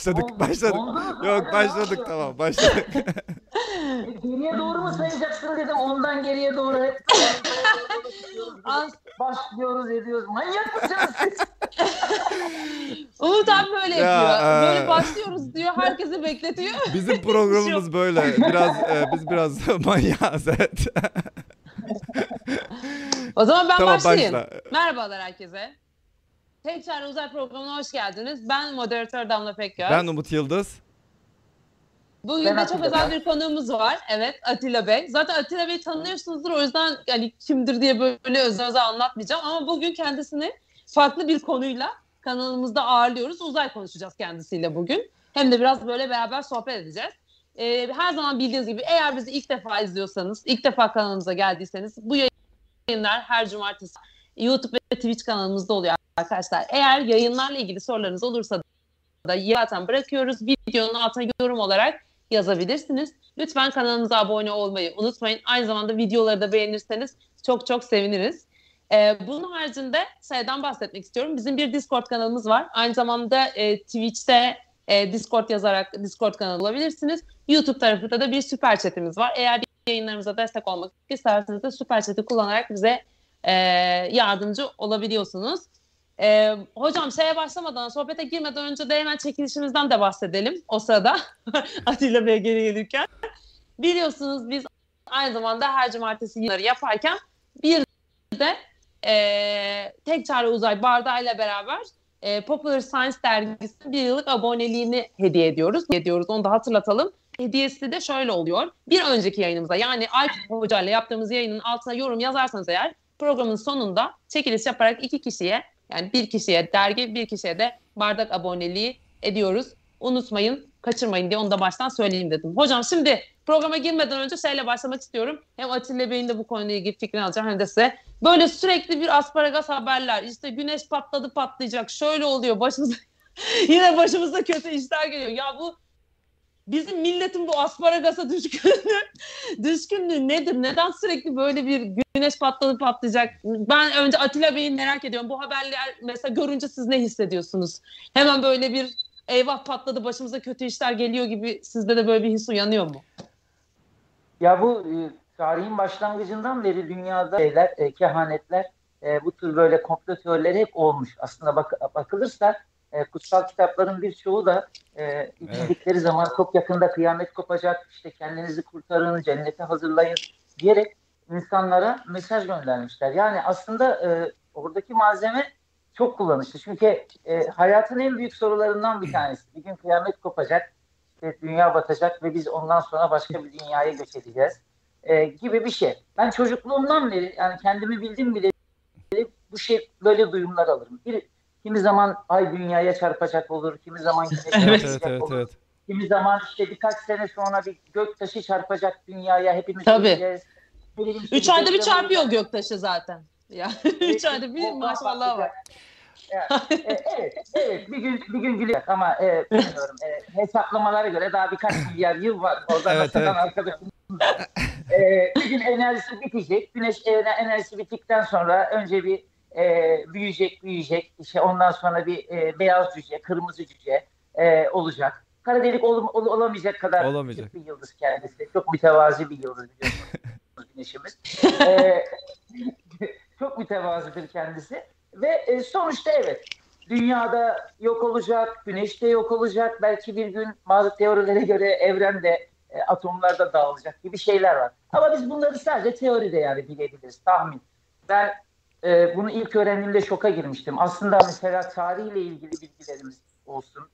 başladık Oldu- başladık. oldu mu? Yok Hala başladık ne tamam başladık. Geriye doğru mu sayacaksın dedim. Ondan geriye doğru hep Az- başlıyoruz ediyoruz. Manyak mısınız siz? Umut abi böyle Ya, yapıyor. e- Böyle başlıyoruz diyor. Herkesi bekletiyor. Bizim programımız böyle. Biraz e, biz biraz manyağız evet. O zaman ben tamam başlayayım. başla. Merhabalar herkese. Tek Çare Uzay Programı'na hoş geldiniz. Ben moderatör Damla Pekgöz. Ben Umut Yıldız. Bugün Ben de çok özel bir konuğumuz var. Evet Atilla Bey. Zaten Atilla Bey'i tanıyorsunuzdur. O yüzden hani kimdir diye böyle özel özel anlatmayacağım. Ama bugün kendisini farklı bir konuyla kanalımızda ağırlıyoruz. Uzay konuşacağız kendisiyle bugün. Hem de biraz böyle beraber sohbet edeceğiz. Ee, her zaman bildiğiniz gibi eğer bizi ilk defa izliyorsanız, ilk defa kanalımıza geldiyseniz bu yayınlar her cumartesi YouTube ve Twitch kanalımızda oluyor arkadaşlar. Eğer yayınlarla ilgili sorularınız olursa da zaten bırakıyoruz. Videonun altına yorum olarak yazabilirsiniz. Lütfen kanalımıza abone olmayı unutmayın. Aynı zamanda videoları da beğenirseniz çok çok seviniriz. Ee, bunun haricinde şeyden bahsetmek istiyorum. Bizim bir Discord kanalımız var. Aynı zamanda e, Twitch'te e, Discord yazarak Discord kanalı bulabilirsiniz. YouTube tarafında da bir süper chatimiz var. Eğer yayınlarımıza destek olmak isterseniz de süper chat'i kullanarak bize e, yardımcı olabiliyorsunuz. E, hocam şeye başlamadan, sohbete girmeden önce de hemen çekilişimizden de bahsedelim o sırada. Atilla Bey geri gelirken. Biliyorsunuz biz aynı zamanda her cumartesi yayınları yaparken bir de e, Tek Çare Uzay bardağıyla beraber e, Popular Science dergisinin bir yıllık aboneliğini hediye ediyoruz. ediyoruz. Onu da hatırlatalım. Hediyesi de şöyle oluyor. Bir önceki yayınımıza yani Alp Hoca ile yaptığımız yayının altına yorum yazarsanız eğer programın sonunda çekiliş yaparak iki kişiye yani bir kişiye dergi bir kişiye de bardak aboneliği ediyoruz. Unutmayın kaçırmayın diye onu da baştan söyleyeyim dedim. Hocam şimdi programa girmeden önce şeyle başlamak istiyorum. Hem Atilla Bey'in de bu konuyla ilgili fikrini alacağım hem de size. Böyle sürekli bir asparagas haberler. İşte güneş patladı patlayacak. Şöyle oluyor başımıza. Yine başımıza kötü işler geliyor. Ya bu bizim milletin bu asparagasa düşkünlüğü, düşkünlüğü nedir? Neden sürekli böyle bir güneş patladı patlayacak? Ben önce Atilla Bey'i merak ediyorum. Bu haberler mesela görünce siz ne hissediyorsunuz? Hemen böyle bir eyvah patladı başımıza kötü işler geliyor gibi sizde de böyle bir his uyanıyor mu? Ya bu e, tarihin başlangıcından beri dünyada şeyler, e, kehanetler, e, bu tür böyle komplo teorileri hep olmuş. Aslında bak, bakılırsa e, kutsal kitapların birçoğu da e, bildikleri zaman çok yakında kıyamet kopacak, işte kendinizi kurtarın, cennete hazırlayın diyerek insanlara mesaj göndermişler. Yani aslında e, oradaki malzeme çok kullanışlı. Çünkü e, hayatın en büyük sorularından bir tanesi. Bir gün kıyamet kopacak, işte dünya batacak ve biz ondan sonra başka bir dünyaya göç edeceğiz e, gibi bir şey. Ben çocukluğumdan beri yani kendimi bildim bile bu şey böyle duyumlar alırım. Bir, kimi zaman ay dünyaya çarpacak olur, kimi zaman güneşe Evet çarpacak evet evet. olur. evet. Kimi zaman işte birkaç sene sonra bir gök taşı çarpacak dünyaya hepimiz Tabii. göreceğiz. Üç ayda bir çarpıyor olacak. göktaşı zaten. Ya üç ayda bir maşallah var. bahsedeceğim. E, evet, evet bir gün bir gün gülecek ama e, bilmiyorum. E, hesaplamalara göre daha birkaç milyar yıl var. Oradan Evet, evet, evet. arkadaşım. E, bir gün enerjisi bitecek. Güneş ener- enerjisi bittikten sonra önce bir e, büyüyecek, büyüyecek. İşte ondan sonra bir e, beyaz cüce, kırmızı cüce e, olacak. Kara delik ol, ol- olamayacak kadar Olamayacak. bir yıldız kendisi. Çok mütevazi bir yıldız biliyorsunuz güneşimiz. E, çok mütevazidir kendisi. Ve e, sonuçta evet dünyada yok olacak, güneş de yok olacak. Belki bir gün bazı teorilere göre evrende e, atomlar da dağılacak gibi şeyler var. Ama biz bunları sadece teoride yani bilebiliriz, tahmin. Ben e, bunu ilk öğrendiğimde şoka girmiştim. Aslında mesela tarihle ilgili bilgilerimiz olsun,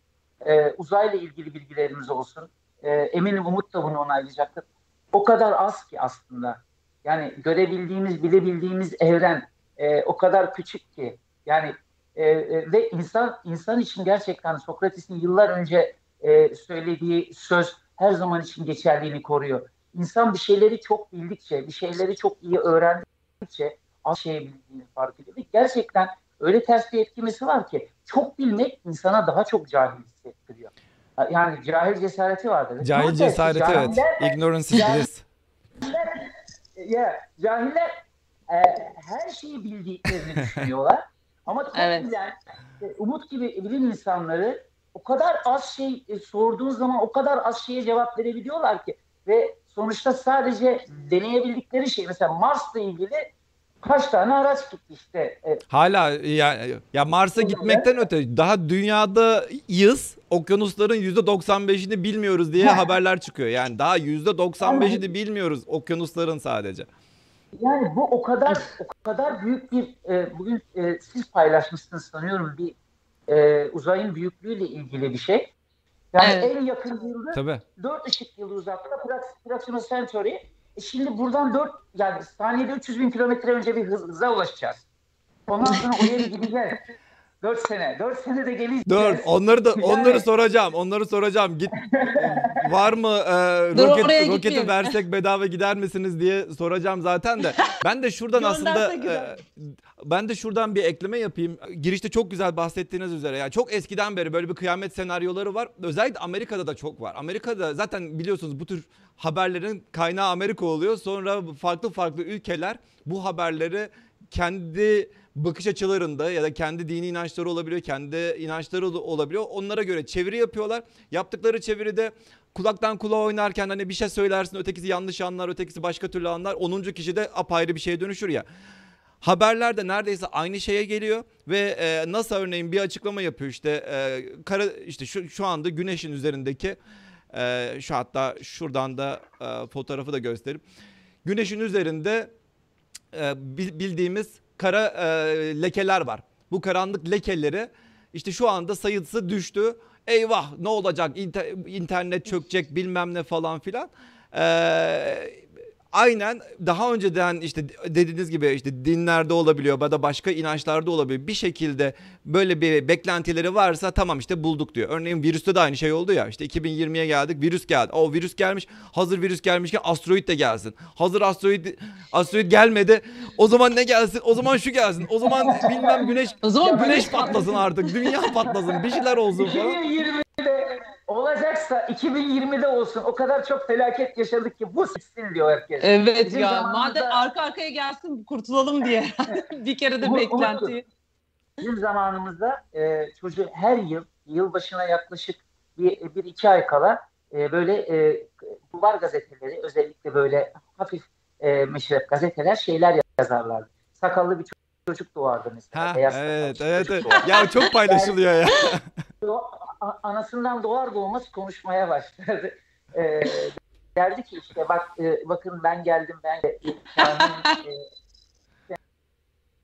e, uzayla ilgili bilgilerimiz olsun. E, eminim Umut da bunu onaylayacaktır. O kadar az ki aslında. Yani görebildiğimiz, bilebildiğimiz evren e, o kadar küçük ki. Yani e, e, ve insan insan için gerçekten Sokrates'in yıllar önce e, söylediği söz her zaman için geçerliğini koruyor. İnsan bir şeyleri çok bildikçe, bir şeyleri çok iyi öğrendikçe az şey bildiğini fark ediyor. Ve gerçekten öyle ters bir etkimesi var ki çok bilmek insana daha çok cahil hissettiriyor. Yani cahil cesareti vardır. Cahil tersi, cesareti evet. cahiller- Ignorance is Cahil- bliss. ya cahiller e, her şeyi bildiklerini düşünüyorlar. Ama çok Evet. bilen, Umut gibi bilim insanları o kadar az şey e, sorduğun zaman o kadar az şeye cevap verebiliyorlar ki ve sonuçta sadece deneyebildikleri şey mesela Mars'la ilgili kaç tane araç gitti işte. E, Hala ya, ya Mars'a gitmekten öte daha dünyadayız. Okyanusların %95'ini bilmiyoruz diye Ha. haberler çıkıyor. Yani daha %95'ini bilmiyoruz okyanusların sadece. Yani bu o kadar o kadar büyük bir e, bugün e, siz paylaşmışsınız sanıyorum bir e, uzayın büyüklüğüyle ilgili bir şey. Yani Evet. en yakın yıldız Tabii. 4 ışık yılı Prox- Proxima Centauri. E şimdi buradan 4 yani saniyede 300 bin kilometre önce bir hız, hıza ulaşacağız. Ondan sonra oraya bir gideceğiz. 4 sene. 4 sene de geleceğiz. Dur onları da Yani- onları soracağım. Onları soracağım. Git var mı e, Dur, roket, roketi gitmeyeyim. versek bedava gider misiniz diye soracağım zaten de. Ben de şuradan aslında e, ben de şuradan bir ekleme yapayım. Girişte çok güzel bahsettiğiniz üzere yani çok eskiden beri böyle bir kıyamet senaryoları var. Özellikle Amerika'da da çok var. Amerika'da zaten biliyorsunuz bu tür haberlerin kaynağı Amerika oluyor. Sonra farklı farklı ülkeler bu haberleri kendi bakış açılarında ya da kendi dini inançları olabiliyor, kendi inançları ol- olabiliyor. Onlara göre çeviri yapıyorlar. Yaptıkları çeviride kulaktan kulağa oynarken hani bir şey söylersin, ötekisi yanlış anlar, ötekisi başka türlü anlar. 10. kişi de apayrı bir şeye dönüşür ya. Haberler de neredeyse aynı şeye geliyor ve e, NASA örneğin bir açıklama yapıyor işte e, kara işte şu şu anda güneşin üzerindeki e, şu hatta şuradan da e, fotoğrafı da göstereyim. Güneşin üzerinde e, bi- bildiğimiz kara e, lekeler var. Bu karanlık lekeleri işte şu anda sayısı düştü. Eyvah ne olacak İnter- internet çökecek bilmem ne falan filan. E, aynen daha önceden işte dediğiniz gibi işte dinlerde olabiliyor ya da başka inançlarda olabiliyor. Bir şekilde böyle bir beklentileri varsa tamam işte bulduk diyor. Örneğin virüste de aynı şey oldu ya. İşte 2020'ye geldik virüs geldi. O virüs gelmiş. Hazır virüs gelmişken asteroid de gelsin. Hazır asteroid asteroid gelmedi. O zaman ne gelsin? O zaman şu gelsin. O zaman bilmem güneş O zaman güneş patlasın artık. Dünya patlasın. Bir şeyler olsun falan. 2020'de olacaksa 2020'de olsun. O kadar çok felaket yaşadık ki bu sıksın diyor herkes. Evet Bizim ya zamanımızda- madem arka arkaya gelsin kurtulalım diye bir kere de beklentiyi. Bizim zamanımızda e, çocuğu her yıl yılbaşına yaklaşık bir, bir iki ay kala e, böyle e, duvar gazeteleri özellikle böyle hafif e, meşrep gazeteler şeyler yazarlardı. Sakallı bir çocuk doğardı mesela. Ha, beyaz evet evet çocuk evet. Ya çok paylaşılıyor ya. anasından doğar doğmaz konuşmaya başladı. Ee, derdi ki işte bak e, bakın ben geldim ben de kıyamet,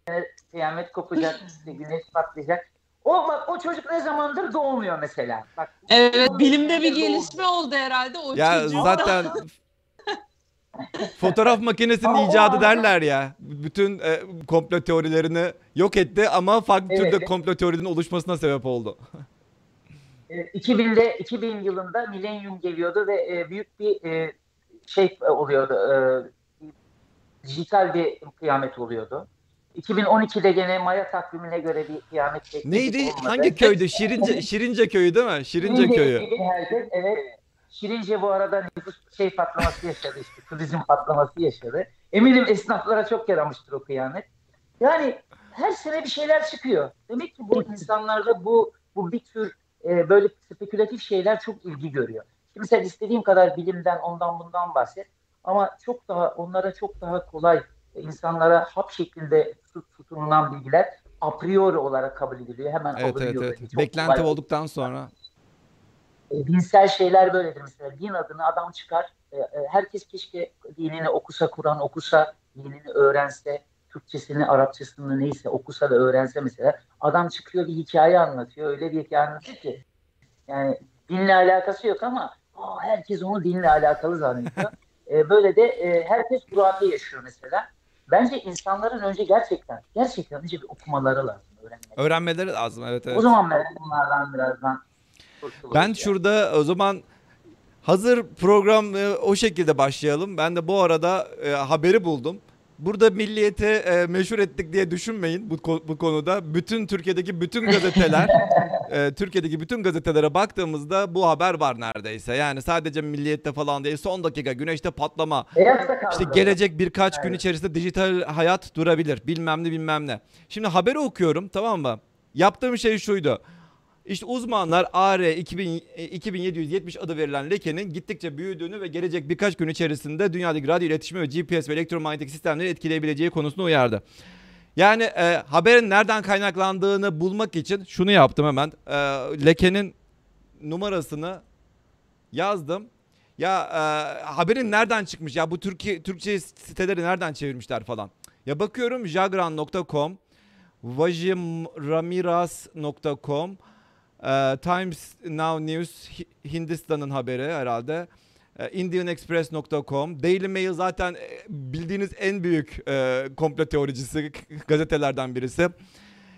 e, kıyamet kopacak işte güneş patlayacak. O bak o çocuk ne zamandır doğmuyor mesela. Bak Evet bilimde bir doğmuyor. gelişme oldu herhalde o Ya çocuğun. zaten fotoğraf makinesinin icadı derler ya. Bütün e, komplo teorilerini yok etti ama farklı Evet. türde komplo teorilerinin oluşmasına sebep oldu. E, 2000'de 2000 yılında milenyum geliyordu ve e, büyük bir e, şey oluyordu. E, dijital bir kıyamet oluyordu. 2012'de gene Maya takvimine göre bir kıyamet Neydi? olmadı. Hangi köydü? Şirince Şirince köyü değil mi? Şirince köyü. herkes, evet. Şirince bu arada nüfus şey patlaması yaşadı işte. Turizm patlaması yaşadı. Eminim esnaflara çok yaramıştır o kıyamet. Yani her sene bir şeyler çıkıyor. Demek ki bu insanlarda bu bu bir tür e, böyle spekülatif şeyler çok ilgi görüyor. Şimdi sen istediğin kadar bilimden ondan bundan bahset. Ama çok daha onlara çok daha kolay insanlara hap şeklinde tut- tutunulan bilgiler a priori olarak kabul ediliyor. Hemen Evet evet evet. Beklenti olduktan sonra. E, dinsel şeyler böyledir mesela. Din adını adam çıkar. E, e, herkes keşke dinini okusa, Kur'an okusa, dinini öğrense, Türkçesini, Arapçasını neyse okusa da öğrense mesela. Adam çıkıyor bir hikaye anlatıyor. Öyle bir hikaye anlatıyor ki. Yani dinle alakası yok ama herkes onu dinle alakalı zannediyor. E, böyle de e, herkes hurafe yaşıyor mesela. Bence insanların önce gerçekten, gerçekten önce bir okumaları lazım. Öğrenmek. Öğrenmeleri lazım evet evet. O zaman ben bunlardan birazdan Ben şurada o zaman hazır program e, o şekilde başlayalım. Ben de bu arada e, haberi buldum. Burada milliyete e, meşhur ettik diye düşünmeyin bu, ko- bu konuda. Bütün Türkiye'deki bütün gazeteler, Türkiye'deki bütün gazetelere baktığımızda bu haber var neredeyse. Yani sadece milliyette falan değil. Son dakika güneşte patlama. İşte gelecek birkaç gün içerisinde dijital hayat durabilir. Bilmem ne bilmem ne. Şimdi haberi okuyorum tamam mı? Yaptığım şey şuydu. İşte uzmanlar AR 2000, e, 2770 adı verilen lekenin gittikçe büyüdüğünü ve gelecek birkaç gün içerisinde dünyadaki radyo iletişimi ve GPS ve elektromanyetik sistemleri etkileyebileceği konusunda uyardı. Yani e, haberin nereden kaynaklandığını bulmak için şunu yaptım hemen. E, lekenin numarasını yazdım. Ya e, haberin nereden çıkmış ya bu Türkiye Türkçe siteleri nereden çevirmişler falan. Ya bakıyorum jagran.com, vajimramiras.com, e, Times Now News Hi- Hindistan'ın haberi herhalde. E, IndianExpress.com, Daily Mail zaten e, bildiğiniz en büyük e, komplo teoricisi gazetelerden birisi.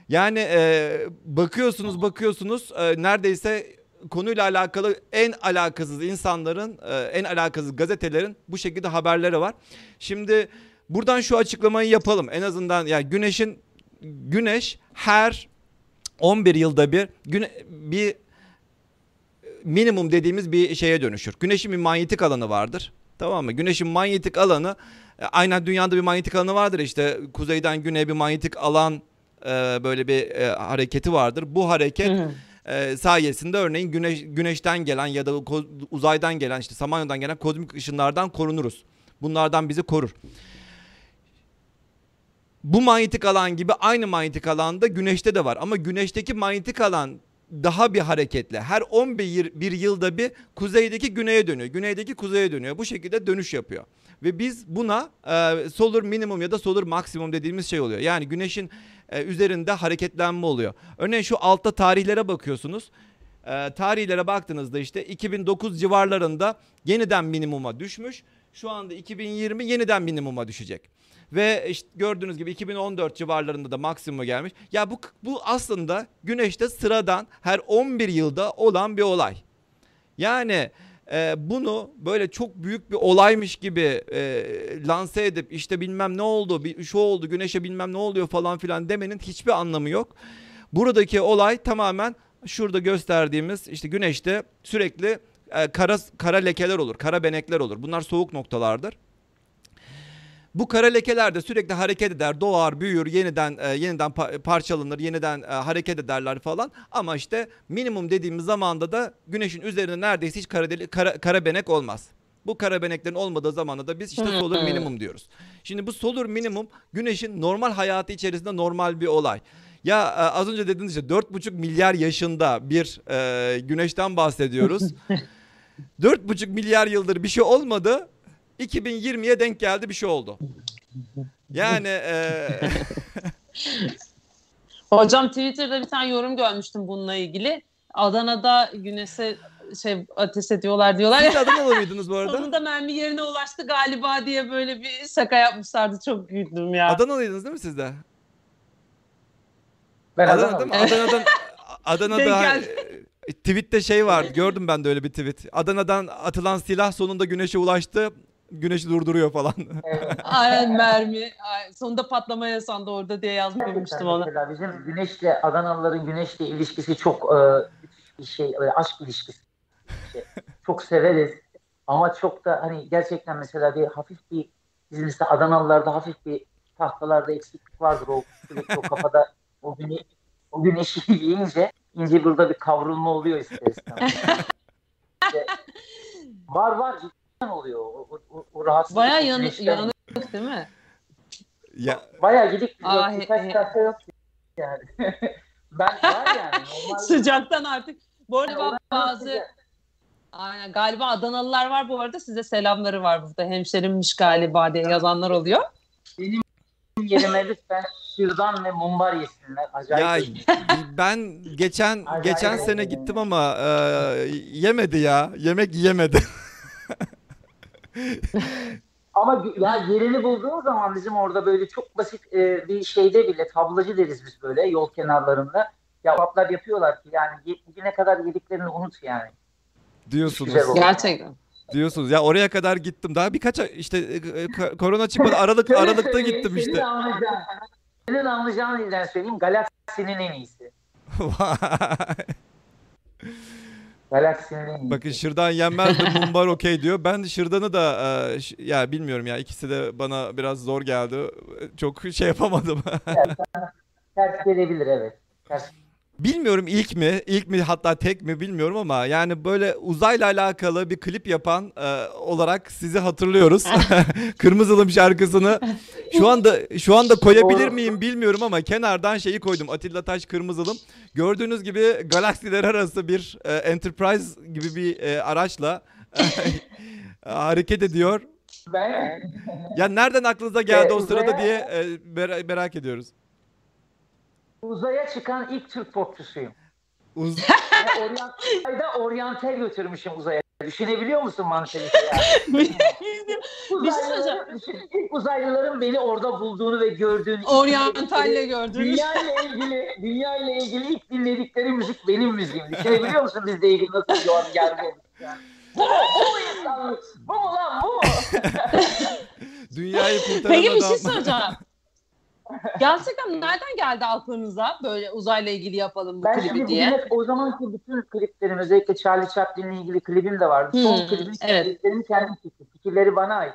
Yani e, bakıyorsunuz bakıyorsunuz e, neredeyse konuyla alakalı en alakasız insanların, e, en alakasız gazetelerin bu şekilde haberleri var. Şimdi buradan şu açıklamayı yapalım. En azından yani güneşin güneş her 11 yılda bir güne, bir minimum dediğimiz bir şeye dönüşür. Güneşin bir manyetik alanı vardır. Tamam mı? Güneşin manyetik alanı e, aynen dünyada bir manyetik alanı vardır işte kuzeyden güneye bir manyetik alan e, böyle bir e, hareketi vardır. Bu hareket Hı hı. e, sayesinde örneğin güneş güneşten gelen ya da uzaydan gelen işte samanyoludan gelen kozmik ışınlardan korunuruz. Bunlardan bizi korur. Bu manyetik alan gibi aynı manyetik alanda güneşte de var ama güneşteki manyetik alan daha bir hareketli. Her 11 bir yılda bir kuzeydeki güneye dönüyor. Güneydeki kuzeye dönüyor. Bu şekilde dönüş yapıyor. Ve biz buna e, solar minimum ya da solar maksimum dediğimiz şey oluyor. Yani güneşin e, üzerinde hareketlenme oluyor. Örneğin şu altta tarihlere bakıyorsunuz. E, tarihlere baktığınızda işte 2009 civarlarında yeniden minimuma düşmüş. Şu anda 2020 yeniden minimuma düşecek. Ve işte gördüğünüz gibi 2014 civarlarında da maksimuma gelmiş. Ya bu bu aslında güneşte sıradan her 11 yılda olan bir olay. Yani e, bunu böyle çok büyük bir olaymış gibi e, lanse edip işte bilmem ne oldu, şu oldu, güneşe bilmem ne oluyor falan filan demenin hiçbir anlamı yok. Buradaki olay tamamen şurada gösterdiğimiz işte güneşte sürekli e, kara kara lekeler olur, kara benekler olur. Bunlar soğuk noktalardır. Bu kara lekeler de sürekli hareket eder, doğar, büyür, yeniden e, yeniden pa- parçalanır, yeniden e, hareket ederler falan. Ama işte minimum dediğimiz zamanda da güneşin üzerinde neredeyse hiç kara, deli- kara, kara benek olmaz. Bu kara beneklerin olmadığı zamanda da biz işte solar minimum diyoruz. Şimdi bu solar minimum güneşin normal hayatı içerisinde normal bir olay. Ya e, az önce dediğiniz işte 4,5 milyar yaşında bir e, güneşten bahsediyoruz. 4,5 milyar yıldır bir şey olmadı. 2020'ye denk geldi bir şey oldu. Yani e, Hocam Twitter'da bir tane yorum görmüştüm bununla ilgili. Adana'da güneşe şey ateş ediyorlar diyorlar siz. Adanalı mıydınız bu arada? Sonunda mermi yerine ulaştı galiba diye böyle bir şaka yapmışlardı. Çok güldüm ya. Adanalıydınız değil mi siz de? Ben Adana değil Adana'lıyım. mi? Adana'dan Adana'da tweette şey vardı. Gördüm ben de öyle bir tweet. Adana'dan atılan silah sonunda güneşe ulaştı. Güneşi durduruyor falan. Evet. Aynen mermi. Sonunda patlamaya sandı orada diye yazmıştım onu. Mesela bizim güneşle Adanalıların güneşle ilişkisi çok e, bir şey, öyle aşk ilişkisi. İşte çok severiz ama çok da hani gerçekten mesela bir hafif bir bizim mesela Adanalılarda hafif bir tahtalarda eksiklik vardır o o kafada o güne o güneşi yiyince ince burada bir kavrulma oluyor ister istemez. İşte var var oluyor o, o, o, rahatsızlık. Baya güneşten- yanık değil mi? ya Bayağı gidik Ah, yok, birkaç he- he. tahta yok yani. ben var yani normal. Sıcaktan artık. Bu arada Oradan bazı sıcak. Aynen, galiba Adanalılar var bu arada. Size selamları var burada. Hemşerimmiş galiba diye yazanlar oluyor. yerime lütfen şırdan ve mumbar yesinler. Acayip. ya ben geçen Acayip geçen sene gittim ama e, yemedi ya. Yemek yemedi. Ama ya yerini bulduğu zaman bizim orada böyle çok basit e, bir şeyde bile tablacı deriz biz böyle yol kenarlarında. Ya kaplar yapıyorlar ki yani bugüne kadar yediklerini unut yani. diyorsunuz. Gerçekten. Diyorsunuz. Ya oraya kadar gittim. Daha birkaç işte e, e, ka- korona çıkmadı. Aralık Aralık'ta gittim Senin işte. anlayacağın, senin anlayacağın söyleyeyim galaksinin en iyisi. Galaksinin. Bakın şırdan yenmez de mumbar okey diyor. Ben şırdanı da e, ş- ya bilmiyorum ya ikisi de bana biraz zor geldi. Çok şey yapamadım. Ters gelebilir evet. Ters Bilmiyorum ilk mi, ilk mi hatta tek mi bilmiyorum ama yani böyle uzayla alakalı bir klip yapan e, olarak sizi hatırlıyoruz. Kırmızılım şarkısını şu anda şu anda koyabilir miyim bilmiyorum ama kenardan şeyi koydum. Atilla Taş Kırmızılım. Gördüğünüz gibi galaksiler arası bir e, Enterprise gibi bir e, araçla hareket ediyor. Ben Ya nereden aklınıza geldi o sırada uzaya- diye e, mer- merak ediyoruz. Uzaya çıkan ilk Türk popçusuyum. Uz- Yani oryant, ayda oryantal götürmüşüm uzaya. Düşünebiliyor musun mantığını? Yani? şey. Uzaylıların, ilk uzaylıların beni orada bulduğunu ve gördüğünü. Oryantalle gördünüz. Dünya ile ilgili, dünya ile ilgili ilk dinledikleri müzik benim müziğim. Düşünebiliyor musun bizle ilgili nasıl bir yorum geldi yani. Bu mu? Bu mu insanlık? Bu mu lan? Bu mu? Dünyayı kurtaran Peki bir şey soracağım. Gerçekten nereden geldi aklınıza böyle uzayla ilgili yapalım bu Ben klibi diye? hep o zamanki bütün kliplerim özellikle Charlie Chaplin'le ilgili klibim de vardı. Son Hmm, klibin evet. kliplerimi kendim çektim. Fikirleri bana ait.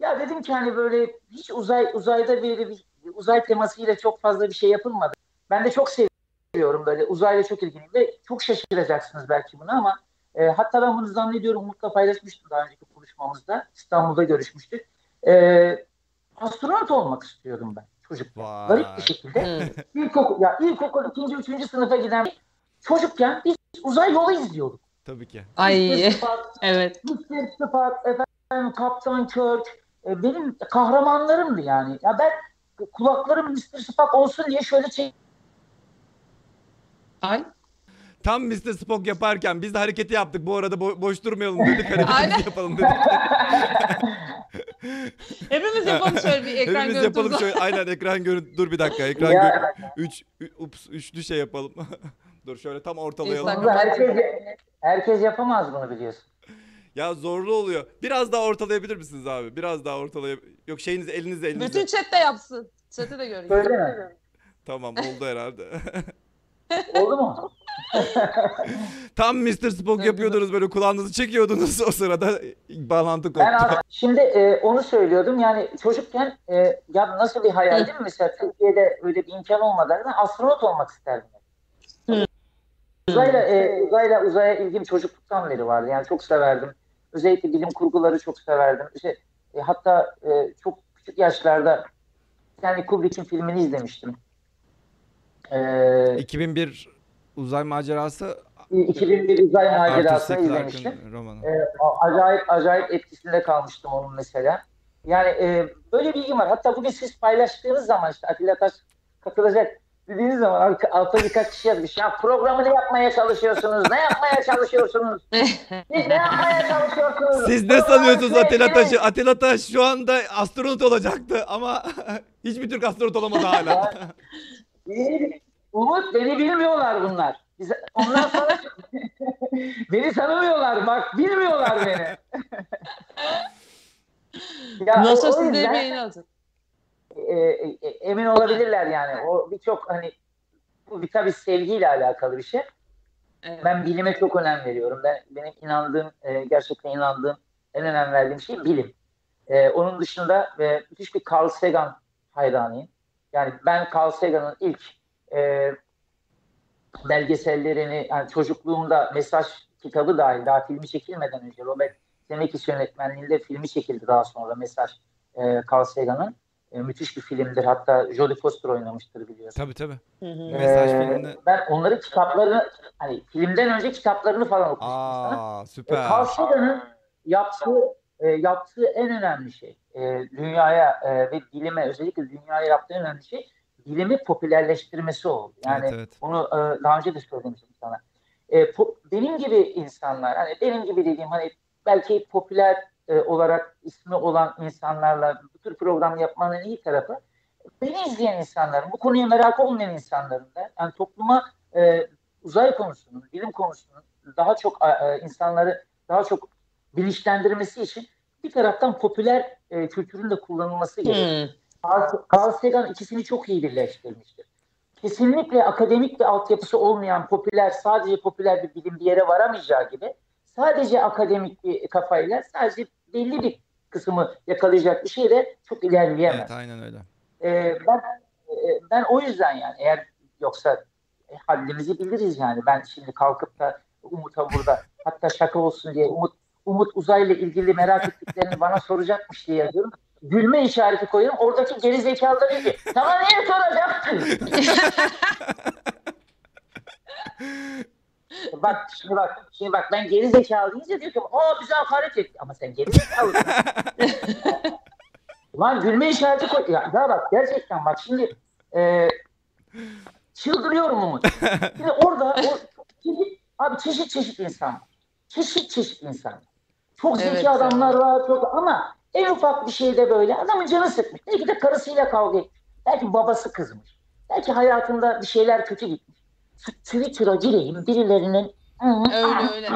Ya dedim ki hani böyle hiç uzay uzayda böyle bir uzay temasıyla çok fazla bir şey yapılmadı. Ben de çok seviyorum böyle uzayla çok ilgiliyim ve çok şaşıracaksınız belki bunu ama e, hatta ben bunu zannediyorum Umut'la paylaşmıştım daha önceki konuşmamızda. İstanbul'da görüşmüştük. E, astronot olmak istiyordum ben çocuk. Vay. Garip bir şekilde. İlkokul, ya ilkokul ikinci, üçüncü sınıfa giden çocukken biz uzay yolu izliyorduk. Tabii ki. Ay evet. Mr. Spock, efendim Kaptan Kirk, e, benim kahramanlarımdı yani. Ya ben kulaklarım Mr. Spock olsun diye şöyle çek Ay. Tam Mr. Spock yaparken biz de hareketi yaptık. Bu arada bo- boş durmayalım dedik. Hareketimizi yapalım dedik. Hepimiz yapalım şöyle bir ekran Hepimiz görüntüsü. yapalım şöyle. Aynen ekran görüntü. Dur bir dakika. Ekran görüntü. Üç, ü- ups, üçlü şey yapalım. Dur şöyle tam ortalayalım. Instagram. herkes, herkes yapamaz bunu biliyorsun. Ya zorlu oluyor. Biraz daha ortalayabilir misiniz abi? Biraz daha ortalayab... Yok şeyiniz elinizde elinizde. Bütün chat de yapsın. Chat'i de göreyim. Öyle mi? Tamam oldu herhalde. Oldu mu? Tam Mr. Spock yapıyordunuz böyle kulağınızı çekiyordunuz o sırada bağlantı koptu. Ben az- şimdi e, onu söylüyordum yani çocukken e, ya nasıl bir hayal değil mi? Mesela Türkiye'de öyle bir imkan olmadan astronot olmak isterdim. Uzayla, e, uzayla uzaya ilgim çocukluktan beri vardı. Yani çok severdim. Özellikle bilim kurguları çok severdim. İşte, e, hatta e, çok küçük yaşlarda yani Kubrick'in filmini izlemiştim. E, 2001 uzay macerası 2001 uzay macerasını izlemiştim. Romanı. E, acayip acayip etkisinde kalmıştım onun mesela. Yani e, böyle bilgim var. Hatta bugün siz paylaştığınız zaman işte Atilla Taş katılacak dediğiniz zaman altta birkaç kişi yazmış. Ya programı ne yapmaya çalışıyorsunuz? Ne yapmaya çalışıyorsunuz? Siz ne yapmaya çalışıyorsunuz? Siz ne sanıyorsunuz Atilla sevdiniz. Taş'ı? Atilla Taş şu anda astronot olacaktı ama hiçbir Türk astronot olamadı hala. Umut beni bilmiyorlar bunlar. Biz, ondan sonra beni tanımıyorlar bak bilmiyorlar beni. Ya, Nasıl yüzden- bir yayın alacak? e, e, emin olabilirler yani. O birçok hani bu bir tabii sevgiyle alakalı bir şey. Evet. Ben bilime çok önem veriyorum. Ben benim inandığım, e, gerçekten inandığım, en önem verdiğim şey bilim. E, onun dışında e, müthiş bir Carl Sagan hayranıyım. Yani ben Carl Sagan'ın ilk e, belgesellerini, yani çocukluğumda mesaj kitabı dahil, daha filmi çekilmeden önce Robert Zemeckis yönetmenliğinde filmi çekildi daha sonra mesaj e, Carl Sagan'ın. E, müthiş bir filmdir. Hatta Jodie Foster oynamıştır biliyorsun. tabii tabii. Hı hı. Mesaj Ee, filmini- Ben onların kitaplarını hani filmden önce kitaplarını falan okumuştum sana. Aa E, süper. Carl Sagan'ın yaptığı e, yaptığı en önemli şey e, dünyaya e, ve bilime özellikle dünyaya yaptığı en önemli şey bilimi popülerleştirmesi oldu. Yani evet evet. onu e, daha önce de söylemiştim sana. E, po- benim gibi insanlar, hani benim gibi dediğim hani belki popüler e, olarak ismi olan insanlarla bu tür program yapmanın iyi tarafı beni izleyen insanların, bu konuya merakı olmayan insanların da yani topluma e, uzay konusunun, bilim konusunun daha çok e, insanları daha çok bilinçlendirmesi için bir taraftan popüler e, kültürün de kullanılması gerekiyor. Hı. Carl, Sagan ikisini çok iyi birleştirmiştir. Kesinlikle akademik bir altyapısı olmayan popüler, sadece popüler bir bilim bir yere varamayacağı gibi sadece akademik bir kafayla sadece belli bir kısmı yakalayacak bir şeyle çok ilerleyemez. Evet aynen öyle. Ee, ben e, ben o yüzden yani eğer yoksa e, haddimizi biliriz yani. Ben şimdi kalkıp da Umut'a burada hatta şaka olsun diye Umut Umut uzayla ilgili merak ettiklerini bana soracakmış diye yazıyorum. Gülme işareti koyuyorum. Oradaki geri zekalı da diyor ki sana niye soracaktın? bak şimdi bak şimdi bak ben geri zekalı deyince diyor ki aa bize hakaret etti ama sen geri zekalısın. Lan gülme işareti koy. Ya, ya bak gerçekten bak şimdi e, çıldırıyorum Umut. Şimdi orada o, çeşit, abi çeşit çeşit insan var. Çeşit çeşit insan. Çok zeki Evet adamlar var çok ama en ufak bir şeyde böyle adamın canı sıkmış. Belki de karısıyla kavga etmiş. Belki babası kızmış. Belki hayatında bir şeyler kötü gitmiş. Twitter'a gireyim birilerinin Öyle öyle.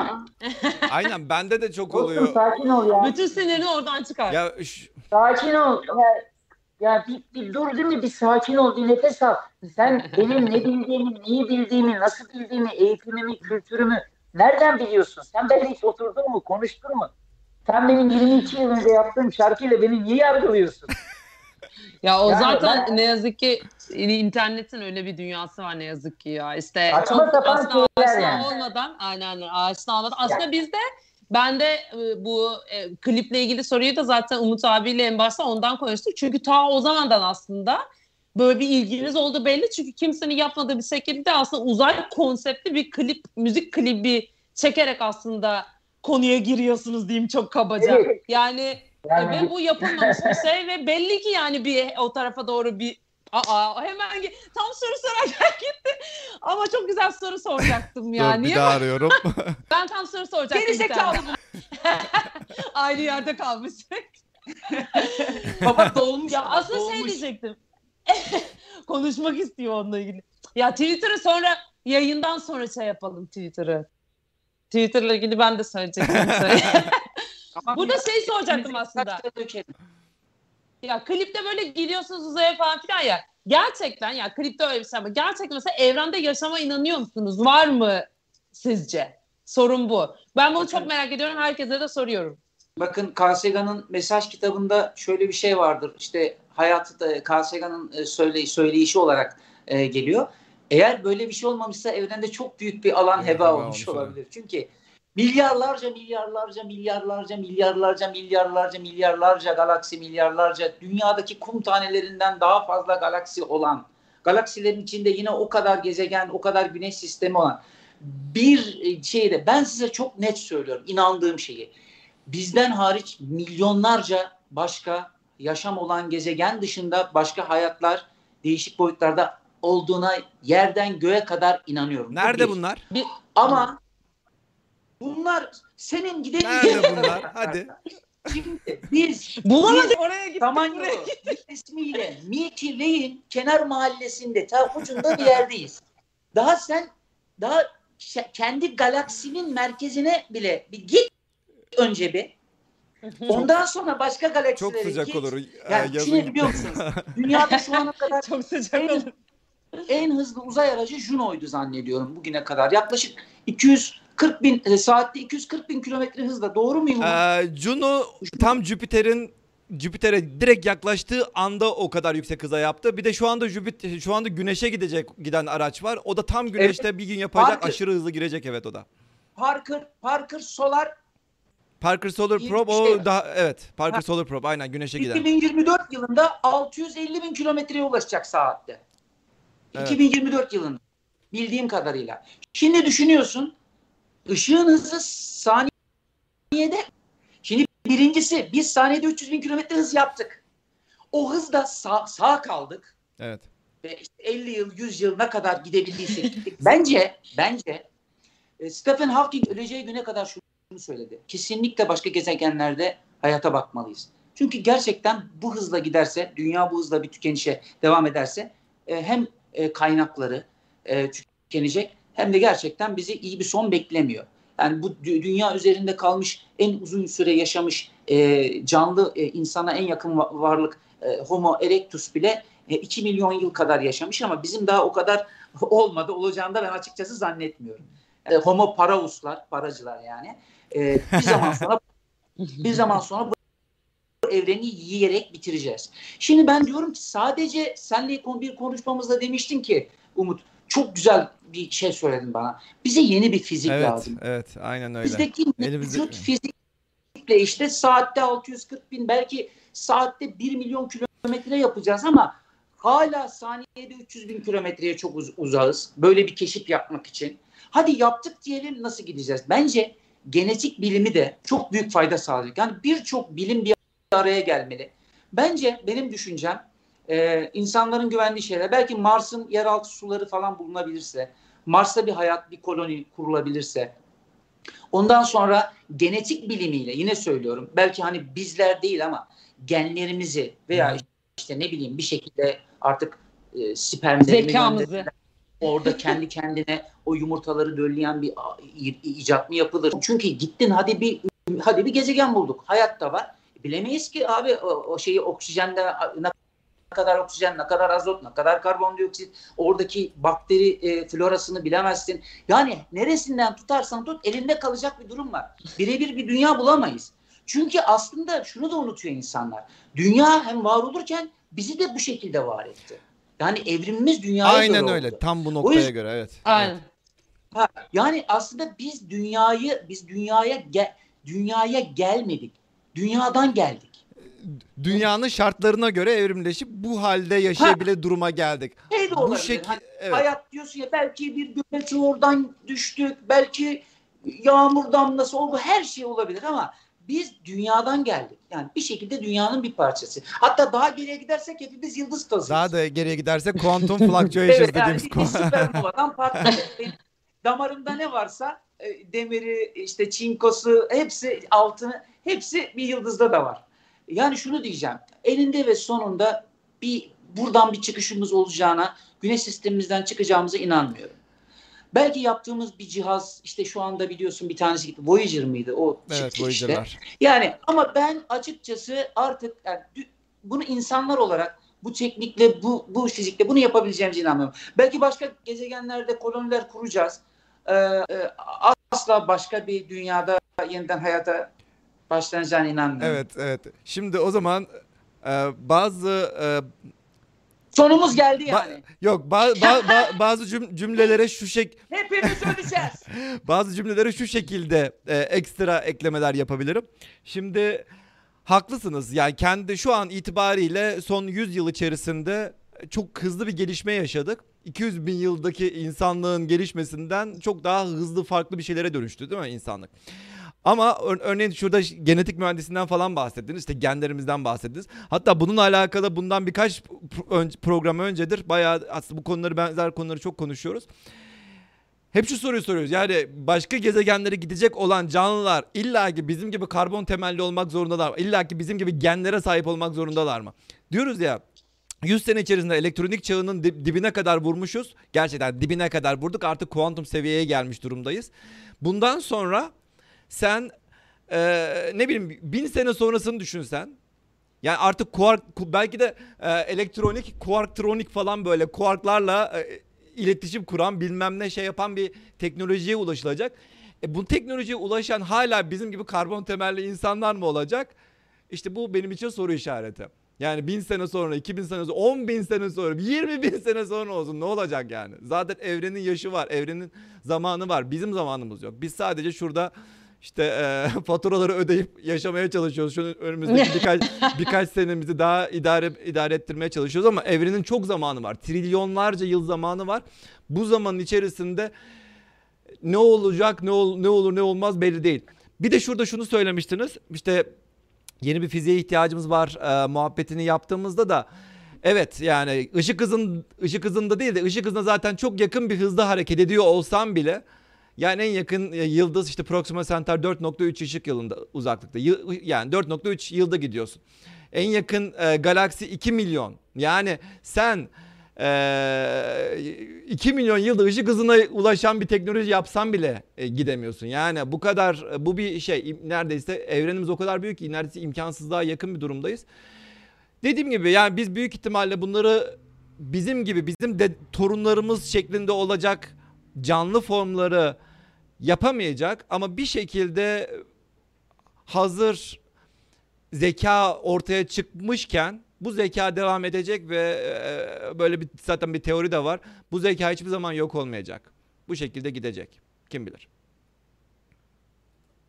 Aynen bende de çok oluyor. sakin ol ya. Bütün sinirini oradan çıkar. Ya ş- Sakin ol. Ya, ya bir, bir dur değil mi? Bir sakin ol, bir nefes al. Sen benim ne bildiğimi, neyi bildiğimi, nasıl bildiğimi, eğitimimi, kültürümü nereden biliyorsun? Sen benimle hiç oturdun mu, konuştun mu? Sen benim 22 yıl önce yaptığım şarkıyla beni niye yargılıyorsun? Ya o Yani zaten ben- ne yazık ki internetin öyle bir dünyası var ne yazık ki ya. İşte Saçma çok aslında aşina yani. olmadan aynen aşina olmadan. Aslında bizde ben de e, bu e, kliple ilgili soruyu da zaten Umut abiyle en başta ondan konuştuk. Çünkü ta o zamandan aslında böyle bir ilginiz oldu belli. Çünkü kimsenin yapmadığı bir şekilde aslında uzay konseptli bir klip, müzik klibi çekerek aslında konuya giriyorsunuz diyeyim çok kabaca. Evet. Yani Yani ve bu yapılmamış bir şey ve belli ki yani bir o tarafa doğru bir Aa hemen tam soru sorarken gitti. Ama çok güzel soru soracaktım ya. dur bir Niye? daha arıyorum. Ben tam soru soracaktım. Geri zekalı Aynı yerde kalmıştık. Baba dolmuş. Ya aslında şey dolmuş. diyecektim. Konuşmak istiyor onunla ilgili. Ya Twitter'ı sonra yayından sonra şey yapalım Twitter'ı. Twitter'la ilgili ben de söyleyecektim. Burada şey soracaktım Kaç aslında. Ya klipte böyle gidiyorsunuz uzaya falan filan ya. Gerçekten ya klipte öyle bir şey ama gerçekten mesela evrende yaşama inanıyor musunuz? Var mı sizce? Sorun bu. Ben bunu çok merak ediyorum. Herkese de soruyorum. Bakın Carl Sagan'ın mesaj kitabında şöyle bir şey vardır. İşte hayatı da Carl Sagan'ın e, söyle, söyleyişi olarak e, geliyor. Eğer böyle bir şey olmamışsa evrende çok büyük bir alan heba heba olmuş olmuş olabilir. Çünkü milyarlarca milyarlarca milyarlarca milyarlarca milyarlarca milyarlarca galaksi milyarlarca dünyadaki kum tanelerinden daha fazla galaksi olan galaksilerin içinde yine o kadar gezegen o kadar güneş sistemi olan bir e, şeyde ben size çok net söylüyorum inandığım şeyi bizden hariç milyonlarca başka yaşam olan gezegen dışında başka hayatlar değişik boyutlarda olduğuna yerden göğe kadar inanıyorum. Nerede bir. bunlar? Ama bunlar senin gidemeyeceğin Nerede bunlar? Hadi. Şimdi biz Bulamadık oraya gittik. Samanyolu ismiyle Milky Way'in kenar mahallesinde ta ucunda bir yerdeyiz. Daha sen daha ke- kendi galaksinin merkezine bile bir git önce bir. Ondan sonra başka galaksilere Çok sıcak git. olur. Yani Ee, şimdi biliyor musunuz? Dünyada şu ana kadar Çok sıcak olur. En hızlı uzay aracı Juno'ydu zannediyorum bugüne kadar. Yaklaşık 240 bin e, saatte 240 bin kilometre hızla. Doğru muyum? Ee, Juno tam Jüpiter'in Jüpiter'e direkt yaklaştığı anda o kadar yüksek hıza yaptı. Bir de şu anda Jüpiter şu anda Güneş'e gidecek giden araç var. O da tam Güneş'te bir gün yapacak. Parker. Aşırı hızlı girecek evet o da. Parker, Parker Solar Parker Solar Probe bir o şey. daha evet. Parker Ha. Solar Probe aynen Güneş'e giden. 2024 yılında 650 bin kilometreye ulaşacak saatte. Evet. 2024 yılında. Bildiğim kadarıyla. Şimdi düşünüyorsun ışığın hızı saniyede. Şimdi birincisi biz saniyede 300 bin kilometre hız yaptık. O hızda sağ, sağ kaldık. Evet. Ve işte 50 yıl, 100 yıl ne kadar gidebildiysek gittik. Bence, bence e, Stephen Hawking öleceği güne kadar şunu söyledi. Kesinlikle başka gezegenlerde hayata bakmalıyız. Çünkü gerçekten bu hızla giderse, dünya bu hızla bir tükenişe devam ederse e, hem e, kaynakları e, tükenecek hem de gerçekten bizi iyi bir son beklemiyor. Yani bu dü- dünya üzerinde kalmış en uzun süre yaşamış e, canlı e, insana en yakın va- varlık e, Homo erectus bile e, 2 milyon yıl kadar yaşamış ama bizim daha o kadar olmadı. Olacağını da ben açıkçası zannetmiyorum. E, homo parauslar, paracılar yani. E, bir zaman sonra bir zaman sonra bu evreni yiyerek bitireceğiz. Şimdi ben diyorum ki sadece senle bir konuşmamızda demiştin ki Umut çok güzel bir şey söyledin bana. Bize yeni bir fizik Evet, lazım. evet, aynen öyle. Bizdeki Elimizde- mevcut fizikle işte saatte 640 bin belki saatte 1 milyon kilometre yapacağız ama hala saniyede 300 bin kilometreye çok uz- uzağız. Böyle bir keşif yapmak için. Hadi yaptık diyelim nasıl gideceğiz? Bence genetik bilimi de çok büyük fayda sağlayacak. Yani birçok bilim bir araya gelmeli. Bence benim düşüncem e, insanların güvendiği şeyler. Belki Mars'ın yeraltı suları falan bulunabilirse, Mars'ta bir hayat, bir koloni kurulabilirse, ondan sonra genetik bilimiyle yine söylüyorum. Belki hani bizler değil ama genlerimizi veya işte ne bileyim bir şekilde artık e, gönderirler. Orada kendi kendine o yumurtaları dölleyen bir icat mı yapılır? Çünkü gittin hadi bir hadi bir gezegen bulduk. Hayat da var. Bilemeyiz ki abi o, o şeyi oksijende ne kadar oksijen, ne kadar azot, ne kadar karbondioksit, oradaki bakteri e, florasını bilemezsin. Yani neresinden tutarsan tut elinde kalacak bir durum var. Birebir bir dünya bulamayız. Çünkü aslında şunu da unutuyor insanlar. Dünya hem var olurken bizi de bu şekilde var etti. Yani evrimimiz dünyaya Aynen göre öyle. oldu. Tam bu noktaya yüzden- göre evet. Aynen. Evet. Ha, yani aslında biz dünyayı biz dünyaya gel dünyaya gelmedik. Dünyadan geldik. Dünyanın şartlarına göre evrimleşip bu halde yaşayabilir duruma geldik. Şey de Bu şekil Hani evet. Hayat diyorsun ya belki bir göbeci oradan düştük. Belki yağmur damlası oldu. Her şey olabilir ama biz dünyadan geldik. Yani bir şekilde dünyanın bir parçası. Hatta daha geriye gidersek hepimiz yıldız kazıyoruz. Daha da geriye gidersek quantum fluctuations evet, yani dediğimiz bir konu. süpernovadan patladık. Benim Damarımda ne varsa e, demiri, işte çinkosu, hepsi altını, hepsi bir yıldızda da var. Yani şunu diyeceğim. Elinde ve sonunda bir buradan bir çıkışımız olacağına, güneş sistemimizden çıkacağımıza inanmıyorum. Belki yaptığımız bir cihaz işte şu anda biliyorsun bir tanesi gitti. Voyager mıydı? O evet çıktı işte. Voyager'lar. Yani ama ben açıkçası artık yani bunu insanlar olarak bu teknikle, bu, bu fizikle bunu yapabileceğimize inanmıyorum. Belki başka gezegenlerde koloniler kuracağız. Ee, e, asla başka bir dünyada yeniden hayata başlanacağına inanmıyorum. Evet evet. Şimdi o zaman e, bazı e, Sonumuz geldi ba- yani. yok ba- ba- ba- bazı cüm- cümlelere şu şek Hepimiz öleceğiz. bazı cümlelere şu şekilde e, ekstra eklemeler yapabilirim. Şimdi haklısınız. Yani kendi şu an itibariyle son 100 yıl içerisinde çok hızlı bir gelişme yaşadık. 200 bin yıldaki insanlığın gelişmesinden çok daha hızlı farklı bir şeylere dönüştü değil mi insanlık? Ama ör- örneğin şurada genetik mühendisinden falan bahsettiniz. işte genlerimizden bahsettiniz. Hatta bununla alakalı bundan birkaç pro- program öncedir. Bayağı aslında bu konuları benzer konuları çok konuşuyoruz. Hep şu soruyu soruyoruz. Yani başka gezegenlere gidecek olan canlılar illa ki bizim gibi karbon temelli olmak zorundalar mı? İlla ki bizim gibi genlere sahip olmak zorundalar mı? Diyoruz ya 100 sene içerisinde elektronik çağının dibine kadar vurmuşuz. Gerçekten dibine kadar vurduk. Artık kuantum seviyeye gelmiş durumdayız. Bundan sonra sen eee, ne bileyim bin sene sonrasını düşünsen. Yani artık kuark ku- belki de e, elektronik kuarktronik falan böyle kuarklarla e, iletişim kuran bilmem ne şey yapan bir teknolojiye ulaşılacak. E, bu teknolojiye ulaşan hala bizim gibi karbon temelli insanlar mı olacak? İşte bu benim için soru işareti. Yani bin sene sonra, 2000 sene sonra, 10 bin sene sonra, 20 bin sene sonra olsun ne olacak yani? Zaten evrenin yaşı var, evrenin zamanı var. Bizim zamanımız yok. Biz sadece şurada işte e, faturaları ödeyip yaşamaya çalışıyoruz. Şu önümüzdeki birkaç birkaç senemizi daha idare idare ettirmeye çalışıyoruz ama evrenin çok zamanı var. Trilyonlarca yıl zamanı var. Bu zamanın içerisinde ne olacak, ne ol, ne olur, ne olmaz belli değil. Bir de şurada şunu söylemiştiniz. İşte yeni bir fiziğe ihtiyacımız var e, muhabbetini yaptığımızda da evet yani ışık hızın ışık hızında değil de ışık hızına zaten çok yakın bir hızda hareket ediyor olsam bile yani en yakın e, yıldız işte Proxima Centauri 4.3 ışık yılında uzaklıkta. Yani 4.3 yılda gidiyorsun. En yakın e, galaksi 2 milyon. Yani sen e, 2 milyon yılda ışık hızına ulaşan bir teknoloji yapsan bile e, gidemiyorsun. Yani bu kadar e, bu bir şey neredeyse evrenimiz o kadar büyük ki neredeyse imkansızlığa yakın bir durumdayız. Dediğim gibi yani biz büyük ihtimalle bunları bizim gibi bizim de torunlarımız şeklinde olacak canlı formları yapamayacak ama bir şekilde hazır zeka ortaya çıkmışken Bu zeka devam edecek ve e, böyle bir zaten bir teori de var. Bu zeka hiçbir zaman yok olmayacak. Bu şekilde gidecek. Kim bilir.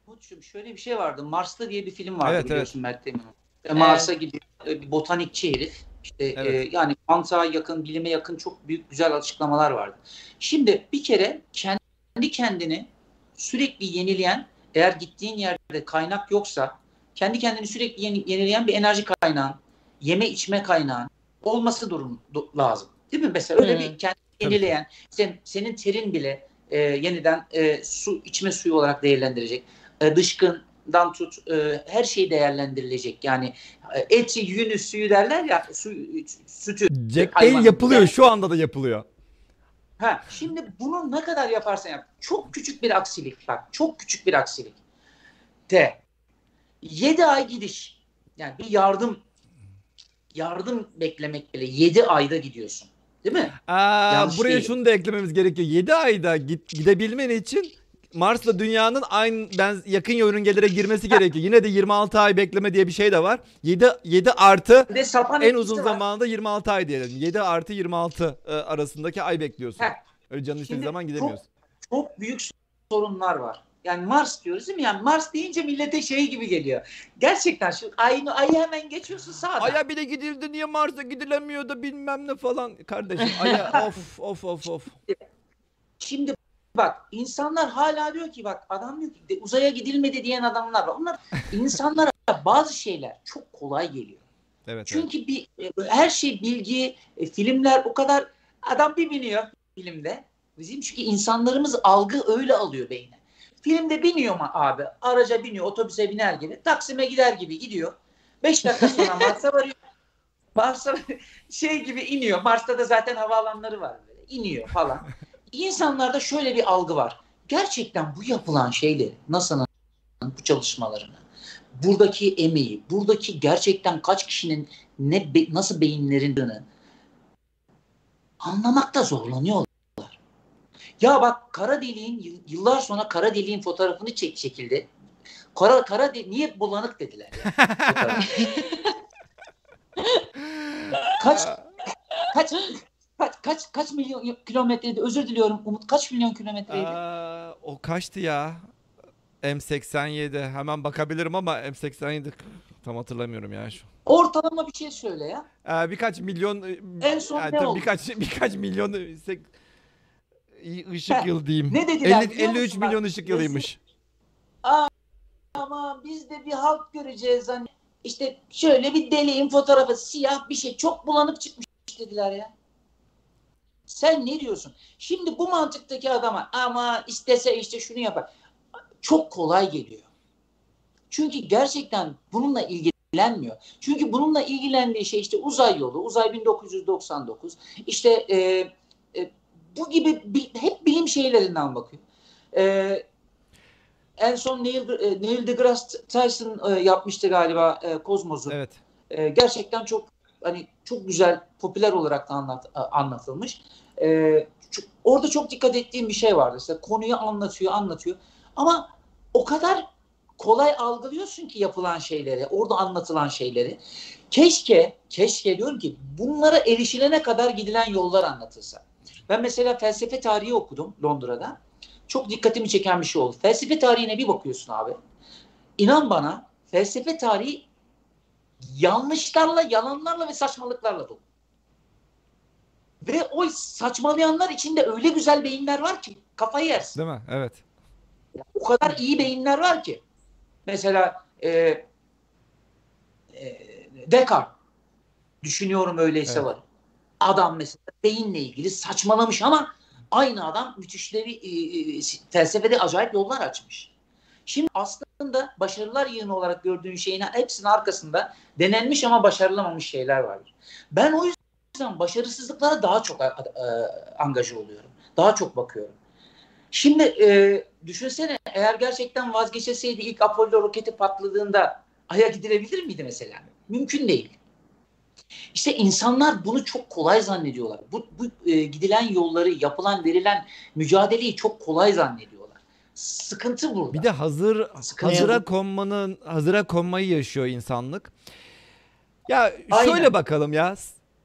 Umut'cum şöyle bir şey vardı. Mars'ta diye bir film vardı Evet, biliyorsun Mert Demir'in. E, Mars'a gidiyor. e, Bir botanikçi herif. İşte e, Evet. yani mantığa yakın, bilime yakın çok büyük güzel açıklamalar vardı. Şimdi bir kere kendi kendini sürekli yenileyen, eğer gittiğin yerde kaynak yoksa kendi kendini sürekli yeni- yenileyen bir enerji kaynağın, yeme içme kaynağın olması durum du- lazım. Değil mi? Mesela öyle Hmm. bir kendini yenileyen, sen, senin terin bile e, yeniden e, su içme suyu olarak değerlendirecek. E, dışkından tut e, her şey değerlendirilecek. Yani e, eti, yünü, suyu derler ya su, sütü. Jack. Dale yapılıyor. Yani- Şu anda da yapılıyor. Ha, şimdi bunu ne kadar yaparsan yap. Çok küçük bir aksilik bak. Çok küçük bir aksilik. De. 7 ay gidiş. Yani bir yardım yardım beklemek bile 7 ayda gidiyorsun. Değil mi? Aa, Yanlış buraya değil. şunu da eklememiz gerekiyor. 7 ayda git, gidebilmen için Mars'la dünyanın aynı ben yakın yörüngelere girmesi gerekiyor. Yine de 26 ay bekleme diye bir şey de var. 7 7 artı en uzun var. zamanda 26 ay diyelim. 7 artı 26 e, arasındaki ay bekliyorsun. Heh. Öyle canın istediği zaman gidemiyorsun. çok büyük sorunlar var. Yani Mars diyoruz değil mi? Yani Mars deyince millete şey gibi geliyor. Gerçekten şu ayını ayı hemen geçiyorsun sağda. Aya bile gidildi niye Mars'a gidilemiyor da bilmem ne falan. Kardeşim aya of of of of. Şimdi bak insanlar hala diyor ki bak adam diyor ki uzaya gidilmedi diyen adamlar var. Onlar insanlara bazı şeyler çok kolay geliyor. Evet, evet. Çünkü bir e, her şey bilgi, e, filmler o kadar adam bir biniyor filmde. Bizim çünkü insanlarımız algı öyle alıyor beyne. Filmde biniyor mu abi? Araca biniyor, otobüse biner gibi, Taksim'e gider gibi gidiyor. Beş dakika sonra Mars'a varıyor. Mars'a şey gibi iniyor. Mars'ta da zaten havaalanları var böyle. İniyor falan. İnsanlarda şöyle bir algı var. Gerçekten bu yapılan şeyleri, NASA'nın bu çalışmalarını, buradaki emeği, buradaki gerçekten kaç kişinin ne be- nasıl beyinlerindini anlamakta zorlanıyorlar. Ya bak kara deliğin yıl- yıllar sonra kara deliğin fotoğrafını çek çekildi. Kara kara de- niye bulanık dediler ya. kaç kaç kaç kaç kaç milyon kilometreydi? Özür diliyorum Umut. Kaç milyon kilometreydi? Aa, o kaçtı ya? M87. Hemen bakabilirim ama M87 tam hatırlamıyorum ya şu. Ortalama bir şey söyle ya. Ee, birkaç milyon En son yani ne tabii oldu? birkaç birkaç milyon sek- ışık Heh, yıl diyeyim. ne dediler 50 biliyor 53 musun? Bak, milyon ışık yılıymış. Ama biz de bir halk göreceğiz hani. İşte şöyle bir deliğin fotoğrafı siyah bir şey çok bulanık çıkmış dediler ya. Sen ne diyorsun? Şimdi bu mantıktaki adama ama istese işte şunu yapar. Çok kolay geliyor. Çünkü gerçekten bununla ilgilenmiyor. Çünkü bununla ilgilendiği şey işte uzay yolu, uzay 1999. İşte e, e, bu gibi bi- hep bilim şeylerinden bakıyor. E, en son Neil, e, Neil deGrasse Tyson e, yapmıştı galiba e, Kozmos'u. Evet. E, gerçekten çok hani çok güzel, popüler olarak da anlat, anlatılmış. E, çok- orada çok dikkat ettiğim bir şey vardı. İşte konuyu anlatıyor, anlatıyor. Ama o kadar kolay algılıyorsun ki yapılan şeyleri, orada anlatılan şeyleri. Keşke, keşke diyorum ki bunlara erişilene kadar gidilen yollar anlatılsa. Ben mesela felsefe tarihi okudum Londra'da. Çok dikkatimi çeken bir şey oldu. Felsefe tarihine bir bakıyorsun abi. İnan bana felsefe tarihi yanlışlarla, yalanlarla ve saçmalıklarla dolu. Ve o saçmalayanlar içinde öyle güzel beyinler var ki kafayı yersin. Değil mi? Evet. O kadar iyi beyinler var ki. Mesela e, e, Descartes düşünüyorum öyleyse Evet. var. Adam mesela beyinle ilgili saçmalamış ama aynı adam müthişleri e, e, felsefede acayip yollar açmış. Şimdi aslında başarılar yığını olarak gördüğün şeyin hepsinin arkasında denenmiş ama başarılamamış şeyler vardır. Ben o yüzden başarısızlıklara daha çok e, e, angaje oluyorum. Daha çok bakıyorum. Şimdi e, düşünsene eğer gerçekten vazgeçeseydi ilk Apollo roketi patladığında Ay'a gidilebilir miydi mesela? Mümkün değil. İşte insanlar bunu çok kolay zannediyorlar. Bu, bu e, gidilen yolları, yapılan, verilen mücadeleyi çok kolay zannediyorlar. Sıkıntı burada. Bir de hazır Sıkıntı hazıra konmanın hazıra konmayı yaşıyor insanlık. Ya Aynen. şöyle bakalım ya.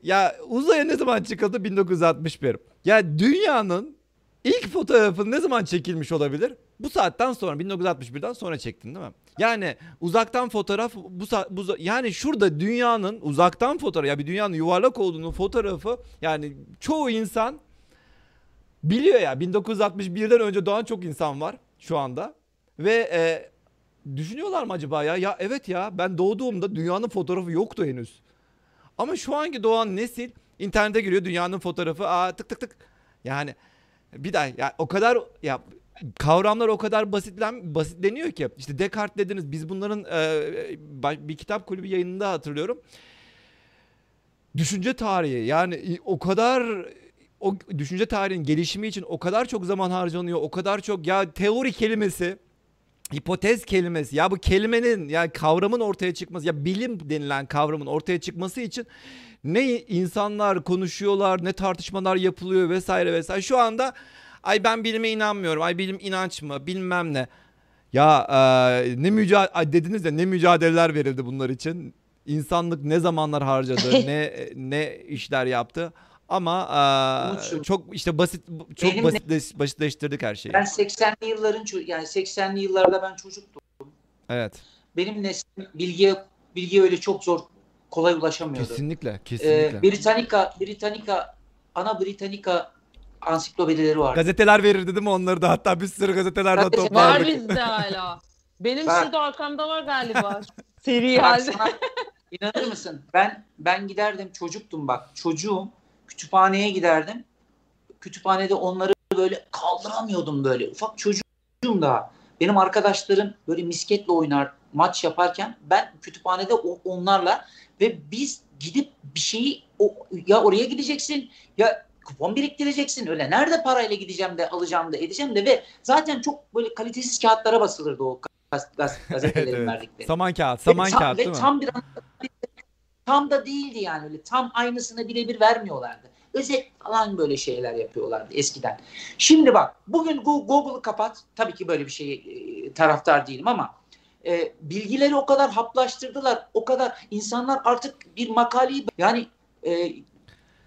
Ya uzaya ne zaman çıkıldı? 1961. Ya dünyanın ilk fotoğrafı ne zaman çekilmiş olabilir? Bu saatten sonra 1961'den sonra çektin değil mi? Yani uzaktan fotoğraf bu, bu yani şurada dünyanın uzaktan fotoğrafı ya bir dünyanın yuvarlak olduğunu fotoğrafı yani çoğu insan biliyor ya 1961'den önce doğan çok insan var şu anda ve e, düşünüyorlar mı acaba ya? Ya evet ya ben doğduğumda dünyanın fotoğrafı yoktu henüz. Ama şu anki doğan nesil internete giriyor dünyanın fotoğrafı aa tık tık tık. Yani bir daha ya o kadar ya kavramlar o kadar basitlen basitleniyor ki işte Descartes dediniz biz bunların e, bir kitap kulübü yayınında hatırlıyorum. Düşünce tarihi yani o kadar o düşünce tarihinin gelişimi için o kadar çok zaman harcanıyor. O kadar çok ya teori kelimesi hipotez kelimesi ya bu kelimenin yani kavramın ortaya çıkması ya bilim denilen kavramın ortaya çıkması için ne insanlar konuşuyorlar ne tartışmalar yapılıyor vesaire vesaire. Şu anda ay ben bilime inanmıyorum ay bilim inanç mı bilmem ne. Ya e, ne mücadele dediniz de ne mücadeleler verildi bunlar için. İnsanlık ne zamanlar harcadı ne ne işler yaptı ama e, çok işte basit çok benim- basitleş, basitleştirdik her şeyi Ben 80'li yılların yani 80'li yıllarda ben çocuktum. evet Benim neslim bilgiye bilgiye öyle çok zor kolay ulaşamıyordu. kesinlikle Ee, kesinlikle Britannica Britannica ana Britannica ansiklopedileri vardı. Gazeteler verirdi değil mi onları da hatta bir sürü gazetelerden Gazete- Var toplardık. bizde hala. Benim Bak. şurada arkamda var galiba. Seri halde. inanır mısın? Ben ben giderdim çocuktum bak. Çocuğum kütüphaneye giderdim. Kütüphanede onları böyle kaldıramıyordum böyle. Ufak çocuğum daha. Benim arkadaşlarım böyle misketle oynar, maç yaparken ben kütüphanede onlarla ve biz gidip bir şeyi o, ya oraya gideceksin ya kupon biriktireceksin. Öyle nerede parayla gideceğim de alacağım da edeceğim de ve zaten çok böyle kalitesiz kağıtlara basılırdı o gaz, gaz, gazetelerin Evet, evet. verdikleri. Saman kağıt, Ve saman tam- kağıt ve değil mi? tam bir tam da değildi yani öyle tam aynısını birebir vermiyorlardı. Özet falan böyle şeyler yapıyorlardı eskiden. Şimdi bak bugün Go- Google'ı kapat. Tabii ki böyle bir şey e, taraftar değilim ama e, bilgileri o kadar haplaştırdılar. O kadar insanlar artık bir makaleyi yani e,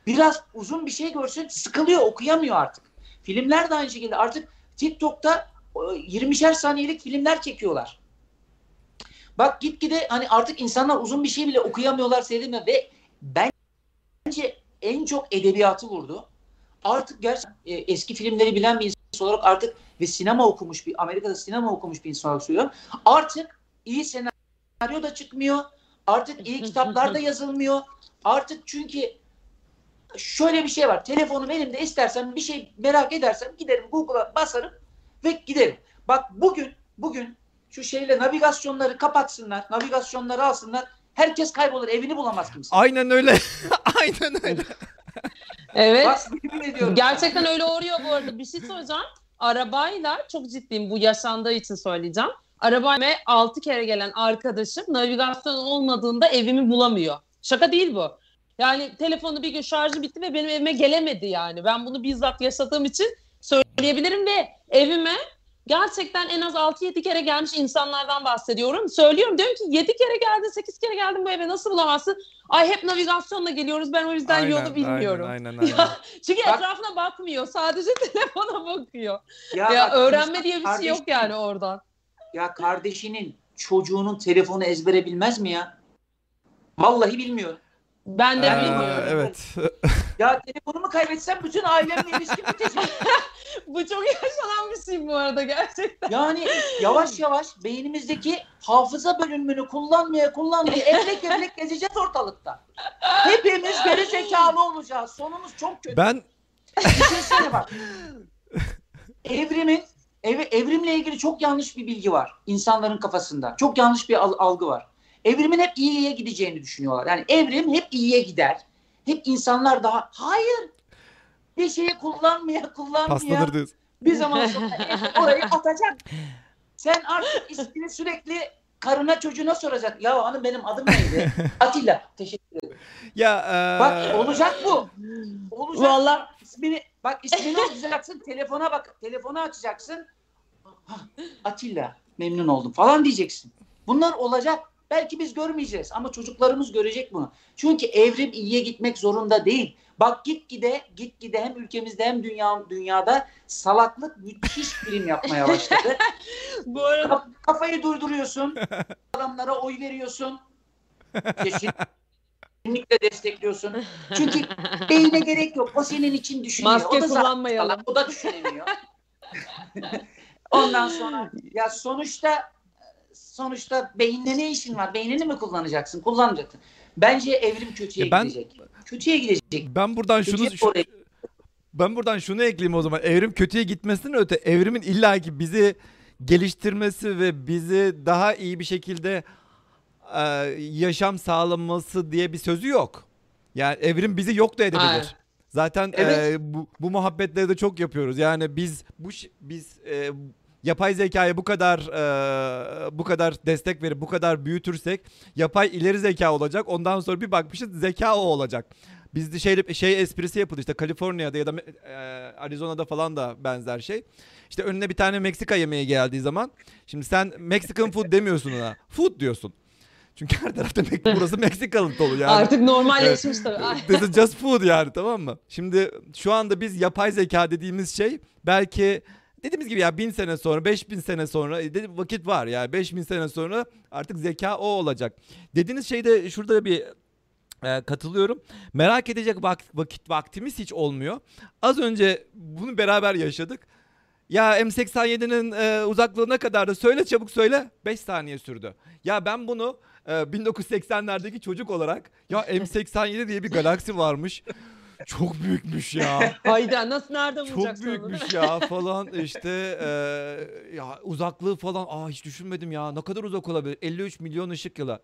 biraz uzun bir şey görsün sıkılıyor okuyamıyor artık. Filmler de aynı şekilde artık TikTok'ta e, 20'şer saniyelik filmler çekiyorlar. Bak gitgide hani artık insanlar uzun bir şey bile okuyamıyorlar seyredemiyor ve bence en çok edebiyatı vurdu. Artık gerçekten e, eski filmleri bilen bir insan olarak artık ve sinema okumuş bir Amerika'da sinema okumuş bir insan olarak söylüyorum. Artık iyi senaryo da çıkmıyor. Artık iyi kitaplar da yazılmıyor. Artık çünkü şöyle bir şey var. Telefonum elimde istersem bir şey merak edersem giderim Google'a basarım ve giderim. Bak bugün bugün şu şeyle navigasyonları kapatsınlar. Navigasyonları alsınlar. Herkes kaybolur. Evini bulamaz kimse. Aynen öyle. Aynen öyle. Evet. Bak. Gerçekten öyle oluyor bu arada. Bir şey söyleyeceğim. Arabayla çok ciddiyim bu yaşandığı için söyleyeceğim. Arabayla 6 kere gelen arkadaşım navigasyon olmadığında evimi bulamıyor. Şaka değil bu. Yani telefonu bir gün şarjı bitti ve benim evime gelemedi yani. Ben bunu bizzat yaşadığım için söyleyebilirim ve evime gerçekten en az 6-7 kere gelmiş insanlardan bahsediyorum. Söylüyorum diyorum ki 7 kere geldin 8 kere geldin bu eve nasıl bulamazsın? Ay hep navigasyonla geliyoruz ben o yüzden yolu bilmiyorum. Aynen aynen. Ya, çünkü Bak- etrafına bakmıyor. Sadece telefona bakıyor. Ya, Ya bak, öğrenme diye bir şey yok yani oradan. Ya kardeşinin çocuğunun telefonu ezbere bilmez mi ya? Vallahi bilmiyorum. Ben de Ee, bilmiyorum. evet. Ya telefonumu kaybetsem bütün ailemle ilişkim bitecek. Bu çok yaşanan bir şey bu arada gerçekten. Yani yavaş yavaş beynimizdeki hafıza bölümünü kullanmaya kullanmaya evrek evrek gezeceğiz ortalıkta. Hepimiz geri zekalı olacağız. Sonumuz çok kötü. Ben Düşünsene bak. Evrimin ev, evrimle ilgili çok yanlış bir bilgi var insanların kafasında. Çok yanlış bir al- algı var. Evrimin hep iyiye gideceğini düşünüyorlar. Yani evrim hep iyiye gider. Hep insanlar daha hayır bir şeyi kullanmaya kullanmaya diyorsun. bir zaman sonra orayı atacak. Sen artık ismini sürekli karına çocuğuna soracak. Ya hanım benim adım neydi? Atilla. Teşekkür ederim. Ya e, Bak olacak bu. Olacak. Vallahi İsmini, bak ismini yazacaksın. telefona bak. Telefonu açacaksın. "Ah, Atilla memnun oldum falan diyeceksin. Bunlar olacak. Belki biz görmeyeceğiz ama çocuklarımız görecek bunu. Çünkü evrim iyiye gitmek zorunda değil. Bak gitgide gitgide hem ülkemizde hem dünya dünyada salaklık müthiş film yapmaya başladı. Bu arada Kaf- kafayı durduruyorsun. Adamlara oy veriyorsun. Kesinlikle destekliyorsun. Çünkü beyne gerek yok. O senin için düşünüyor. Maske o da kullanmayalım. salak, O da düşünemiyor. Ondan sonra ya sonuçta sonuçta beyinde ne işin var? Beynini mi kullanacaksın? Kullanacaksın. Bence evrim kötüye Ya ben- gidecek. Kötüye gidecek. Ben buradan şunu Kötüye doğru ben buradan şunu ekleyeyim o zaman. Evrim kötüye gitmesinden öte evrimin illaki bizi geliştirmesi ve bizi daha iyi bir şekilde e, yaşam sağlaması diye bir sözü yok. Yani evrim bizi yok da edebilir. Aynen. Zaten Evet. e, bu, bu muhabbetleri de çok yapıyoruz. Yani biz bu biz e, yapay zekaya bu kadar e, bu kadar destek verip bu kadar büyütürsek yapay ileri zeka olacak. Ondan sonra bir bakmışız zeka o olacak. Bizde şey şey esprisi yapıldı işte Kaliforniya'da ya da e, Arizona'da falan da benzer şey. İşte önüne bir tane Meksika yemeği geldiği zaman şimdi sen Mexican food demiyorsun ona. Food diyorsun. Çünkü her tarafta Mek- burası Meksikalı dolu yani. artık normalleşmiş tabii. This is just food yani tamam mı? Şimdi şu anda biz yapay zeka dediğimiz şey belki dediğimiz gibi ya bin sene sonra 5000 sene sonra e, dedi, vakit var yani 5000 sene sonra artık zeka o olacak. Dediğiniz şeyde şurada bir e, katılıyorum. Merak edecek vak- vakit vaktimiz hiç olmuyor. Az önce bunu beraber yaşadık. Ya M87'nin e, uzaklığı ne kadar da söyle çabuk söyle 5 saniye sürdü. Ya ben bunu e, 1980'lerdeki çocuk olarak ya M87 diye bir galaksi varmış. Çok büyükmüş ya. Hayda nasıl nerede Çok bulacaksın onu? büyükmüş ya falan işte e, ya uzaklığı falan aa hiç düşünmedim ya ne kadar uzak olabilir 53 milyon ışık yılı.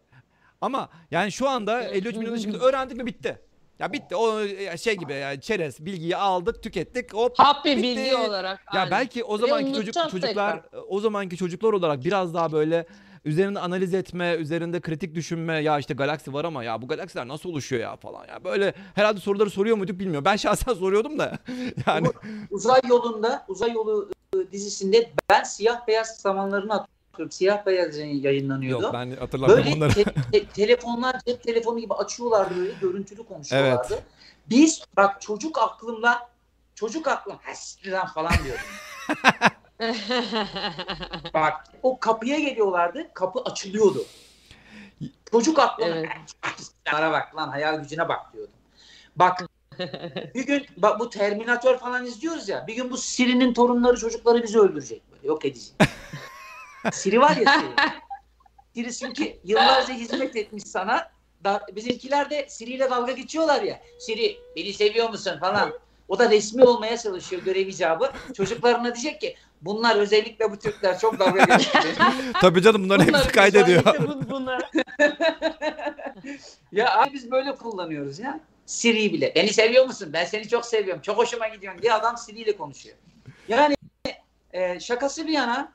Ama yani şu anda 53 milyon ışık yılı öğrendik mi bitti. Ya bitti o şey gibi yani çerez bilgiyi aldık tükettik hop Hap bir Bitti. bilgi olarak. ya aynen. belki o zamanki çocuk unutacağız çocuklar o zamanki çocuklar olarak biraz daha böyle üzerinde analiz etme, üzerinde kritik düşünme ya işte galaksi var ama ya bu galaksiler nasıl oluşuyor ya falan ya böyle herhalde soruları soruyor muyduk bilmiyorum. Ben şahsen soruyordum da yani Uzay yolunda, uzay yolu e, dizisinde ben siyah beyaz zamanlarını hatırlıyorum. Siyah beyaz yayınlanıyordu. yok ben hatırlamıyorum Böyle onları. te- te- telefonlar cep telefonu gibi açıyorlardı böyle görüntülü konuşuyorlardı. Biz bak çocuk aklımla çocuk aklım "Ha, lan falan diyordum. Bak o kapıya geliyorlardı kapı açılıyordu. Çocuk aklım Evet. "Bana bak lan hayal gücüne bak diyordum. Bak bir gün bak bu Terminator falan izliyoruz ya bir gün bu Siri'nin torunları çocukları bizi öldürecek böyle yok edecek. Siri var ya Siri. Siri çünkü yıllarca hizmet etmiş sana. Da, bizimkiler de Siri ile dalga geçiyorlar ya. Siri beni seviyor musun falan. O da resmi olmaya çalışıyor görev icabı. Çocuklarına diyecek ki bunlar özellikle bu Türkler çok dalga geçiyor. Tabii canım bunların Bunlar hepsi kaydediyor. özellikle bu- bunlar. ya abi biz böyle kullanıyoruz ya. Siri bile. Beni seviyor musun? Ben seni çok seviyorum. Çok hoşuma gidiyorsun diye adam Siri ile konuşuyor. Yani e, şakası bir yana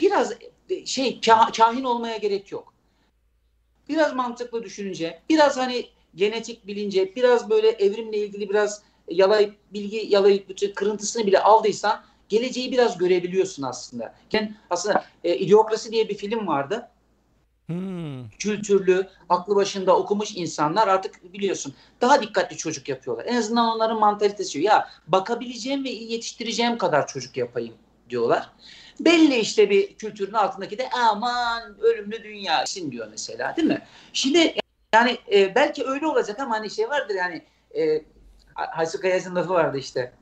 biraz e, şey kah- kahin olmaya gerek yok. Biraz mantıklı düşününce, biraz hani genetik bilince, biraz böyle evrimle ilgili biraz yalayıp bilgi yalayıp bütün kırıntısını bile aldıysan geleceği biraz görebiliyorsun aslında. Yani aslında e, İdiokrasi diye bir film vardı Hmm. kültürlü, aklı başında okumuş insanlar artık biliyorsun daha dikkatli çocuk yapıyorlar. En azından onların mantalitesi ya bakabileceğim ve yetiştireceğim kadar çocuk yapayım diyorlar. Belli işte bir kültürün altındaki de aman ölümlü dünya için diyor mesela değil mi? Şimdi yani e, belki öyle olacak ama hani şey vardır yani e, Haysu Kayaz'ın lafı vardı işte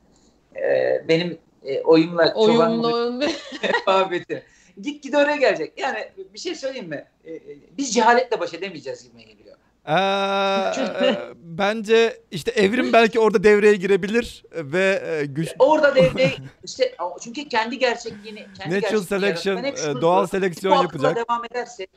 e, benim e, oyumla çoban Oyunlu oyun. muhabbeti. Git git oraya gelecek. Yani bir şey söyleyeyim mi? Ee, e, biz cehaletle baş edemeyeceğiz gibi geliyor. Ee, bence işte evrim belki orada devreye girebilir ve e, güç Orada devreye işte çünkü kendi gerçekliğini kendi natural selection, e, doğal Bu seleksiyon akılla yapacak. devam edersek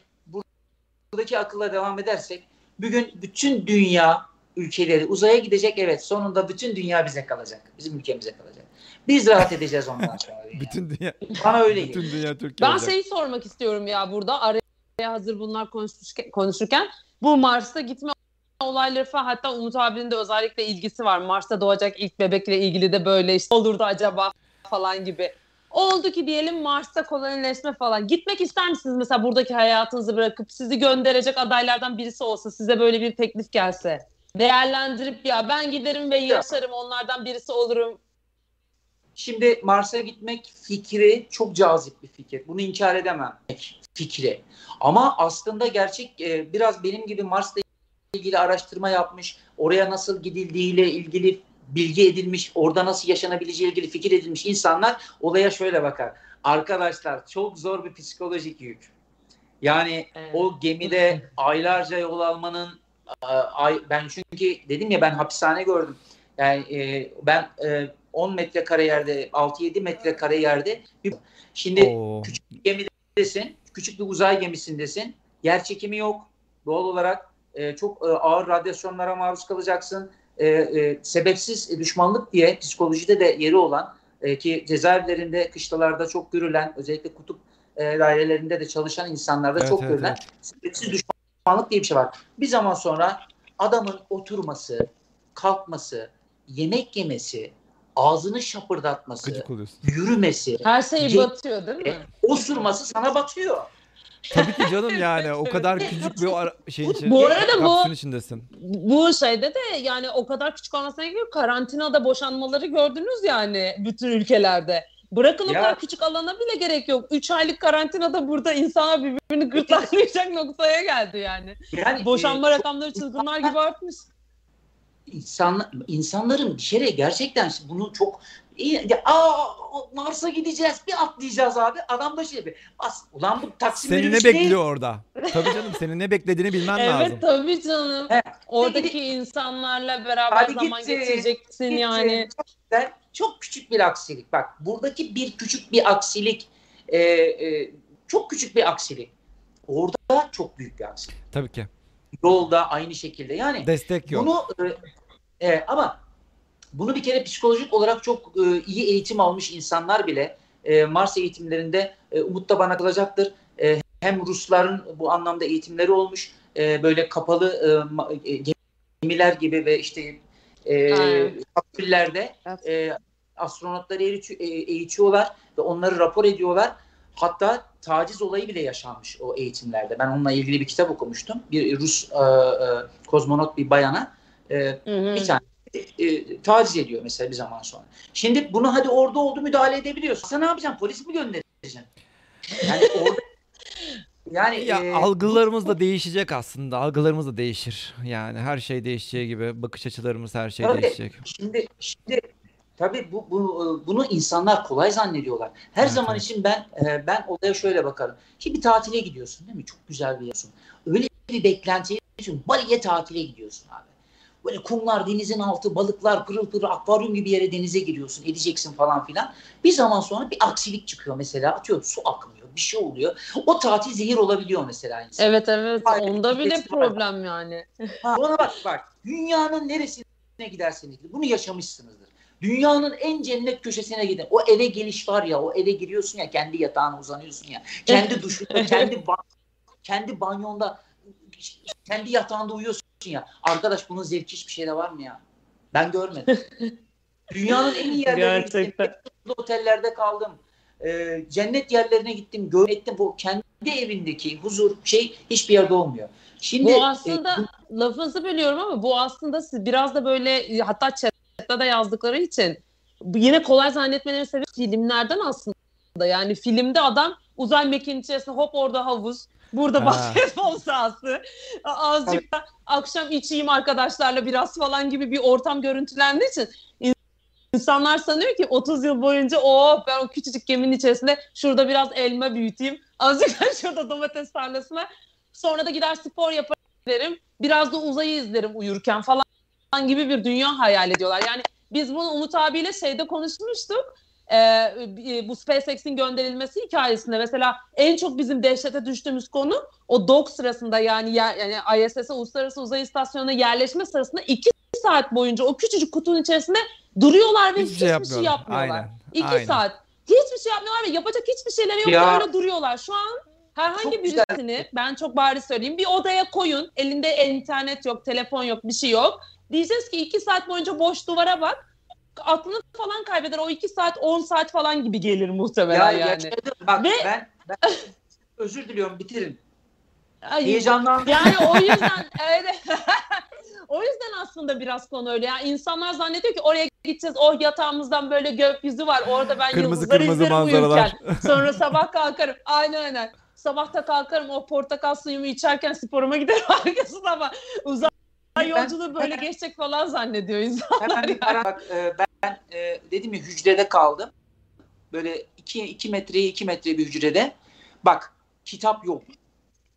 buradaki akılla devam edersek bugün bütün dünya ülkeleri uzaya gidecek evet sonunda bütün dünya bize kalacak. Bizim ülkemize kalacak. Biz rahat edeceğiz ondan sonra. dünya. Bütün dünya, Bana öyle geliyor. bütün dünya Türkiye Ben olacak. şeyi sormak istiyorum ya burada araya hazır bunlar konuşurken, konuşurken bu Mars'a gitme olayları falan hatta Umut abinin de özellikle ilgisi var. Mars'ta doğacak ilk bebekle ilgili de böyle işte olurdu acaba falan gibi Oldu ki diyelim Mars'ta kolonileşme falan. Gitmek ister misiniz mesela buradaki hayatınızı bırakıp sizi gönderecek adaylardan birisi olsa size böyle bir teklif gelse? Değerlendirip ya ben giderim ve yaşarım onlardan birisi olurum. Şimdi Mars'a gitmek fikri çok cazip bir fikir. Bunu inkar edemem fikri. Ama aslında gerçek e, biraz benim gibi Mars'la ilgili araştırma yapmış, oraya nasıl gidildiğiyle ilgili bilgi edilmiş, orada nasıl yaşanabileceği ilgili fikir edilmiş insanlar olaya şöyle bakar. Arkadaşlar çok zor bir psikolojik yük. Yani Evet. o gemide aylarca yol almanın ay, ben çünkü dedim ya ben hapishane gördüm. Yani e, ben e, 10 metrekare yerde 6-7 metrekare yerde bir, şimdi Oo. gemidesin, küçük bir uzay gemisindesin. Yer çekimi yok. Doğal olarak e, çok e, ağır radyasyonlara maruz kalacaksın. E, e, sebepsiz düşmanlık diye psikolojide de yeri olan e, ki cezaevlerinde, kışlalarda çok görülen, özellikle kutup e, dairelerinde de çalışan insanlarda Evet, çok evet, görülen sebepsiz düşmanlık diye bir şey var. Bir zaman sonra adamın oturması, kalkması, yemek yemesi, ağzını şapırdatması, yürümesi, Her şey Ge- batıyor değil mi? e, osurması sana batıyor. Tabii ki canım yani o kadar küçük bir ara- şeyin için. Bu arada bu- kapsülün içindesin. Bu şeyde de yani o kadar küçük olmasına gerek yok. Karantinada boşanmaları gördünüz yani bütün ülkelerde. Bırakın o Ya- kadar küçük alana bile gerek yok. 3 aylık karantinada burada insanlar birbirini gırtlaklayacak noktaya geldi yani. Yani Boşanma e, rakamları çılgınlar gibi artmış. İnsan, insanların bir kere gerçekten bunu çok iyi, aa Mars'a gideceğiz bir atlayacağız abi adam da şey yapıyor. As, ulan bu Taksim Seni ne minibüsü değil. bekliyor orada? Tabii canım senin ne beklediğini bilmen lazım. Evet tabii canım. He. Oradaki insanlarla beraber Hadi zaman git, e, geçireceksin Git, yani. e, Çok, güzel, çok küçük bir aksilik. Bak buradaki bir küçük bir aksilik e, e, çok küçük bir aksilik. Orada çok büyük bir aksilik. Tabii ki. Yolda aynı şekilde. Yani Destek yok. Bunu e, e, ama bunu bir kere psikolojik olarak çok e, iyi eğitim almış insanlar bile e, Mars eğitimlerinde e, umutta bana kalacaktır. E, hem Rusların bu anlamda eğitimleri olmuş. E, böyle kapalı e, e, gemiler gibi ve işte e, kapsüllerde Evet. e, astronotları e, eğitiyorlar ve onları rapor ediyorlar. Hatta taciz olayı bile yaşanmış o eğitimlerde. Ben onunla ilgili bir kitap okumuştum. Bir Rus e, e, kozmonot bir bayana e, Hı hı. bir tane e, taciz ediyor mesela bir zaman sonra. Şimdi bunu hadi orada oldu müdahale edebiliyorsun. Sen ne yapacaksın? Polis mi göndereceksin? Yani orada yani Ya e, algılarımız da değişecek aslında. Algılarımız da değişir. Yani her şey değişeceği gibi bakış açılarımız her şey Tabii. değişecek. Şimdi şimdi tabii bu, bu bunu insanlar kolay zannediyorlar. Her Evet, zaman evet. için ben e, ben olaya şöyle bakarım. Şimdi bir tatile gidiyorsun değil mi? Çok güzel bir yersin. Öyle bir beklentiye gidiyorsun. Bali'ye tatile gidiyorsun abi. Böyle kumlar, denizin altı, balıklar, pırıl pırıl, akvaryum gibi yere denize giriyorsun, edeceksin falan filan. Bir zaman sonra bir aksilik çıkıyor mesela. Atıyorum su akmıyor, bir şey oluyor. O tatil zehir olabiliyor mesela insan. Evet evet Hayır, onda bile kesin var. problem yani. Ha, ona bak bak. Dünyanın neresine giderseniz gidin. Bunu yaşamışsınızdır. Dünyanın en cennet köşesine gidin. O eve geliş var ya, o eve giriyorsun ya, kendi yatağına uzanıyorsun ya. Kendi duşunda, kendi ba- kendi banyonda, kendi yatağında uyuyorsun ya. Arkadaş bunun zevki hiçbir şeyde var mı ya? Ben görmedim. Dünyanın en iyi yerlerine gittim. Gerçekten. en mutlu otellerde kaldım. Ee, cennet yerlerine gittim, gördüm. Bu kendi evindeki huzur şey hiçbir yerde olmuyor. Şimdi Bu aslında lafınızı bölüyorum ama bu aslında siz biraz da böyle hatta chatte de yazdıkları için yine kolay zannetmeleri sebebi filmlerden aslında. Yani filmde adam uzay mekiğinin içerisinde hop orada havuz, burada Ha. basketbol sahası, azıcık da akşam içeyim arkadaşlarla biraz falan gibi bir ortam görüntülendiği için İnsanlar sanıyor ki 30 yıl boyunca o ben o küçücük geminin içerisinde şurada biraz elma büyüteyim. Azıcık da şurada domates tarlasına. Sonra da gider spor yaparım. Biraz da uzayı izlerim uyurken falan gibi bir dünya hayal ediyorlar. Yani biz bunu Umut abiyle şeyde konuşmuştuk. Ee, bu SpaceX'in gönderilmesi hikayesinde mesela en çok bizim dehşete düştüğümüz konu o dock sırasında yani, yer, yani ISS'e Uluslararası Uzay İstasyonu'na yerleşme sırasında iki saat boyunca o küçücük kutunun içerisinde duruyorlar ve Hiçbir hiçbir, şey şey, yapmıyorlar. Aynen, İki aynen. saat. Hiçbir şey yapmıyorlar ve yapacak hiçbir şeyleri yok. Ya. Öyle duruyorlar. Şu an herhangi Çok güzel. birisini ben çok bariz söyleyeyim bir odaya koyun. Elinde internet yok, telefon yok, bir şey yok. Diyeceğiz ki iki saat boyunca boş duvara bak. aklını falan kaybeder. O 2 saat 10 saat falan gibi gelir muhtemelen Ya yani. yaşadım. Bak Ve- ben, ben özür diliyorum bitirin. Ay, Heyecanlandım. Yani o yüzden evet. o yüzden aslında biraz konu öyle. Yani insanlar zannediyor ki oraya gideceğiz. Oh yatağımızdan böyle gökyüzü var. Orada ben Kırmızı yıldızları kırmızı izlerim manzaralar. uyurken. Sonra sabah kalkarım. Aynen aynen. Sabahta kalkarım o portakal suyumu içerken sporuma giderim arkasına ama uzay Ben- yolculuğu böyle geçecek falan zannediyor insan. Hemen bir para bak e, ben e, dedim ya hücrede kaldım. Böyle 2 2 metreye 2 metre bir hücrede. Bak kitap yok,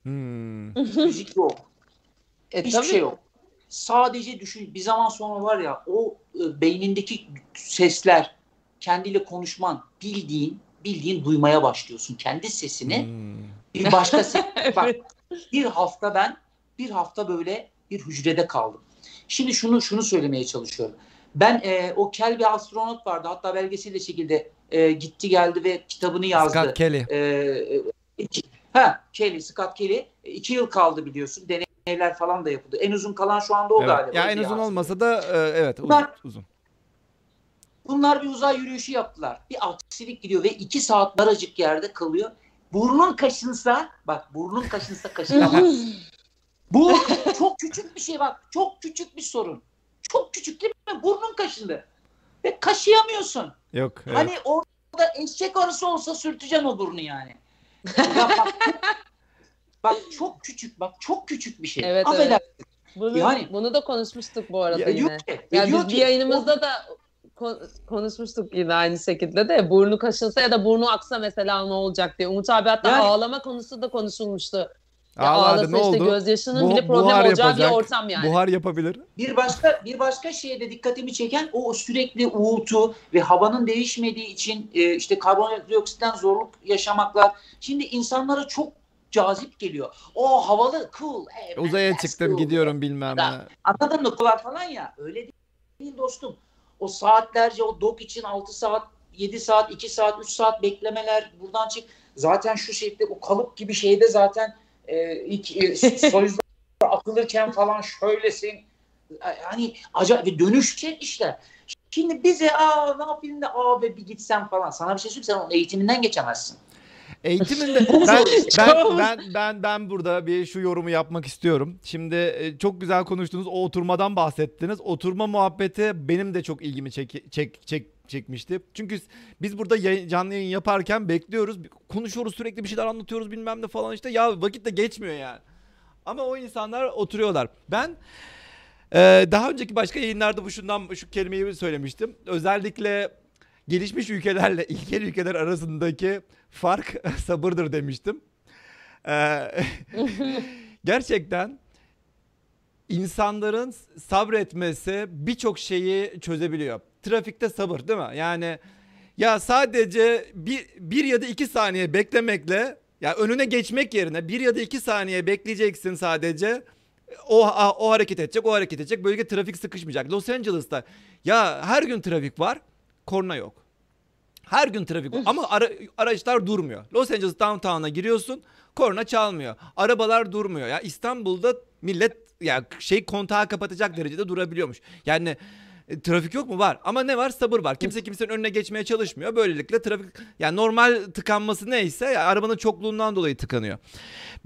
Hmm. müzik yok, E, hiçbir tabii. şey yok. Sadece düşün bir zaman sonra var ya o e, beynindeki sesler kendiyle konuşman bildiğin bildiğin duymaya başlıyorsun kendi sesini. Hmm. Bir başka ses. Bak bir hafta ben bir hafta böyle bir hücrede kaldım. Şimdi şunu şunu söylemeye çalışıyorum. Ben e, o kel bir astronot vardı. Hatta belgesel şekilde e, gitti geldi ve kitabını yazdı. Scott Kelly. E, e, iki- ha Kelly, Scott Kelly. E, iki yıl kaldı biliyorsun. Deneyler falan da yapıldı. En uzun kalan şu anda o Evet. galiba. Ya en uzun yazdı. olmasa da e, evet uzun. Ben- uzun. Bunlar bir uzay yürüyüşü yaptılar. Bir aksilik gidiyor ve iki saat daracık yerde kalıyor. Burnun kaşınsa, bak burnun kaşınsa kaşınamaz. Bu çok küçük bir şey bak. Çok küçük bir sorun. Çok küçük değil mi? Burnun kaşındı. Ve kaşıyamıyorsun. Yok. evet. Hani orada eşek arısı olsa sürteceksin o burnu yani. Ya bak, bak çok küçük bak çok küçük bir şey. Evet, Affedersin. Bunu, Yani- bunu da konuşmuştuk bu arada Ya, yine. yok ki. Yani diyor biz bir yayınımızda da ko- konuşmuştuk yine aynı şekilde de burnu kaşınsa ya da burnu aksa mesela ne olacak diye. Umut abi hatta Yani- ağlama konusu da konuşulmuştu. Ya ağlasa ne işte oldu? gözyaşının Bu- bile problem olacağı bir yapacak. ortam yani. Buhar yapabilir. Bir başka bir başka şeye de dikkatimi çeken o sürekli uğultu ve havanın değişmediği için e, işte karbondioksitten zorluk yaşamaklar. Şimdi insanlara çok cazip geliyor. O havalı, cool. hey, man, Uzaya çıktım cool. gidiyorum bilmem ne. Anladın mı? Kulak falan ya. Öyle değil dostum. O saatlerce o dok için 6 saat, 7 saat, 2 saat, 3 saat beklemeler buradan çık. Zaten şu şekilde o kalıp gibi şeyde zaten e, ilk e, soyuzlar akılırken falan şöylesin. Hani acayip dönüşecek işler. Şimdi bize aa ne yapayım da abi bir gitsem falan. Sana bir şey söyleyeyim sen onun eğitiminden geçemezsin. Eğitiminde ben, ben ben ben ben burada bir şu yorumu yapmak istiyorum. Şimdi e, çok güzel konuştunuz. O oturmadan bahsettiniz. Oturma muhabbeti benim de çok ilgimi çek, çek, çek çekmişti. Çünkü biz burada yayın, canlı yayın yaparken bekliyoruz. Konuşuyoruz sürekli bir şeyler anlatıyoruz bilmem ne falan işte. Ya vakit de geçmiyor yani. Ama o insanlar oturuyorlar. Ben e, daha önceki başka yayınlarda bu şundan şu kelimeyi söylemiştim. Özellikle gelişmiş ülkelerle ilkel ülkeler arasındaki fark sabırdır demiştim. Ee, gerçekten insanların sabretmesi birçok şeyi çözebiliyor. Trafikte sabır değil mi? Yani ya sadece bir, bir ya da iki saniye beklemekle ya önüne geçmek yerine bir ya da iki saniye bekleyeceksin sadece. O, o hareket edecek, o hareket edecek. Böylece trafik sıkışmayacak. Los Angeles'ta ya her gün trafik var, korna yok. Her gün trafik var ama ara- araçlar durmuyor. Los Angeles downtown'a giriyorsun, korna çalmıyor. Arabalar durmuyor. Ya İstanbul'da millet ya şey kontağı kapatacak derecede durabiliyormuş. Yani e, trafik yok mu? Var. Ama ne var? Sabır var. Kimse kimsenin önüne geçmeye çalışmıyor. Böylelikle trafik yani normal tıkanması neyse ya, arabanın çokluğundan dolayı tıkanıyor.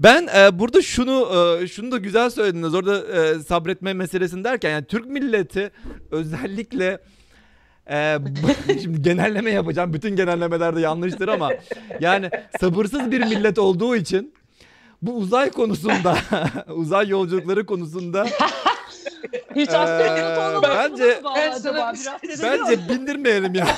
Ben e, burada şunu e, şunu da güzel söylediniz. Orada e, sabretme meselesini derken yani Türk milleti özellikle e, şimdi genelleme yapacağım. Bütün genellemeler de yanlıştır ama yani sabırsız bir millet olduğu için bu uzay konusunda, uzay yolculukları konusunda Hiç Ee, astronot olmamak bence- Ben acaba? sana- Biraz dedim. bence bindirmeyelim ya.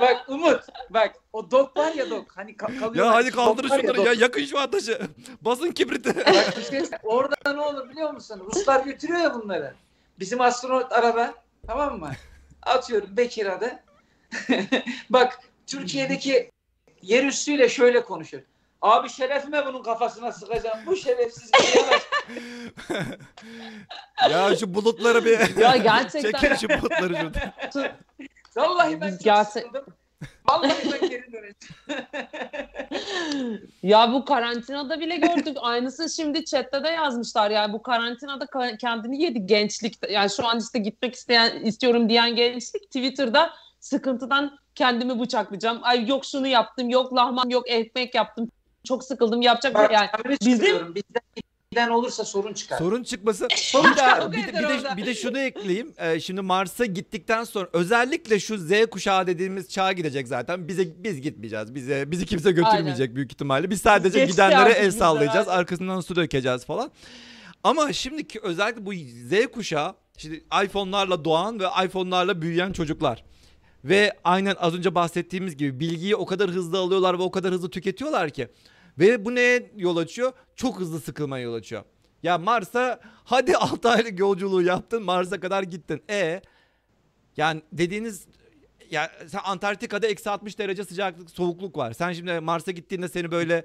Bak Umut bak o dok var ya dok hani ka- kalıyor. Ya hadi dok kaldırın ya, şunları dok. ya yakın şu ateşi. Basın kibriti. Bak şey orada ne olur biliyor musun? Ruslar götürüyor ya bunları. Bizim astronot araba tamam mı? Atıyorum Bekir adı. Bak Türkiye'deki yer üstüyle şöyle konuşur. Abi şerefime bunun kafasına sıkacağım. Bu şerefsiz ya şu bulutları bir Ya gerçekten- çekin şu bulutları şurada. Vallahi ben çok gerçek- sıkıldım. Vallahi ben geri döneceğim. Ya bu karantinada bile gördük. Aynısı şimdi chatte de yazmışlar. Yani bu karantinada ka- kendini yedi gençlik. Yani şu an işte gitmek isteyen istiyorum diyen gençlik Twitter'da sıkıntıdan kendimi bıçaklayacağım. Ay yok şunu yaptım, yok lahman, yok ekmek yaptım. Çok sıkıldım. Yapacak bir Bak, yani. öyle bizim-. Bizden giden olursa sorun çıkar. Sorun çıkması. Sorun Bir, daha, bir, de- bir, de, bir de şunu ekleyeyim. Ee, şimdi Mars'a gittikten sonra özellikle şu Z kuşağı dediğimiz çağ gidecek zaten. Bize biz gitmeyeceğiz. Bize bizi kimse götürmeyecek büyük ihtimalle. Biz sadece Geçti gidenlere el sallayacağız. artık. Arkasından su dökeceğiz falan. Ama şimdiki özellikle bu Z kuşağı şimdi iPhone'larla doğan ve iPhone'larla büyüyen çocuklar. Ve aynen az önce bahsettiğimiz gibi bilgiyi o kadar hızlı alıyorlar ve o kadar hızlı tüketiyorlar ki. Ve bu neye yol açıyor? Çok hızlı sıkılmaya yol açıyor. Ya Mars'a hadi 6 aylık yolculuğu yaptın Mars'a kadar gittin. E yani dediğiniz ya sen Antarktika'da eksi 60 derece sıcaklık soğukluk var. Sen şimdi Mars'a gittiğinde seni böyle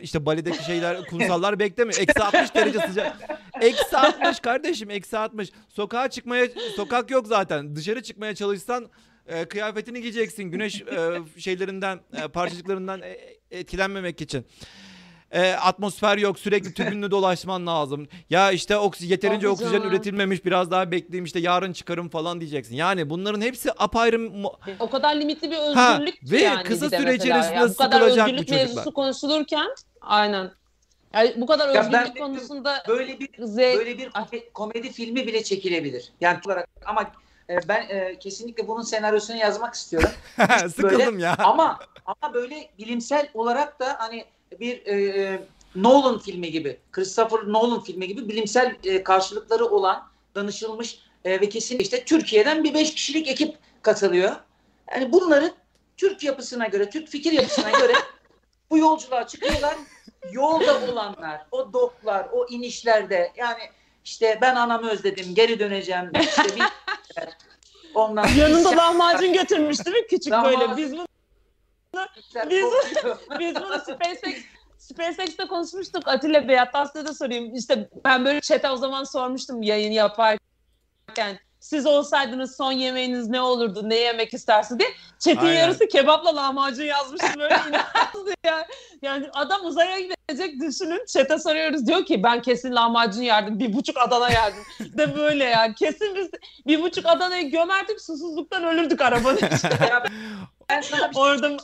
işte Bali'deki şeyler kumsallar beklemiyor. Eksi 60 derece sıcak. Eksi 60 kardeşim eksi 60. Sokağa çıkmaya sokak yok zaten. Dışarı çıkmaya çalışsan e, kıyafetini giyeceksin. Güneş e, şeylerinden e, parçacıklarından e, etkilenmemek için. E, atmosfer yok sürekli tübünlü dolaşman lazım. Ya işte oksi, yeterince Tabii oksijen canım. üretilmemiş biraz daha bekleyeyim işte yarın çıkarım falan diyeceksin. Yani bunların hepsi apayrı mu- O kadar limitli bir Ha, özgürlük ki ve yani kısa bir de süre mesela. içerisinde Yani bu kadar sıkılacak bu özgürlük çocuklar. mevzusu konuşulurken aynen. Yani bu kadar Ya özgürlük ben de- konusunda Böyle bir Z böyle bir komedi, komedi filmi bile çekilebilir. Yani olarak ama e, ben e, kesinlikle bunun senaryosunu yazmak istiyorum. Sıkıldım ya. ama ama böyle bilimsel olarak da hani bir e, Nolan filmi gibi, Christopher Nolan filmi gibi bilimsel e, karşılıkları olan danışılmış e, ve kesin işte Türkiye'den bir beş kişilik ekip katılıyor. Yani bunların Türk yapısına göre, Türk fikir yapısına göre bu yolculuğa çıkıyorlar. Yolda olanlar, o doklar, o inişlerde yani işte ben anamı özledim, geri döneceğim. İşte bir, ondan yanında lahmacun götürmüş değil mi küçük Lahmacun. böyle. Biz bunu biz- biz bunu SpaceX SpaceX'te konuşmuştuk Atilla Bey. Hatta size de sorayım. İşte ben böyle chat'e o zaman sormuştum yayın yaparken. Siz olsaydınız son yemeğiniz ne olurdu? Ne yemek istersiniz diye. Chat'in Aynen. yarısı kebapla lahmacun yazmıştım böyle inanılmazdı ya. Yani adam uzaya gidecek düşünün. Chat'e soruyoruz diyor ki ben kesin lahmacun yerdim. Bir buçuk Adana yerdim. de böyle yani. Kesin biz bir buçuk Adana'yı gömerdik susuzluktan ölürdük arabanın içinde. Ya ben sana bir şey Orada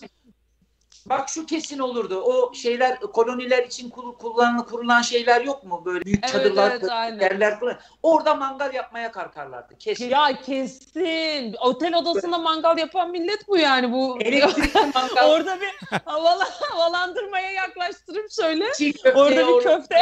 Bak şu kesin olurdu. O şeyler koloniler için kul- kullanılan kurulan şeyler yok mu? Böyle büyük Evet, çadırlar, evet, aynen. yerler falan. Orada mangal yapmaya kalkarlardı. Kesin. Ya kesin. Otel odasında mangal yapan millet bu yani bu. Mangal. Orada bir havala, havalandırmaya yaklaştırıp şöyle. köfte, orada bir köfte.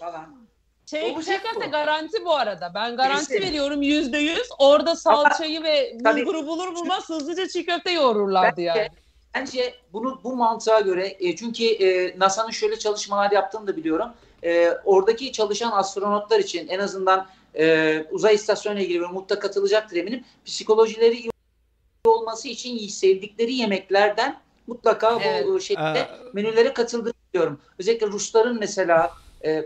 falan. Şey, Olacak şey köfte bu. garanti bu arada. Ben garanti Kesin. veriyorum yüzde yüz. Orada salçayı ve Tabii. bulguru bulur bulmaz hızlıca çiğ köfte yoğururlardı yani. Bence bunu bu mantığa göre e, çünkü e, NASA'nın şöyle çalışmalar yaptığını da biliyorum. E, oradaki çalışan astronotlar için en azından e, uzay istasyonu ile ilgili bir mutlaka katılacaktır eminim. Psikolojileri iyi olması için sevdikleri yemeklerden mutlaka bu Evet. e, şeyde Ee, menülere katıldığını biliyorum. Özellikle Rusların mesela e,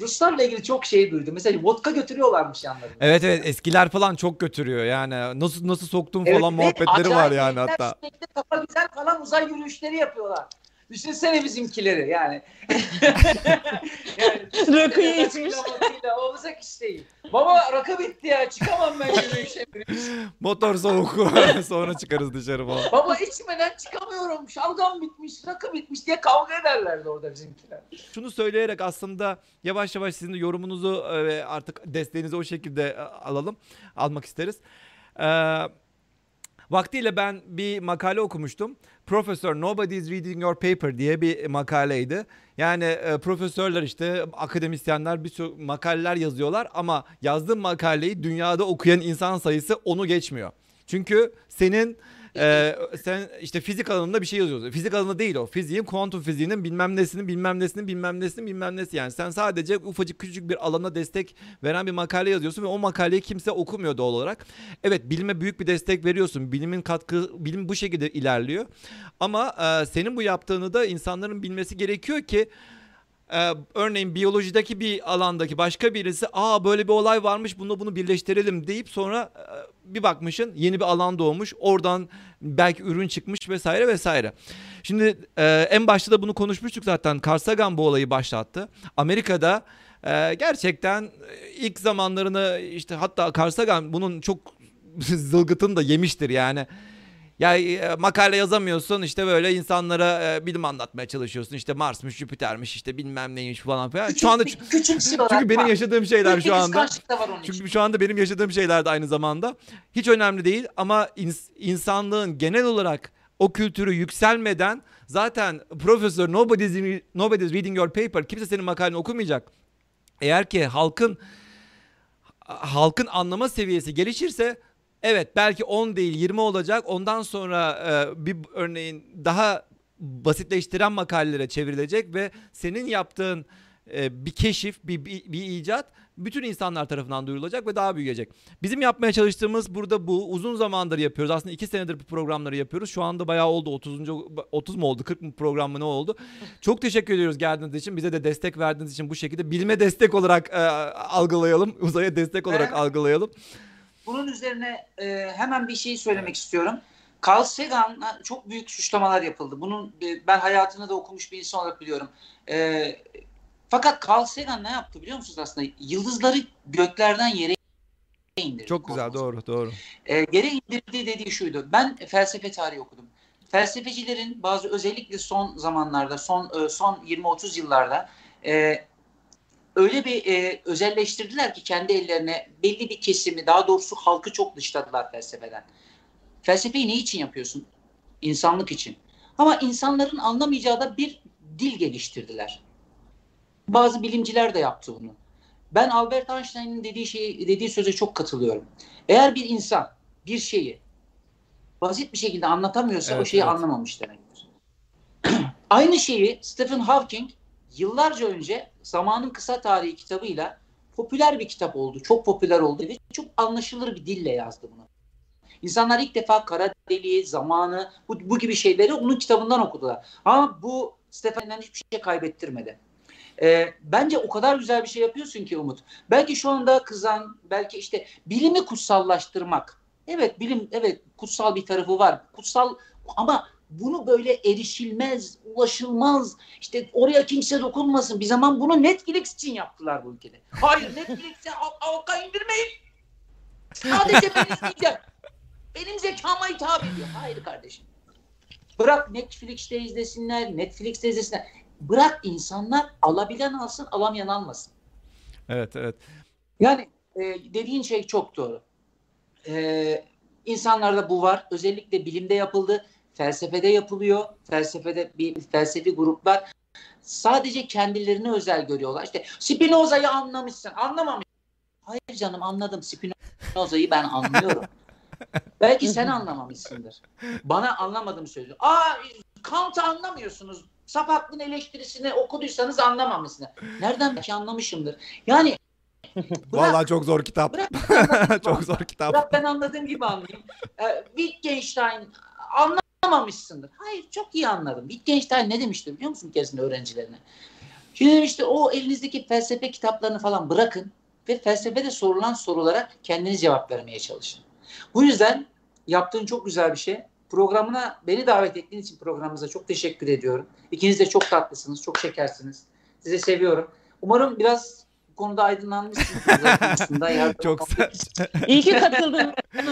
Ruslarla ilgili çok şey duydum. Mesela vodka götürüyorlarmış yanlarında. Evet evet eskiler falan çok götürüyor yani nasıl nasıl soktum Evet, falan muhabbetleri var yani hatta. kafa güzel falan uzay yürüyüşleri yapıyorlar. Düşünsene bizimkileri yani. yani Rakıyı içmiş. Klamatıyla olacak iş değil. Baba rakı bitti ya çıkamam ben yürüyüşe. Motor soğuk sonra çıkarız dışarı falan. Baba içmeden çıkamıyorum. Şalgam bitmiş, rakı bitmiş diye kavga ederlerdi orada bizimkiler. Şunu söyleyerek aslında yavaş yavaş sizin de yorumunuzu e, ve artık desteğinizi o şekilde e, alalım. Almak isteriz. Ee, vaktiyle ben bir makale okumuştum. Professor Nobody is Reading Your Paper diye bir makaleydi. Yani e, profesörler işte akademisyenler bir sürü makaleler yazıyorlar ama yazdığın makaleyi dünyada okuyan insan sayısı onu geçmiyor. Çünkü senin e, sen işte fizik alanında bir şey yazıyorsun. Fizik alanında değil o. Fiziğin, kuantum fiziğinin bilmem nesinin, bilmem nesinin, bilmem nesinin, bilmem nesi. Yani sen sadece ufacık küçücük bir alana destek veren bir makale yazıyorsun ve o makaleyi kimse okumuyor doğal olarak. Evet bilime büyük bir destek veriyorsun. Bilimin katkı, bilim bu şekilde ilerliyor. Ama e, senin bu yaptığını da insanların bilmesi gerekiyor ki e, örneğin biyolojideki bir alandaki başka birisi aa böyle bir olay varmış bunu bunu birleştirelim deyip sonra e, bir bakmışın yeni bir alan doğmuş. Oradan belki ürün çıkmış vesaire vesaire. Şimdi e, en başta da bunu konuşmuştuk zaten. Carl Sagan bu olayı başlattı. Amerika'da e, gerçekten e, ilk zamanlarını işte hatta Carl Sagan bunun çok zılgıtını da yemiştir yani. Ya e, makale yazamıyorsun işte böyle insanlara e, bilim anlatmaya çalışıyorsun. İşte Mars'mış, Jüpiter'miş işte bilmem neymiş falan filan. Şu anda Küçük küçük çünkü benim yaşadığım şeyler şu anda. Çünkü şu anda benim yaşadığım şeyler de aynı zamanda. Hiç önemli değil ama ins- insanlığın genel olarak o kültürü yükselmeden zaten profesör nobody's, nobody's reading your paper kimse senin makaleni okumayacak. Eğer ki halkın halkın anlama seviyesi gelişirse evet belki 10 değil 20 olacak. Ondan sonra e, bir örneğin daha basitleştiren makalelere çevrilecek ve senin yaptığın e, bir keşif, bir, bir, bir icat bütün insanlar tarafından duyurulacak ve daha büyüyecek. Bizim yapmaya çalıştığımız burada bu. Uzun zamandır yapıyoruz. Aslında iki senedir bu programları yapıyoruz. Şu anda bayağı oldu. 30. 30 mu oldu? 40 mı program mı ne oldu? Çok teşekkür ediyoruz geldiğiniz için. Bize de destek verdiğiniz için bu şekilde bilime destek olarak e, algılayalım. Uzaya destek olarak algılayalım. Bunun üzerine e, hemen bir şey söylemek istiyorum. Carl Sagan'a çok büyük suçlamalar yapıldı. Bunun e, ben hayatını da okumuş bir insan olarak biliyorum. E, fakat Carl Sagan ne yaptı biliyor musunuz aslında? Yıldızları göklerden yere indirdi. Çok güzel kozmosa. doğru doğru. E, yere indirdiği dediği şuydu. Ben felsefe tarihi okudum. Felsefecilerin bazı özellikle son zamanlarda, son e, son 20-30 yıllarda e, öyle bir e, özelleştirdiler ki kendi ellerine belli bir kesimi, daha doğrusu halkı çok dışladılar felsefeden. Felsefeyi ne için yapıyorsun? İnsanlık için. Ama insanların anlamayacağı da bir dil geliştirdiler. Bazı bilimciler de yaptı bunu. Ben Albert Einstein'ın dediği şeyi, dediği söze çok katılıyorum. Eğer bir insan bir şeyi basit bir şekilde anlatamıyorsa o Evet, şeyi evet. anlamamış demektir. Aynı şeyi Stephen Hawking yıllarca önce Zamanın Kısa Tarihi kitabıyla popüler bir kitap oldu. Çok popüler oldu ve çok anlaşılır bir dille yazdı bunu. İnsanlar ilk defa kara deliği, zamanı, bu, bu gibi şeyleri onun kitabından okudular. Ama bu Stephen'den hiçbir şey kaybettirmedi. Ee, bence o kadar güzel bir şey yapıyorsun ki Umut. Belki şu anda kızan, belki işte bilimi kutsallaştırmak. Evet bilim, evet kutsal bir tarafı var. Kutsal ama bunu böyle erişilmez, ulaşılmaz, işte oraya kimse dokunmasın. Bir zaman bunu Netflix için yaptılar bu ülkede. Hayır Netflix'e al- halka indirmeyin. Sadece ben izleyeceğim. Benim zekama hitap ediyor. Hayır kardeşim. Bırak Netflix'te izlesinler, Netflix'te izlesinler. Bırak insanlar alabilen alsın, alamayan almasın. Evet evet. Yani e, dediğin şey çok doğru. E, insanlarda bu var. Özellikle bilimde yapıldı. Felsefede yapılıyor. Felsefede bir felsefi gruplar sadece kendilerine özel görüyorlar. İşte Spinoza'yı anlamışsın. Anlamamış. Hayır canım anladım. Spinoza'yı ben anlıyorum. Belki sen anlamamışsındır. Bana anlamadım sözü. Aa Kant'ı anlamıyorsunuz. Sapaklığın eleştirisini okuduysanız anlamamışsınız. Nereden belki anlamışımdır. Yani bırak, Vallahi çok zor kitap. bırak, çok zor kitap. Bırak ben anladığım gibi anlayayım. Ee, Wittgenstein anlamamışsındır. Hayır çok iyi anladım. Wittgenstein ne demişti biliyor musun keresinde öğrencilerine? Şimdi demişti o elinizdeki felsefe kitaplarını falan bırakın ve felsefede sorulan sorulara kendiniz cevap vermeye çalışın. Bu yüzden yaptığın çok güzel bir şey. Programına beni davet ettiğin için programımıza çok teşekkür ediyorum. İkiniz de çok tatlısınız, çok şekersiniz. Sizi seviyorum. Umarım biraz konuda aydınlanmışsınız. çok. İyi ki katıldın.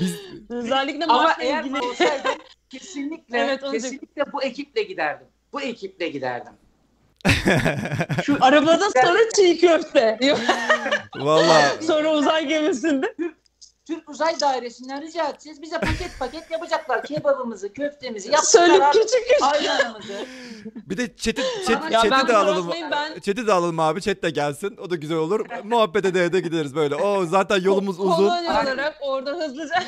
Biz Özellikle Ama eğer ilgili. olsaydı kesinlikle Evet, kesinlikle bu ekiple giderdim. Bu ekiple giderdim. Arabada sonra çiğ köfte. Yok, vallahi sonra uzay gemisinde. Türk Uzay Dairesi'nden rica edeceğiz. Bize paket paket yapacaklar. Kebabımızı, köftemizi yapacaklar. küçük küçük. Ayranımızı. bir de chat'i chat, Ya chat'i ben de alalım. konuşmayayım, ben- Chat'i de alalım abi. Chat de gelsin. O da güzel olur. Muhabbet ede ede gideriz böyle. O zaten yolumuz uzun. Kolonya olarak orada hızlıca.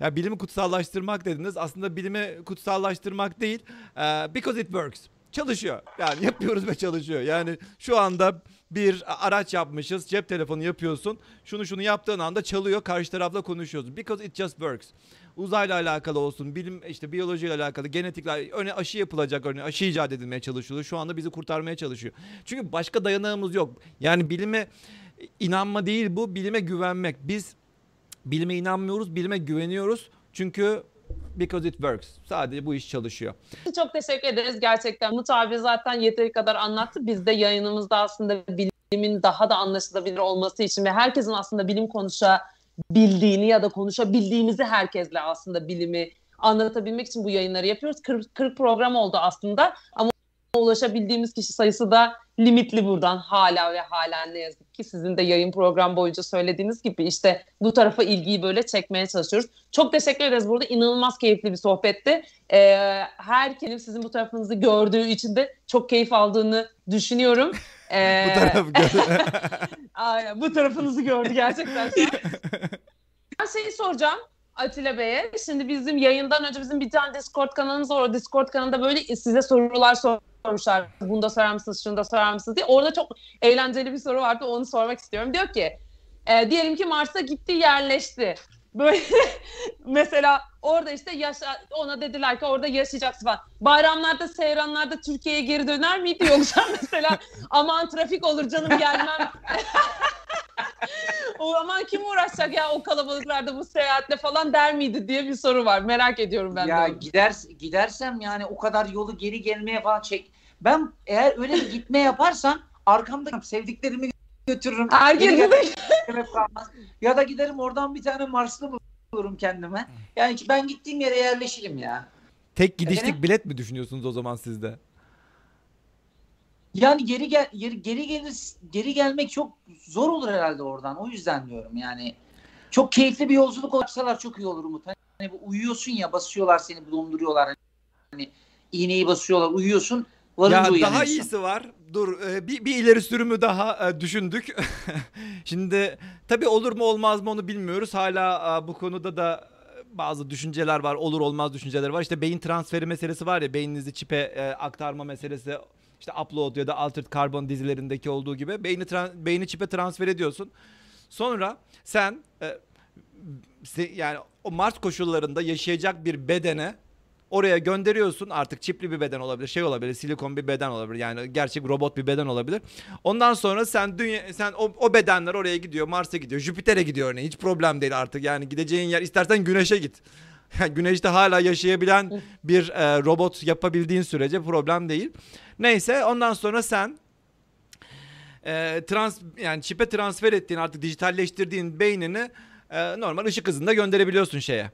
Ya bilimi kutsallaştırmak dediniz. Aslında bilimi kutsallaştırmak değil. Ee, because it works. çalışıyor. Yani yapıyoruz ve çalışıyor. Yani şu anda bir araç yapmışız. Cep telefonu yapıyorsun. Şunu şunu yaptığın anda çalıyor. Karşı tarafla konuşuyorsun. Because it just works. Uzayla alakalı olsun, bilim işte biyolojiyle alakalı, genetikle örneğin aşı yapılacak örneğin aşı icat edilmeye çalışılıyor. Şu anda bizi kurtarmaya çalışıyor. Çünkü başka dayanağımız yok. Yani bilime inanma değil bu, bilime güvenmek. Biz bilime inanmıyoruz, bilime güveniyoruz. Çünkü because it works. Sadece bu iş çalışıyor. Çok teşekkür ederiz gerçekten. Umut abi zaten yeteri kadar anlattı. Biz de yayınımızda aslında bilimin daha da anlaşılabilir olması için ve herkesin aslında bilim konuşabildiğini ya da konuşabildiğimizi herkesle aslında bilimi anlatabilmek için bu yayınları yapıyoruz. 40, 40 program oldu aslında ama ulaşabildiğimiz kişi sayısı da limitli buradan hala ve hala ne yazık ki sizin de yayın program boyunca söylediğiniz gibi işte bu tarafa ilgiyi böyle çekmeye çalışıyoruz. Çok teşekkür ederiz burada. İnanılmaz keyifli bir sohbetti. Ee, herkesin sizin bu tarafınızı gördüğü için de çok keyif aldığını düşünüyorum. Ee, Bu tarafı gör- Aynen bu tarafınızı gördü gerçekten. Ben şeyi soracağım Atilla Bey'e. Şimdi bizim yayından önce bizim bir tane Discord kanalımız var. O Discord kanalında böyle size sorular sormuşlar. Bunu da sorar mısınız, şunu da sorar mısınız diye. Orada çok eğlenceli bir soru vardı. Onu sormak istiyorum. Diyor ki e, diyelim ki Mars'a gitti yerleşti. Böyle mesela orada işte yaşa, ona dediler ki orada yaşayacaksın falan. Bayramlarda, seyranlarda Türkiye'ye geri döner miydi yoksa mesela aman trafik olur canım gelmem. o aman kim uğraşacak ya o kalabalıklarda bu seyahatle falan der miydi diye bir soru var. Merak ediyorum ben ya de. onu. gider gidersem yani o kadar yolu geri gelmeye falan çek. Ben eğer öyle bir gitme yaparsam arkamda sevdiklerimi götürürüm. Gelmem kalmaz. Ya da giderim oradan bir tane Marslı bulurum kendime. Yani ben gittiğim yere yerleşirim ya. Tek gidişlik Efendim? bilet mi düşünüyorsunuz o zaman sizde? Yani geri gel geri, geri gelir geri gelmek çok zor olur herhalde oradan. O yüzden diyorum yani. Çok keyifli bir yolculuk olsalar çok iyi olur Umut. Hani bu uyuyorsun ya basıyorlar seni donduruyorlar. Hani iğneyi basıyorlar uyuyorsun. Varınca Ya daha uyanıyorsun. iyisi var. Dur e, bir, bir ileri sürümü daha e, düşündük. Şimdi tabii olur mu olmaz mı onu bilmiyoruz. Hala e, bu konuda da e, bazı düşünceler var. Olur olmaz düşünceler var. İşte beyin transferi meselesi var ya beyninizi çipe e, aktarma meselesi. İşte upload ya da altered carbon dizilerindeki olduğu gibi beyni beyni çipe transfer ediyorsun. Sonra sen e, yani o Mars koşullarında yaşayacak bir bedene oraya gönderiyorsun. Artık çipli bir beden olabilir, şey olabilir, silikon bir beden olabilir. Yani gerçek robot bir beden olabilir. Ondan sonra sen dünya sen o, o bedenler oraya gidiyor, Mars'a gidiyor, Jüpiter'e gidiyor örneğin. Hiç problem değil artık. Yani gideceğin yer istersen Güneş'e git. Yani Güneşte hala yaşayabilen bir e, robot yapabildiğin sürece problem değil. Neyse ondan sonra sen e, trans yani çipe transfer ettiğin artık dijitalleştirdiğin beynini e, normal ışık hızında gönderebiliyorsun şeye.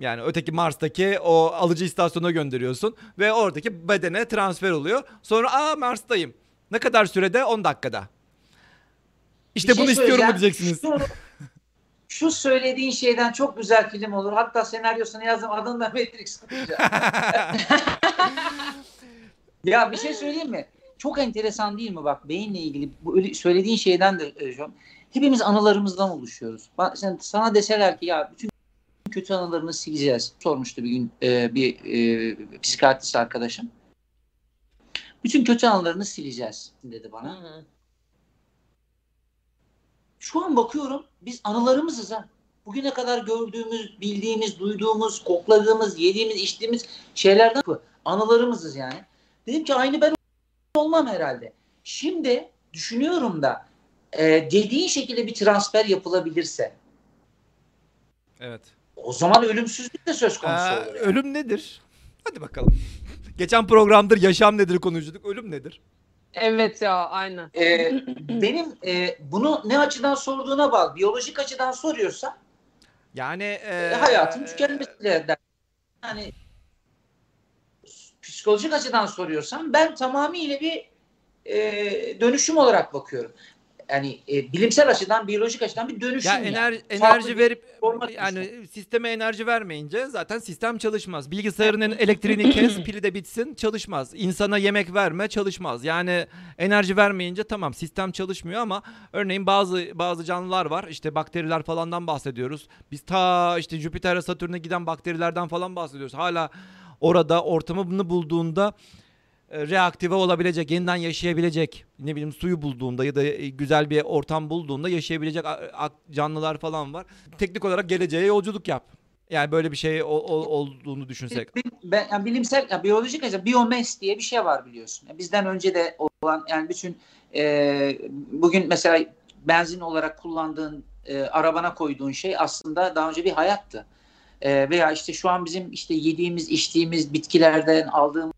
Yani öteki Mars'taki o alıcı istasyonuna gönderiyorsun ve oradaki bedene transfer oluyor. Sonra aa Mars'tayım. Ne kadar sürede? 10 dakikada. İşte Bir şey bunu istiyorum mu diyeceksiniz. Şu, şu söylediğin şeyden çok güzel film olur. Hatta senaryosunu yazdım. Adını da Matrix ya bir şey söyleyeyim mi? Çok enteresan değil mi? Bak beyinle ilgili bu öyle söylediğin şeyden de e, hepimiz anılarımızdan oluşuyoruz. Bak sen, sana deseler ki ya bütün kötü anılarını sileceğiz. Sormuştu bir gün e, bir e, psikiyatrist arkadaşım. Bütün kötü anılarını sileceğiz dedi bana. Hı hı. Şu an bakıyorum biz anılarımızız ha. Bugüne kadar gördüğümüz, bildiğimiz, duyduğumuz, kokladığımız, yediğimiz, içtiğimiz şeylerden bu. anılarımızız yani. Dedim ki aynı ben olmam herhalde. Şimdi düşünüyorum da e, dediğin şekilde bir transfer yapılabilirse Evet. O zaman ölümsüzlük de söz konusu Aa, olur. yani. ölüm nedir? Hadi bakalım. Geçen programdır yaşam nedir konuştuk. Ölüm nedir? Evet ya aynen. E, benim e, bunu ne açıdan sorduğuna bağlı. Biyolojik açıdan soruyorsa Yani e, e, hayatın tükenmesiyle der. Yani psikolojik açıdan soruyorsan ben tamamıyla bir e, dönüşüm olarak bakıyorum. Yani e, bilimsel açıdan, biyolojik açıdan bir dönüşüm. Ya Farklı enerji bir verip yani sisteme enerji vermeyince zaten sistem çalışmaz. Bilgisayarın elektriğini kes, pili de bitsin, çalışmaz. İnsana yemek verme, çalışmaz. Yani enerji vermeyince tamam sistem çalışmıyor ama örneğin bazı bazı canlılar var. İşte bakteriler falandan bahsediyoruz. Biz ta işte Jüpiter'e, Satürn'e giden bakterilerden falan bahsediyoruz. Hala orada ortamını bulduğunda reaktive olabilecek, yeniden yaşayabilecek, ne bileyim suyu bulduğunda ya da e, güzel bir ortam bulduğunda yaşayabilecek canlılar falan var. Teknik olarak geleceğe yolculuk yap. Yani böyle bir şey o- o- olduğunu düşünsek. Ben, yani bilimsel, yani biyolojik mesela biyomes diye bir şey var biliyorsun. Yani bizden önce de olan yani bütün e, bugün mesela benzin olarak kullandığın e, arabana koyduğun şey aslında daha önce bir hayattı. E, veya işte şu an bizim işte yediğimiz, içtiğimiz bitkilerden aldığımız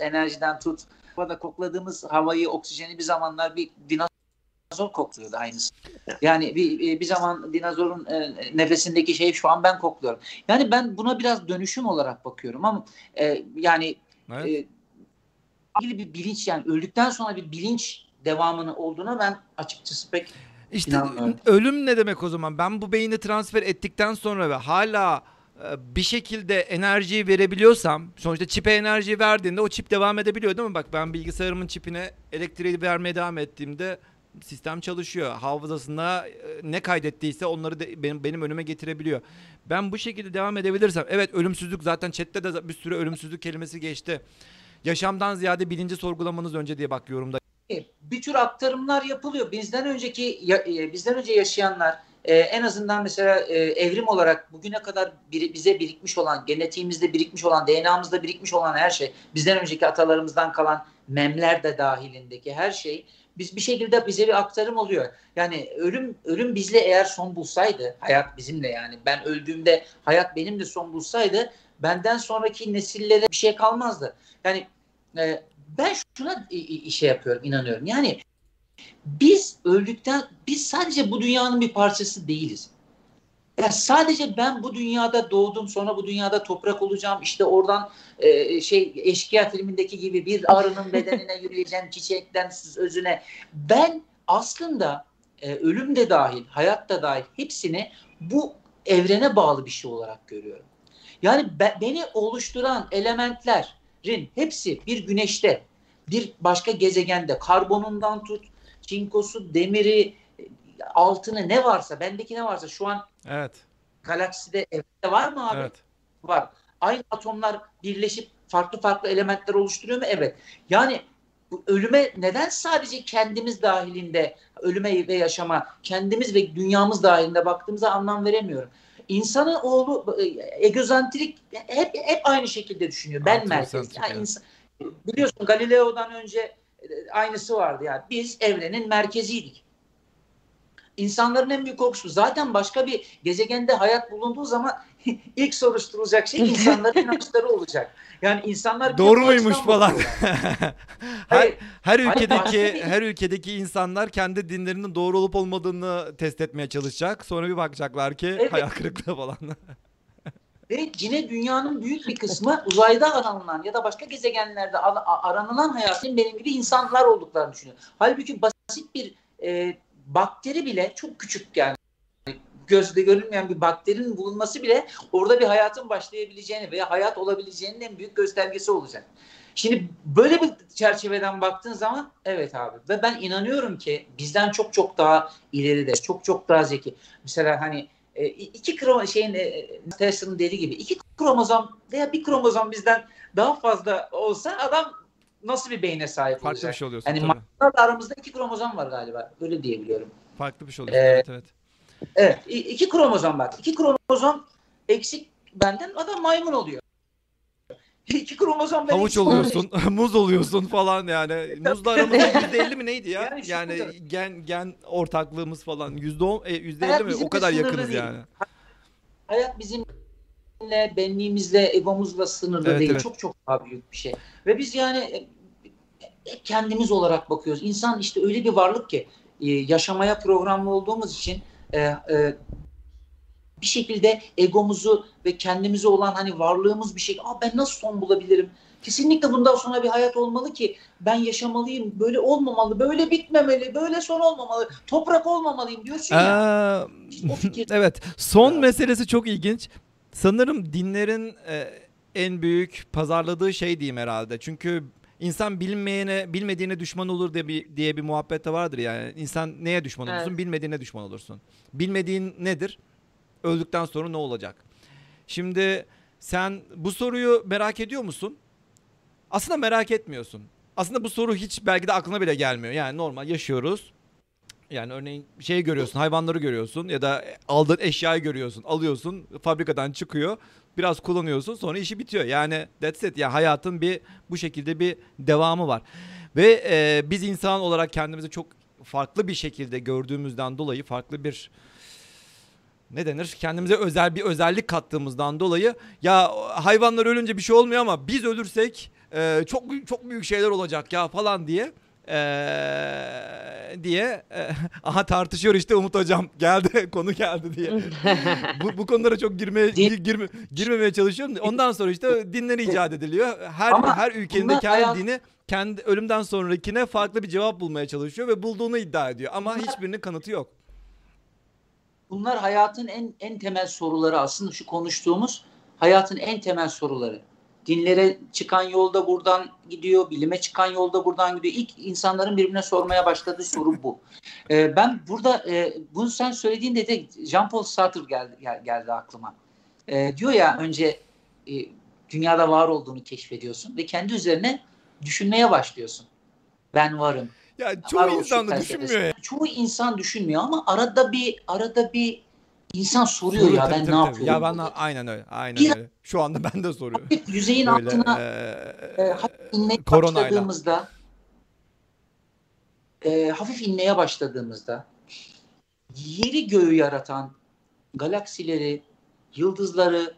enerjiden tut, havada kokladığımız havayı, oksijeni bir zamanlar bir dinozor kokluyordu aynısı. Yani bir, bir zaman dinozorun e, nefesindeki şey şu an ben kokluyorum. Yani ben buna biraz dönüşüm olarak bakıyorum ama e, yani Evet. e, ilgili bir bilinç yani öldükten sonra bir bilinç devamını olduğuna ben açıkçası pek İşte İnanmıyorum. ölüm ne demek o zaman? Ben bu beyni transfer ettikten sonra ve hala bir şekilde enerjiyi verebiliyorsam sonuçta çipe enerji verdiğinde o çip devam edebiliyor değil mi? Bak ben bilgisayarımın çipine elektriği vermeye devam ettiğimde sistem çalışıyor. Hafızasına e, ne kaydettiyse onları da benim, benim önüme getirebiliyor. Ben bu şekilde devam edebilirsem evet ölümsüzlük zaten chatte de bir sürü ölümsüzlük kelimesi geçti. Yaşamdan ziyade bilinci sorgulamanız önce diye bak yorumda. bir tür aktarımlar yapılıyor. Bizden önceki e, bizden önce yaşayanlar e, en azından mesela e, evrim olarak bugüne kadar biri- bize birikmiş olan, genetiğimizde birikmiş olan, DNA'mızda birikmiş olan her şey, bizden önceki atalarımızdan kalan memler de dahilindeki her şey biz bir şekilde bize bir aktarım oluyor. Yani ölüm ölüm bizle eğer son bulsaydı, hayat bizimle yani ben öldüğümde hayat benimle son bulsaydı benden sonraki nesillere bir şey kalmazdı. Yani e, ben şuna i- şey yapıyorum, inanıyorum. Yani biz öldükten, biz sadece bu dünyanın bir parçası değiliz. Ya sadece ben bu dünyada doğdum, sonra bu dünyada toprak olacağım. İşte oradan e, şey eşkıya filmindeki gibi bir arının bedenine yürüyeceğim, çiçekten özüne. Ben aslında e, ölüm de dahil, hayat da dahil hepsini bu evrene bağlı bir şey olarak görüyorum. Yani be- beni oluşturan elementlerin hepsi bir güneşte, bir başka gezegende, karbonundan tut, çinkosu, demiri, altını ne varsa, bendeki ne varsa şu an Evet. galakside evrende var mı abi? Evet. Var. Aynı atomlar birleşip farklı farklı elementler oluşturuyor mu? Evet. Yani ölüme neden sadece kendimiz dahilinde ölüme ve yaşama kendimiz ve dünyamız dahilinde baktığımıza anlam veremiyorum. İnsanın oğlu egozantrik hep hep aynı şekilde düşünüyor. Ben merkezli. Antroposentrik, Yani evet. insan, biliyorsun Galileo'dan önce aynısı vardı yani. Biz evrenin merkeziydik. İnsanların en büyük korkusu zaten başka bir gezegende hayat bulunduğu zaman ilk soruşturulacak şey insanların inançları olacak. Yani insanlar Doğru muymuş falan. her, her ülkedeki her ülkedeki insanlar kendi dinlerinin doğru olup olmadığını test etmeye çalışacak. Sonra bir bakacaklar ki Evet. hayal kırıklığı falan. Ve yine dünyanın büyük bir kısmı uzayda aranılan ya da başka gezegenlerde aranılan hayatın benim gibi insanlar olduklarını düşünüyor. Halbuki basit bir e, bakteri bile çok küçük yani gözde görünmeyen bir bakterinin bulunması bile orada bir hayatın başlayabileceğini veya hayat olabileceğinin en büyük göstergesi olacak. Şimdi böyle bir çerçeveden baktığın zaman evet abi ve ben inanıyorum ki bizden çok çok daha ileride, çok çok daha zeki. Mesela hani e, iki kromo şeyin e, Tesla'nın dediği gibi iki kromozom veya bir kromozom bizden daha fazla olsa adam nasıl bir beyne sahip Farklı olacak? bir şey oluyorsun Yani da aramızda iki kromozom var galiba. Öyle diyebiliyorum. Farklı bir şey oluyorsun. Ee, evet evet. Evet. iki kromozom var. İki kromozom eksik benden adam maymun oluyor. İki kromozom Havuç oluyorsun, muz oluyorsun falan yani. Muzla aramızda %50 mi neydi ya? Yani şu Yani kadar. gen gen ortaklığımız falan %10 e, %50 Hayat mi? O kadar yakınız yani. hayat bizimle, benliğimizle, egomuzla sınırlı Evet, değil. evet. Çok çok daha büyük bir şey. Ve biz yani e, hep kendimiz olarak bakıyoruz. İnsan işte öyle bir varlık ki e, yaşamaya programlı olduğumuz için e, e, bir şekilde egomuzu ve kendimize olan hani varlığımız bir şey. Aa ben nasıl son bulabilirim? Kesinlikle bundan sonra bir hayat olmalı ki ben yaşamalıyım. Böyle olmamalı, böyle bitmemeli, böyle son olmamalı. Toprak olmamalıyım diyorsun ya. Ee, o fikir- evet. Son Evet. meselesi çok ilginç. Sanırım dinlerin e, en büyük pazarladığı şey diyeyim herhalde. Çünkü insan bilmeyene, bilmediğine düşman olur diye bir diye bir muhabbet de vardır yani. İnsan neye düşman olursun? Evet. Bilmediğine düşman olursun. Bilmediğin nedir? Öldükten sonra ne olacak? Şimdi sen bu soruyu merak ediyor musun? Aslında merak etmiyorsun. Aslında bu soru hiç belki de aklına bile gelmiyor. Yani normal yaşıyoruz. Yani örneğin şey görüyorsun, hayvanları görüyorsun ya da aldığın eşyayı görüyorsun, alıyorsun, fabrikadan çıkıyor, biraz kullanıyorsun, sonra işi bitiyor. Yani that's it. Yani hayatın bir bu şekilde bir devamı var. Ve e, biz insan olarak kendimizi çok farklı bir şekilde gördüğümüzden dolayı farklı bir ne denir? Kendimize özel bir özellik kattığımızdan dolayı ya hayvanlar ölünce bir şey olmuyor ama biz ölürsek e, çok çok büyük şeyler olacak ya falan diye e, diye e, aha tartışıyor işte Umut hocam geldi konu geldi diye. bu, bu konulara çok girmeye girme, girmemeye çalışıyorum. Ondan sonra işte dinler icat ediliyor. Her Ama her ülkenin de kendi hayat- dini kendi ölümden sonrakine farklı bir cevap bulmaya çalışıyor ve bulduğunu iddia ediyor ama hiçbirinin kanıtı yok. Bunlar hayatın en en temel soruları aslında şu konuştuğumuz hayatın en temel soruları. Dinlere çıkan yolda buradan gidiyor, bilime çıkan yolda buradan gidiyor. İlk insanların birbirine sormaya başladığı soru bu. Ee, ben burada e, bunu sen söylediğinde de Jean-Paul Sartre geldi, gel- geldi aklıma. Ee, diyor ya önce e, dünyada var olduğunu keşfediyorsun ve kendi üzerine düşünmeye başlıyorsun. Ben varım. Ya çoğu Varoluş insan da düşünmüyor ya. Çoğu insan düşünmüyor ama arada bir arada bir insan soruyor Soruyor, ya tabii, ben tabii, ne tabii. yapıyorum? Ya ben burada? aynen öyle. Aynen Bir- öyle. Şu anda ben de soruyorum. Yüzeyin Böyle, altına eee, e, hafif inmeye koronayla. başladığımızda e, hafif inmeye başladığımızda yeri göğü yaratan galaksileri, yıldızları,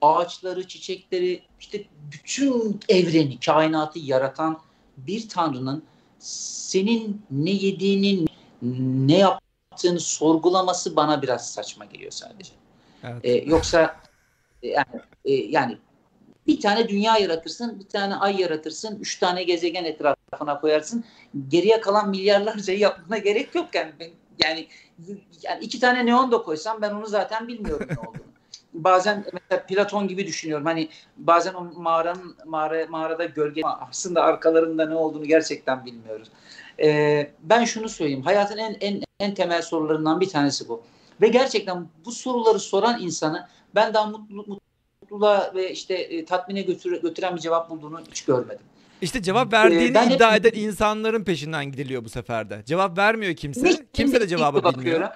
ağaçları, çiçekleri, işte bütün evreni, kainatı yaratan bir tanrının senin ne yediğini, ne yaptığını sorgulaması bana biraz saçma geliyor sadece. evet. E, yoksa e, yani, e, yani bir tane dünya yaratırsın, bir tane ay yaratırsın, üç tane gezegen etrafına koyarsın. Geriye kalan milyarlarca yapmana gerek yok yani. Yani, yani iki tane neon da koysam ben onu zaten bilmiyorum ne olduğunu. Bazen mesela Platon gibi düşünüyorum. Hani bazen o mağaranın mağara, mağarada gölge aslında arkalarında ne olduğunu gerçekten bilmiyoruz. Ee, ben şunu söyleyeyim. Hayatın en en en temel sorularından bir tanesi bu. Ve gerçekten bu soruları soran insanı ben daha mutlu, mutluluğa ve işte e, tatmine götür, götüren bir cevap bulduğunu hiç görmedim. İşte cevap verdiğini Ee, ben hep- iddia eden insanların peşinden gidiliyor bu sefer de. Cevap vermiyor kimse. Nietzsche- kimse de cevabı bilmiyor. bakıyorum.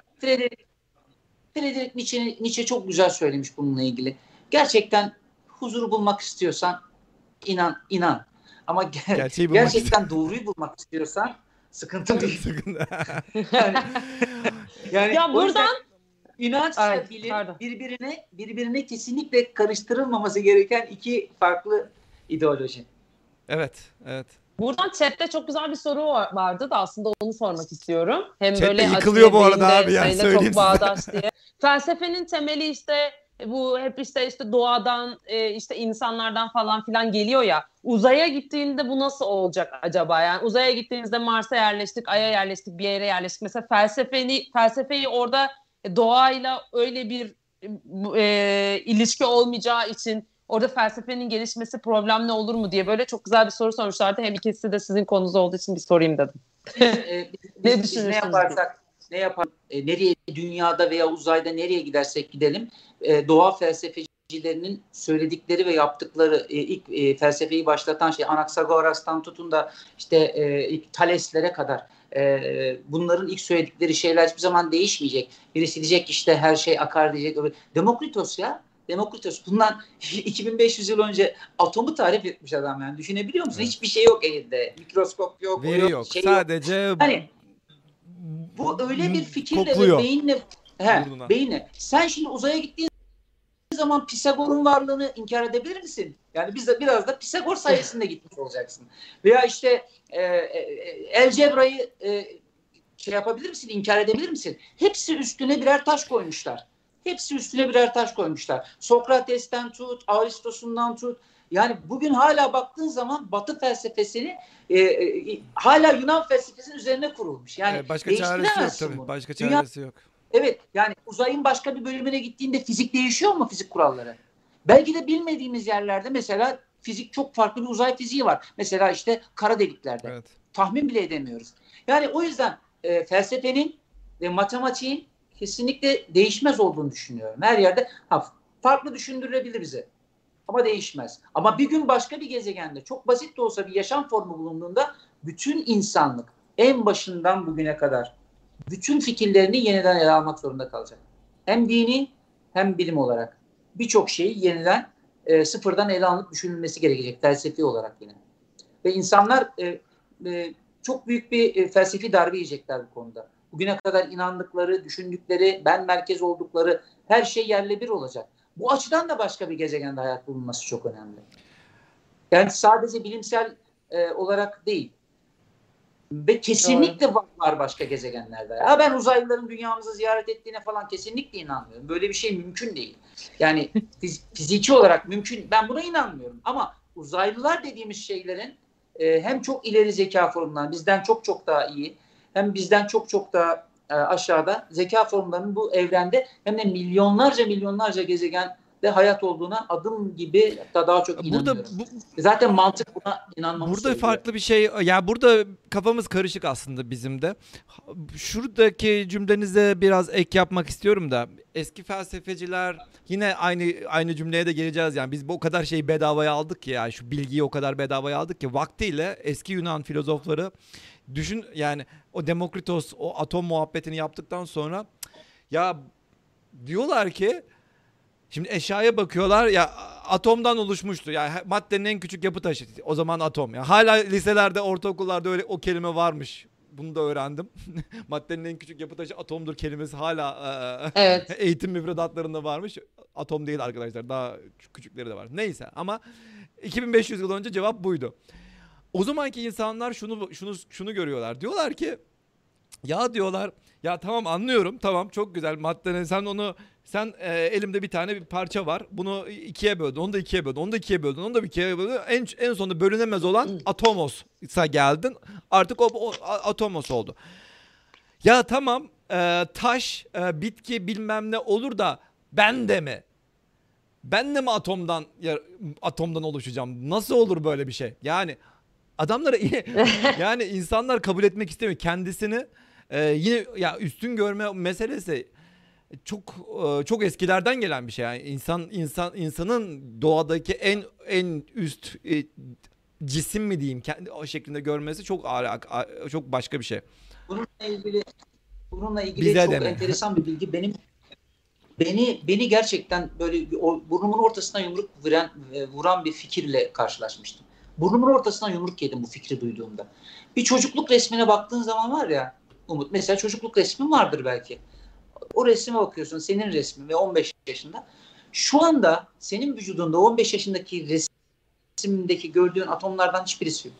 Friedrich Nietzsche, Nietzsche çok güzel söylemiş bununla ilgili. Gerçekten huzuru bulmak istiyorsan inan inan. Ama ger- Gerçeği bulmak gerçekten doğruyu bulmak istiyorsan sıkıntı değil. Yani, yani Ya buradan inançla Ay, pardon. birbirine birbirine kesinlikle karıştırılmaması gereken iki farklı ideoloji. evet, evet. Buradan chatte çok güzel bir soru var- vardı da aslında onu sormak istiyorum. Hem Chat de böyle yıkılıyor bu arada abi ya, söyleyeyim çok bağdaş diye. Felsefenin temeli işte bu hep işte işte doğadan e, işte insanlardan falan filan geliyor ya. Uzaya gittiğinde bu nasıl olacak acaba? Yani uzaya gittiğimizde Mars'a yerleştik, Ay'a yerleştik, bir yere yerleştik. Mesela felsefeni felsefeyi orada doğayla öyle bir e, ilişki olmayacağı için orada felsefenin gelişmesi problemli olur mu diye böyle çok güzel bir soru sormuşlardı. Hem ikisi de sizin konunuz olduğu için bir sorayım dedim. Biz, Ne biz- biz düşünürsünüz ne yaparsak ne yapar e, nereye dünyada veya uzayda nereye gidersek gidelim e, doğa felsefecilerinin söyledikleri ve yaptıkları e, ilk e, felsefeyi başlatan şey Anaxagoras'tan tutun da işte e, ilk Thales'lere kadar e, bunların ilk söyledikleri şeyler hiçbir zaman değişmeyecek. Birisi diyecek işte her şey akar diyecek. Demokritos ya Demokritos bundan 2500 yıl önce atomu tarif etmiş adam yani düşünebiliyor musun? Evet. Hiçbir şey yok elinde. Mikroskop yok. Veri yok. şey yok. Sadece Hani bu öyle bir fikirle Kokluyor. ve beyinle he, Burnuna. beyinle. Sen şimdi uzaya gittiğin zaman Pisagor'un varlığını inkar edebilir misin? Yani biz de biraz da Pisagor sayesinde gitmiş olacaksın. Veya işte e, e, el cebrayı e, şey yapabilir misin? İnkar edebilir misin? Hepsi üstüne birer taş koymuşlar. Hepsi üstüne birer taş koymuşlar. Sokrates'ten tut, Aristosundan tut. Yani bugün hala baktığın zaman Batı felsefesini e, e, hala Yunan felsefesinin üzerine kurulmuş. Yani Evet, başka çaresi yok tabii. bunu. Başka Dünya- çaresi yok. Evet yani uzayın başka bir bölümüne gittiğinde fizik değişiyor mu fizik kuralları? Belki de bilmediğimiz yerlerde mesela fizik çok farklı bir uzay fiziği var. Mesela işte kara deliklerde. Evet. Tahmin bile edemiyoruz. Yani o yüzden e, felsefenin ve matematiğin kesinlikle değişmez olduğunu düşünüyorum. Her yerde ha, farklı düşündürülebilir bize. ama değişmez. Ama bir gün başka bir gezegende çok basit de olsa bir yaşam formu bulunduğunda bütün insanlık en başından bugüne kadar bütün fikirlerini yeniden ele almak zorunda kalacak. Hem dini hem bilim olarak birçok şeyi yeniden e, sıfırdan ele alınıp düşünülmesi gerekecek felsefi olarak yine. Ve insanlar e, e, çok büyük bir e, felsefi darbe yiyecekler bu konuda. Bugüne kadar inandıkları, düşündükleri, ben merkez oldukları her şey yerle bir olacak. Bu açıdan da başka bir gezegende hayat bulunması çok önemli. Yani sadece bilimsel e, olarak değil. Ve kesinlikle var, var başka gezegenlerde. Ha ben uzaylıların dünyamızı ziyaret ettiğine falan kesinlikle inanmıyorum. Böyle bir şey mümkün değil. Yani fiz- fiziki olarak mümkün. Ben buna inanmıyorum. Ama uzaylılar dediğimiz şeylerin e, hem çok ileri zeka formlarından bizden çok çok daha iyi hem bizden çok çok daha e, aşağıda zeka formlarının bu evrende hem de milyonlarca milyonlarca gezegende hayat olduğuna adım gibi hatta daha çok inanıyorum. Burada bu, Zaten mantık buna inanmamız Burada söylüyor. farklı bir şey ya burada kafamız karışık aslında bizim de. Şuradaki cümlenize biraz ek yapmak istiyorum da eski felsefeciler yine aynı aynı cümleye de geleceğiz yani biz bu o kadar şeyi bedavaya aldık ki ya şu bilgiyi o kadar bedavaya aldık ki vaktiyle eski Yunan filozofları düşün yani o Demokritos o atom muhabbetini yaptıktan sonra ya diyorlar ki Şimdi eşyaya bakıyorlar ya atomdan oluşmuştu. Yani maddenin en küçük yapı taşı. O zaman atom. Ya hala liselerde, ortaokullarda öyle o kelime varmış. Bunu da öğrendim. maddenin en küçük yapı taşı atomdur kelimesi hala e, Evet. eğitim müfredatlarında varmış. Atom değil arkadaşlar. Daha küçük- küçükleri de var. Neyse ama 2500 yıl önce cevap buydu. O zamanki insanlar şunu şunu şunu görüyorlar. Diyorlar ki ya diyorlar ya tamam anlıyorum tamam çok güzel maddenin sen onu sen e, elimde bir tane bir parça var. Bunu ikiye böldün, onu da ikiye böldün, onu da ikiye böldün, onu da bir ikiye böldün. En, en sonunda bölünemez olan atomos'a geldin. Artık o, o atomos oldu. Ya tamam e, taş, e, bitki bilmem ne olur da ben de mi? Ben de mi atomdan ya, atomdan oluşacağım? Nasıl olur böyle bir şey? Yani adamları yani insanlar kabul etmek istemiyor kendisini. e, yine ya üstün görme meselesi çok e, çok eskilerden gelen bir şey. Yani insan insan insanın doğadaki en en üst e, cisim mi diyeyim kendi o şeklinde görmesi çok ağır, çok başka bir şey. Bununla ilgili bununla ilgili Bize çok de mi? enteresan bir bilgi. Benim beni beni gerçekten böyle o, burnumun ortasına yumruk vuran e, vuran bir fikirle karşılaşmıştım. Burnumun ortasına yumruk yedim bu fikri duyduğumda. Bir çocukluk resmine baktığın zaman var ya Umut mesela çocukluk resmin vardır belki. O resme bakıyorsun senin resmin ve 15 yaşında. Şu anda senin vücudunda 15 yaşındaki resimdeki gördüğün atomlardan hiçbirisi yok.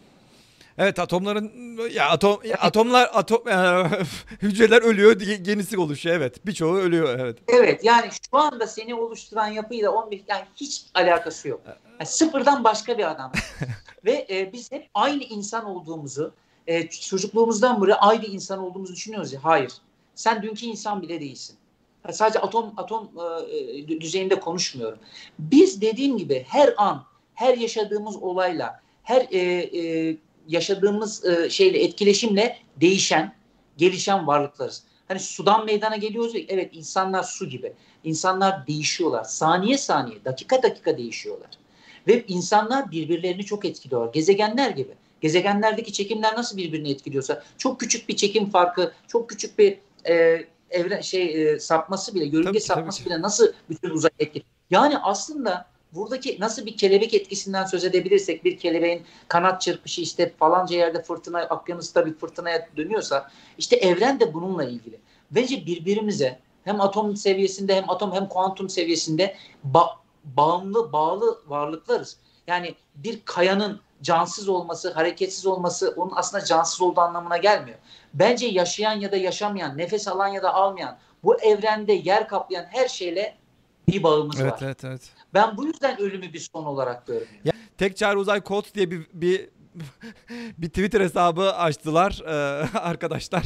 Evet atomların ya atom ya atomlar atom e, hücreler ölüyor ye- yenisi oluşuyor evet birçoğu ölüyor evet. Evet yani şu anda seni oluşturan yapıyla 15 yani hiç alakası yok. Yani sıfırdan başka bir adam. Ve e, biz hep aynı insan olduğumuzu e, çocukluğumuzdan beri aynı insan olduğumuzu düşünüyoruz ya. Hayır. Sen dünkü insan bile değilsin. Ha, Sadece atom atom e, düzeyinde konuşmuyorum. Biz dediğim gibi her an, her yaşadığımız olayla, her e, e, yaşadığımız e, şeyle etkileşimle değişen, gelişen varlıklarız. Hani sudan meydana geliyoruz ya, evet insanlar su gibi. İnsanlar değişiyorlar. Saniye saniye, dakika dakika değişiyorlar. Ve insanlar birbirlerini çok etkiliyor. Gezegenler gibi. Gezegenlerdeki çekimler nasıl birbirini etkiliyorsa çok küçük bir çekim farkı, çok küçük bir e, evren şey e, sapması bile, yörünge Tabii ki, sapması tabii bile nasıl bütün uzay etkili. Yani aslında buradaki nasıl bir kelebek etkisinden söz edebilirsek bir kelebeğin kanat çırpışı işte falanca yerde fırtına, okyanusta bir fırtınaya dönüyorsa işte evren de bununla ilgili. Bence birbirimize hem atom seviyesinde hem atom hem kuantum seviyesinde ba- bağımlı, bağlı varlıklarız. Yani bir kayanın cansız olması, hareketsiz olması onun aslında cansız olduğu anlamına gelmiyor. Bence yaşayan ya da yaşamayan, nefes alan ya da almayan, bu evrende yer kaplayan her şeyle bir bağımız Evet var. evet evet. Ben bu yüzden ölümü bir son olarak görüyorum. Tek Çare Uzay Kod diye bir, bir bir Twitter hesabı açtılar e, arkadaşlar.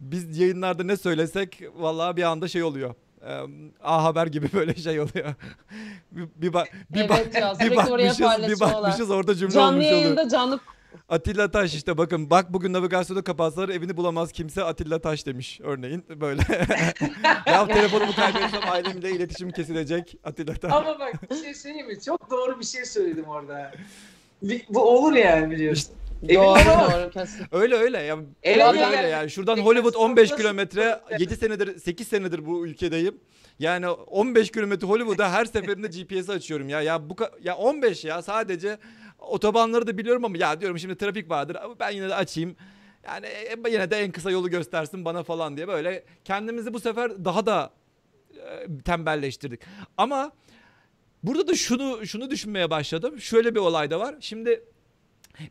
Biz yayınlarda ne söylesek vallahi bir anda şey oluyor. E, A Haber gibi böyle şey oluyor. bir, bir, bak- bir, Evet bak- ya, bir bakmışız, bir bakmışız orada cümle Canlı olmuş oluyor. yayında canlı Atilla Taş işte bakın bak bugün navigasyonu kapatsalar evini bulamaz kimse Atilla Taş demiş örneğin böyle. ya telefonumu kaybetsem ailemle iletişim kesilecek Atilla Taş. Ama bak bir şey söyleyeyim mi? Çok doğru bir şey söyledim orada. Bu olur yani biliyorsun. Doğru ol. doğru kesin. Öyle öyle ya. Evet, öyle evet. öyle yani. Şuradan Hollywood 15 nasıl- kilometre 7 senedir 8 senedir bu ülkedeyim. Yani 15 kilometre Hollywood'a her seferinde GPS açıyorum ya. Ya bu ya 15 ya sadece otobanları da biliyorum ama ya diyorum şimdi trafik vardır ama ben yine de açayım. Yani e, yine de en kısa yolu göstersin bana falan diye böyle kendimizi bu sefer daha da e, tembelleştirdik. Ama burada da şunu şunu düşünmeye başladım. Şöyle bir olay da var. Şimdi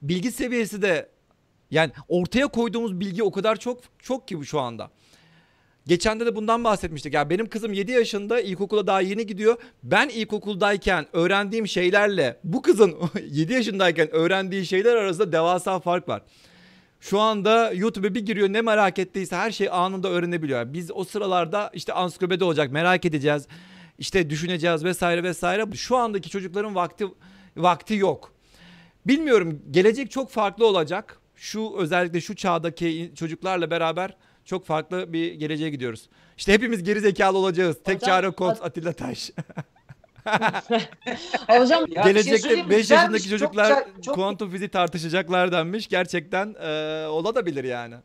bilgi seviyesi de yani ortaya koyduğumuz bilgi o kadar çok çok ki bu şu anda. Geçen de de bundan bahsetmiştik. Ya benim kızım 7 yaşında ilkokula daha yeni gidiyor. Ben ilkokuldayken öğrendiğim şeylerle bu kızın 7 yaşındayken öğrendiği şeyler arasında devasa fark var. Şu anda YouTube'a bir giriyor ne merak ettiyse her şeyi anında öğrenebiliyor. Biz o sıralarda işte ansiklopedi olacak merak edeceğiz. işte düşüneceğiz vesaire vesaire. Şu andaki çocukların vakti vakti yok. Bilmiyorum gelecek çok farklı olacak. Şu özellikle şu çağdaki çocuklarla beraber çok farklı bir geleceğe gidiyoruz. İşte hepimiz geri zekalı olacağız. Tek Hocam, çare kod Atilla Taş. Hocam Ya şey Gelecekte söyleyeyim mi? 5 Güzelmiş, yaşındaki çok çocuklar güzel, çok- kuantum fiziği tartışacaklar denmiş. Gerçekten e, olabilir yani.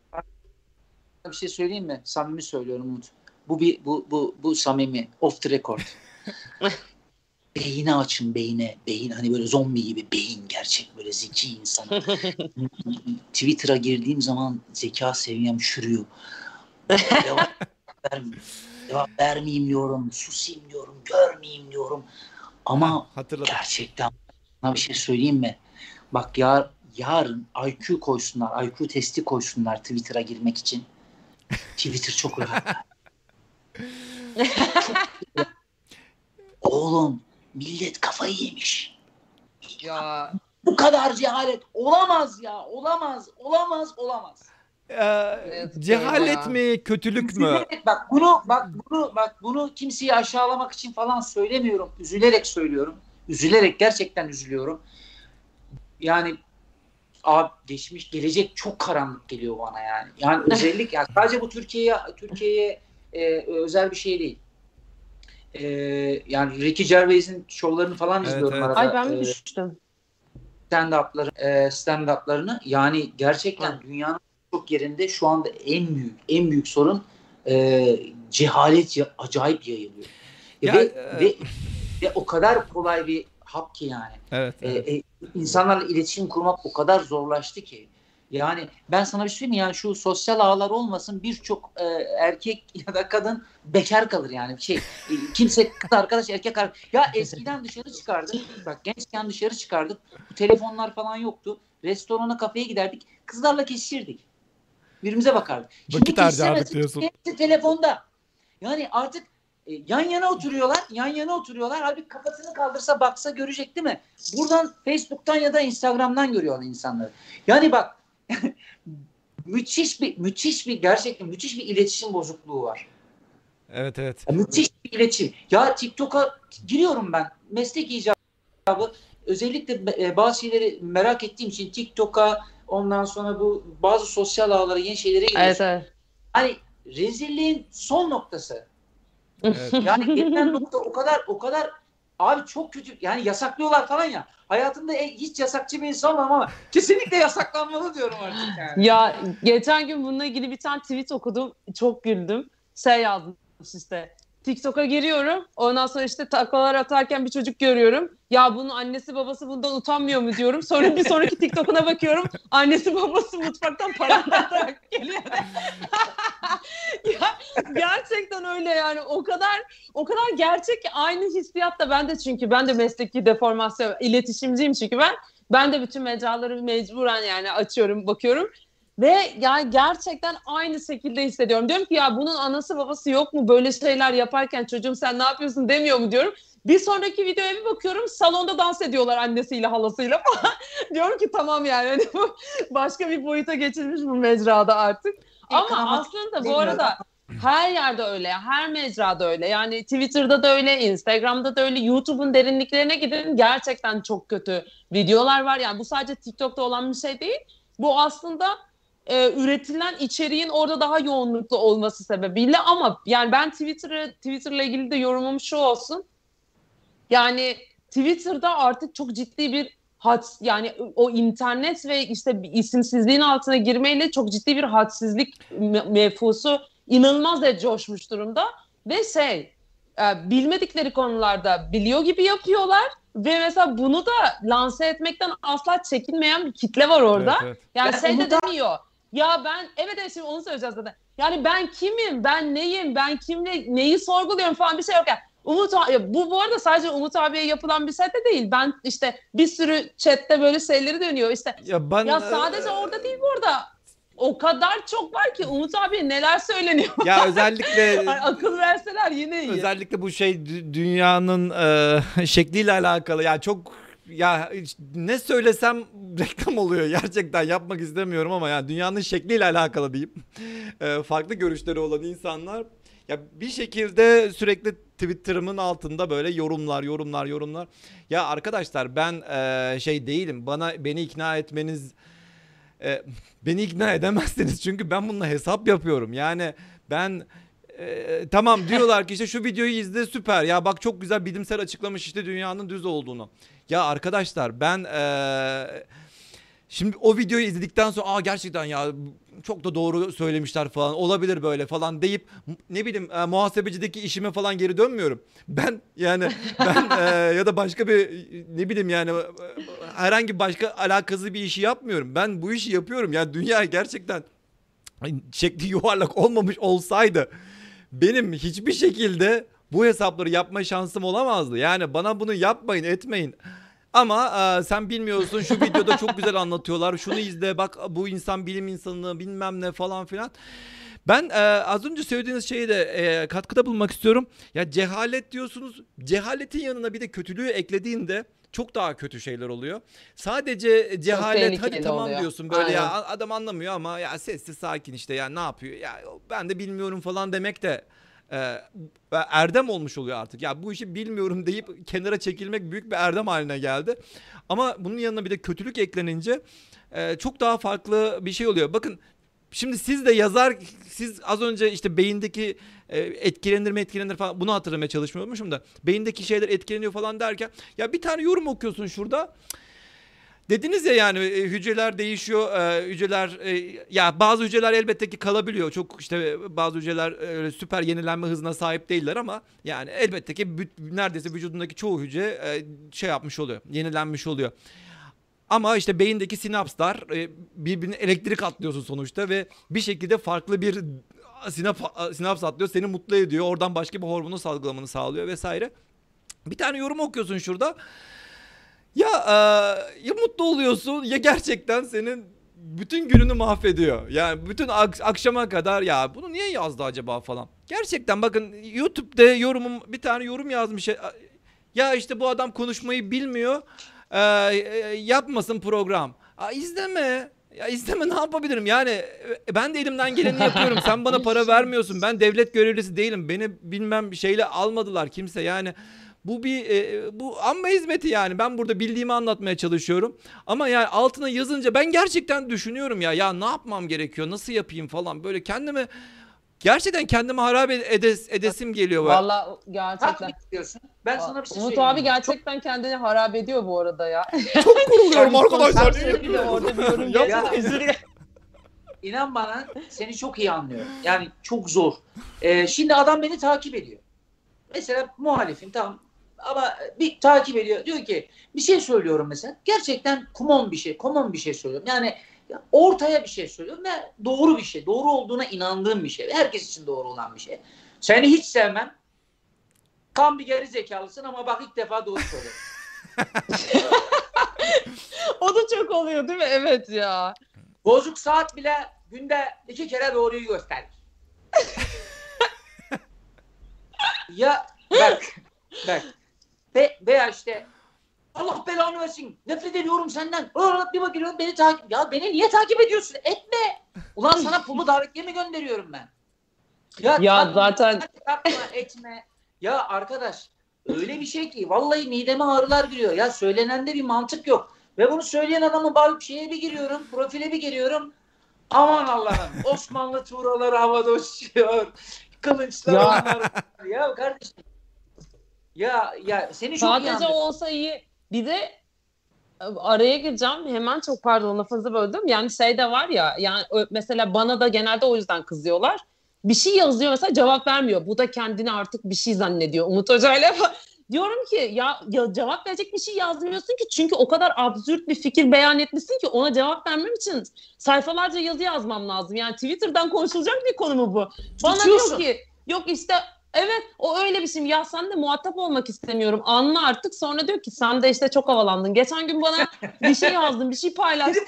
bir şey söyleyeyim mi? Samimi söylüyorum Umut. Bu bir bu bu bu samimi off the record. beyni açın beyne. Beyin hani böyle zombi gibi beyin gerçek böyle zeki insan. Twitter'a girdiğim zaman zeka seviyem çürüyor. Cevap vermeyeyim. Cevap vermeyeyim diyorum. Susayım diyorum. Görmeyeyim diyorum. Ama Hatırladım. Gerçekten sana bir şey söyleyeyim mi? Bak ya yarın IQ koysunlar, IQ testi koysunlar Twitter'a girmek için. Twitter çok rahat. Oğlum millet kafayı yemiş. ya Bu kadar cehalet olamaz ya. Olamaz, olamaz, olamaz. Ee, Evet, cehalet ya. mi, kötülük mü? Bak bunu bak bunu bak bunu kimseyi aşağılamak için falan söylemiyorum. Üzülerek söylüyorum. Üzülerek gerçekten üzülüyorum. Yani abi geçmiş gelecek çok karanlık geliyor bana yani. Yani özellik yani sadece bu Türkiye'ye Türkiye'ye e, özel bir şey değil. E, yani Ricky Gervais'in şovlarını falan Evet, izliyorum evet. arada. ay ben mi E, düştüm? stand-up'ları, e, stand-up'larını yani gerçekten dünyanın çok yerinde şu anda en büyük en büyük sorun e, cehalet ya- acayip yayılıyor. E, Ya, ve, e- ve, ve o kadar kolay bir hap ki yani. Evet. E, evet. e, insanlarla iletişim kurmak o kadar zorlaştı ki. Yani ben sana bir şey söyleyeyim yani şu sosyal ağlar olmasın birçok e, erkek ya da kadın bekar kalır yani. Şey e, kimse kız arkadaş erkek arkadaş ya eskiden dışarı çıkardık. Bak gençken dışarı çıkardık. Telefonlar falan yoktu. Restorana kafeye giderdik. Kızlarla kesişirdik. Birbirimize bakardık. Vakit harcardık diyorsun. Hepsi telefonda. Yani artık e, yan yana oturuyorlar yan yana oturuyorlar. Halbuki kafasını kaldırsa baksa görecek değil mi? Buradan Facebook'tan ya da Instagram'dan görüyor insanları. Yani bak müthiş bir müthiş bir gerçekten müthiş bir iletişim bozukluğu var. Evet evet. Ya müthiş bir iletişim. Ya TikTok'a giriyorum ben. Meslek icabı özellikle e, bazı şeyleri merak ettiğim için TikTok'a ondan sonra bu bazı sosyal ağlara yeni şeylere giriyorsun. Evet evet. Hani rezilliğin son noktası. evet. Yani gelinen nokta o kadar o kadar abi çok kötü. Yani yasaklıyorlar falan ya. Hayatımda hiç yasakçı bir insan olmam ama kesinlikle yasaklanmalı diyorum artık yani. Ya geçen gün bununla ilgili bir tane tweet okudum. Çok güldüm. Şey yazmış işte. TikTok'a giriyorum. Ondan sonra işte taklalar atarken bir çocuk görüyorum. Ya bunun annesi babası bundan utanmıyor mu diyorum. Sonra bir sonraki TikTok'una bakıyorum. Annesi babası mutfaktan para atarak geliyor. ya, gerçekten öyle yani. O kadar o kadar gerçek ki aynı hissiyat da ben de çünkü ben de mesleki deformasyon iletişimciyim çünkü ben. Ben de bütün mecraları mecburen yani açıyorum, bakıyorum. Ve yani gerçekten aynı şekilde hissediyorum. Diyorum ki ya bunun anası babası yok mu? Böyle şeyler yaparken çocuğum sen ne yapıyorsun demiyor mu diyorum. Bir sonraki videoya bir bakıyorum salonda dans ediyorlar annesiyle halasıyla falan. diyorum ki tamam yani hani bu başka bir boyuta geçilmiş bu mecrada artık. Ama Ama aslında bu arada Her yerde öyle, her mecrada öyle. Yani Twitter'da da öyle, Instagram'da da öyle, YouTube'un derinliklerine gidin. Gerçekten çok kötü videolar var. Yani bu sadece TikTok'ta olan bir şey değil. Bu aslında e, üretilen içeriğin orada daha yoğunluklu olması sebebiyle ama yani ben Twitter'ı Twitter'la ilgili de yorumum şu olsun. Yani Twitter'da artık çok ciddi bir had yani o internet ve işte isimsizliğin altına girmeyle çok ciddi bir hadsizlik me- inanılmaz da coşmuş durumda ve şey e, bilmedikleri konularda biliyor gibi yapıyorlar ve mesela bunu da lanse etmekten asla çekinmeyen bir kitle var orada. Evet, evet. Yani Ben şey de Umut'a- demiyor. Ya ben evet evet şimdi onu söyleyeceğiz zaten. Yani ben kimim? Ben neyim? Ben kimle neyi sorguluyorum falan bir şey yok yani. Umut abi, bu bu arada sadece Umut abiye yapılan bir de değil. Ben işte bir sürü chatte böyle şeyleri dönüyor. İşte Ya ben ya sadece orada değil bu arada. O kadar çok var ki Umut abi neler söyleniyor. ya özellikle Ay, akıl verseler yine iyi. özellikle bu şey dü- dünyanın e, şekliyle alakalı. Ya çok ya ne söylesem reklam oluyor gerçekten yapmak istemiyorum ama ya dünyanın şekliyle alakalı diyeyim. E, farklı görüşleri olan insanlar ya bir şekilde sürekli Twitter'ımın altında böyle yorumlar, yorumlar, yorumlar. Ya arkadaşlar ben e, şey değilim. Bana beni ikna etmeniz e, beni ikna edemezsiniz çünkü ben bununla hesap yapıyorum. Yani ben e, tamam diyorlar ki işte şu videoyu izle süper. Ya bak çok güzel bilimsel açıklamış işte dünyanın düz olduğunu. Ya arkadaşlar ben e, şimdi o videoyu izledikten sonra aa gerçekten ya çok da doğru söylemişler falan olabilir böyle falan deyip ne bileyim e, muhasebecideki işime falan geri dönmüyorum. Ben yani ben e, ya da başka bir ne bileyim yani herhangi başka alakası bir işi yapmıyorum. Ben bu işi yapıyorum. Yani dünya gerçekten şekli yuvarlak olmamış olsaydı benim hiçbir şekilde bu hesapları yapma şansım olamazdı. Yani bana bunu yapmayın, etmeyin. Ama e, sen bilmiyorsun şu videoda çok güzel anlatıyorlar. Şunu izle bak bu insan bilim insanı bilmem ne falan filan. Ben e, az önce söylediğiniz şeye de e, katkıda bulmak istiyorum. Ya cehalet diyorsunuz. Cehaletin yanına bir de kötülüğü eklediğinde çok daha kötü şeyler oluyor. Sadece cehalet hadi tamam oluyor. diyorsun böyle ya Aynen. adam anlamıyor ama ya sessiz sakin işte ya ne yapıyor ya ben de bilmiyorum falan demek de e, erdem olmuş oluyor artık. Ya bu işi bilmiyorum deyip kenara çekilmek büyük bir erdem haline geldi. Ama bunun yanına bir de kötülük eklenince e, çok daha farklı bir şey oluyor. Bakın Şimdi siz de yazar, siz az önce işte beyindeki e, etkilenir mi etkilenir falan bunu hatırlamaya çalışmıyormuşum da beyindeki şeyler etkileniyor falan derken ya bir tane yorum okuyorsun şurada. Dediniz ya yani e, hücreler değişiyor, e, hücreler e, ya bazı hücreler elbette ki kalabiliyor. Çok işte bazı hücreler süper yenilenme hızına sahip değiller ama yani elbette ki neredeyse vücudundaki çoğu hücre şey yapmış oluyor, yenilenmiş oluyor. Ama işte beyindeki sinapslar birbirine elektrik atlıyorsun sonuçta ve bir şekilde farklı bir sinap, sinaps atlıyor. Seni mutlu ediyor. Oradan başka bir hormonu salgılamanı sağlıyor vesaire. Bir tane yorum okuyorsun şurada. Ya e, ya mutlu oluyorsun ya gerçekten senin bütün gününü mahvediyor. Yani bütün ak- akşama kadar ya bunu niye yazdı acaba falan. Gerçekten bakın YouTube'da yorumum bir tane yorum yazmış. Ya işte bu adam konuşmayı bilmiyor. Ee, e, yapmasın program. Aa, izleme. Ya izleme ne yapabilirim? Yani e, ben de elimden geleni yapıyorum. Sen bana para vermiyorsun. Ben devlet görevlisi değilim. Beni bilmem şeyle almadılar kimse. Yani bu bir e, bu amma hizmeti yani. Ben burada bildiğimi anlatmaya çalışıyorum. Ama yani altına yazınca ben gerçekten düşünüyorum ya. Ya ne yapmam gerekiyor? Nasıl yapayım falan. Böyle kendime gerçekten kendime harap edes, edesim geliyor. böyle. Vallahi Hak gerçekten. Ben sana bir şey Umut söyleyeyim. abi gerçekten kendini harap ediyor bu arada ya. Çok kuruluyorum arkadaşlar. Sen orada bir yorum Ya- dilerim. İnan bana seni çok iyi anlıyorum. Yani çok zor. Ee, şimdi adam beni takip ediyor. Mesela muhalifim tamam ama bir takip ediyor. Diyor ki bir şey söylüyorum mesela. Gerçekten common bir şey. Common bir şey söylüyorum. Yani ortaya bir şey söylüyorum ve doğru bir şey. Doğru olduğuna inandığım bir şey. Herkes için doğru olan bir şey. Seni hiç sevmem. Tam bir geri zekalısın ama bak ilk defa doğru söylüyorum. O da çok oluyor değil mi? Evet ya. Bozuk saat bile günde iki kere doğruyu gösterir. ya bak bak Ve, veya işte Allah belanı versin nefret ediyorum senden. Bir bakıyorum beni takip ya beni niye takip ediyorsun? Etme. Ulan sana pullu davetiye mi gönderiyorum ben? Ya, Ya takma, zaten takma etme. Ya arkadaş öyle bir şey ki vallahi mideme ağrılar giriyor. Ya söylenende bir mantık yok. Ve bunu söyleyen adamın bak şeye bir giriyorum, profile bir giriyorum. Aman Allah'ım Osmanlı tuğraları havada uçuyor. Kılıçlar Ya. onlar. Ya kardeşim. Ya ya seni çok iyi sadece anlıyorum. olsa iyi. Bir de e, araya gireceğim. Hemen çok pardon lafınızı böldüm. Yani şey de var ya yani mesela bana da genelde o yüzden kızıyorlar. Bir şey yazıyor mesela cevap vermiyor. Bu da kendini artık bir şey zannediyor. Umut Hoca'yla diyorum ki ya, ya cevap verecek bir şey yazmıyorsun ki çünkü o kadar absürt bir fikir beyan etmişsin ki ona cevap vermem için sayfalarca yazı yazmam lazım. Yani Twitter'dan konuşulacak bir konu mu bu? Bana Tutuyorsun. diyor ki yok işte evet o öyle bir şey. Ya sen de muhatap olmak istemiyorum. Anla artık. Sonra diyor ki sen de işte çok havalandın. Geçen gün bana bir şey yazdın, bir şey paylaştın.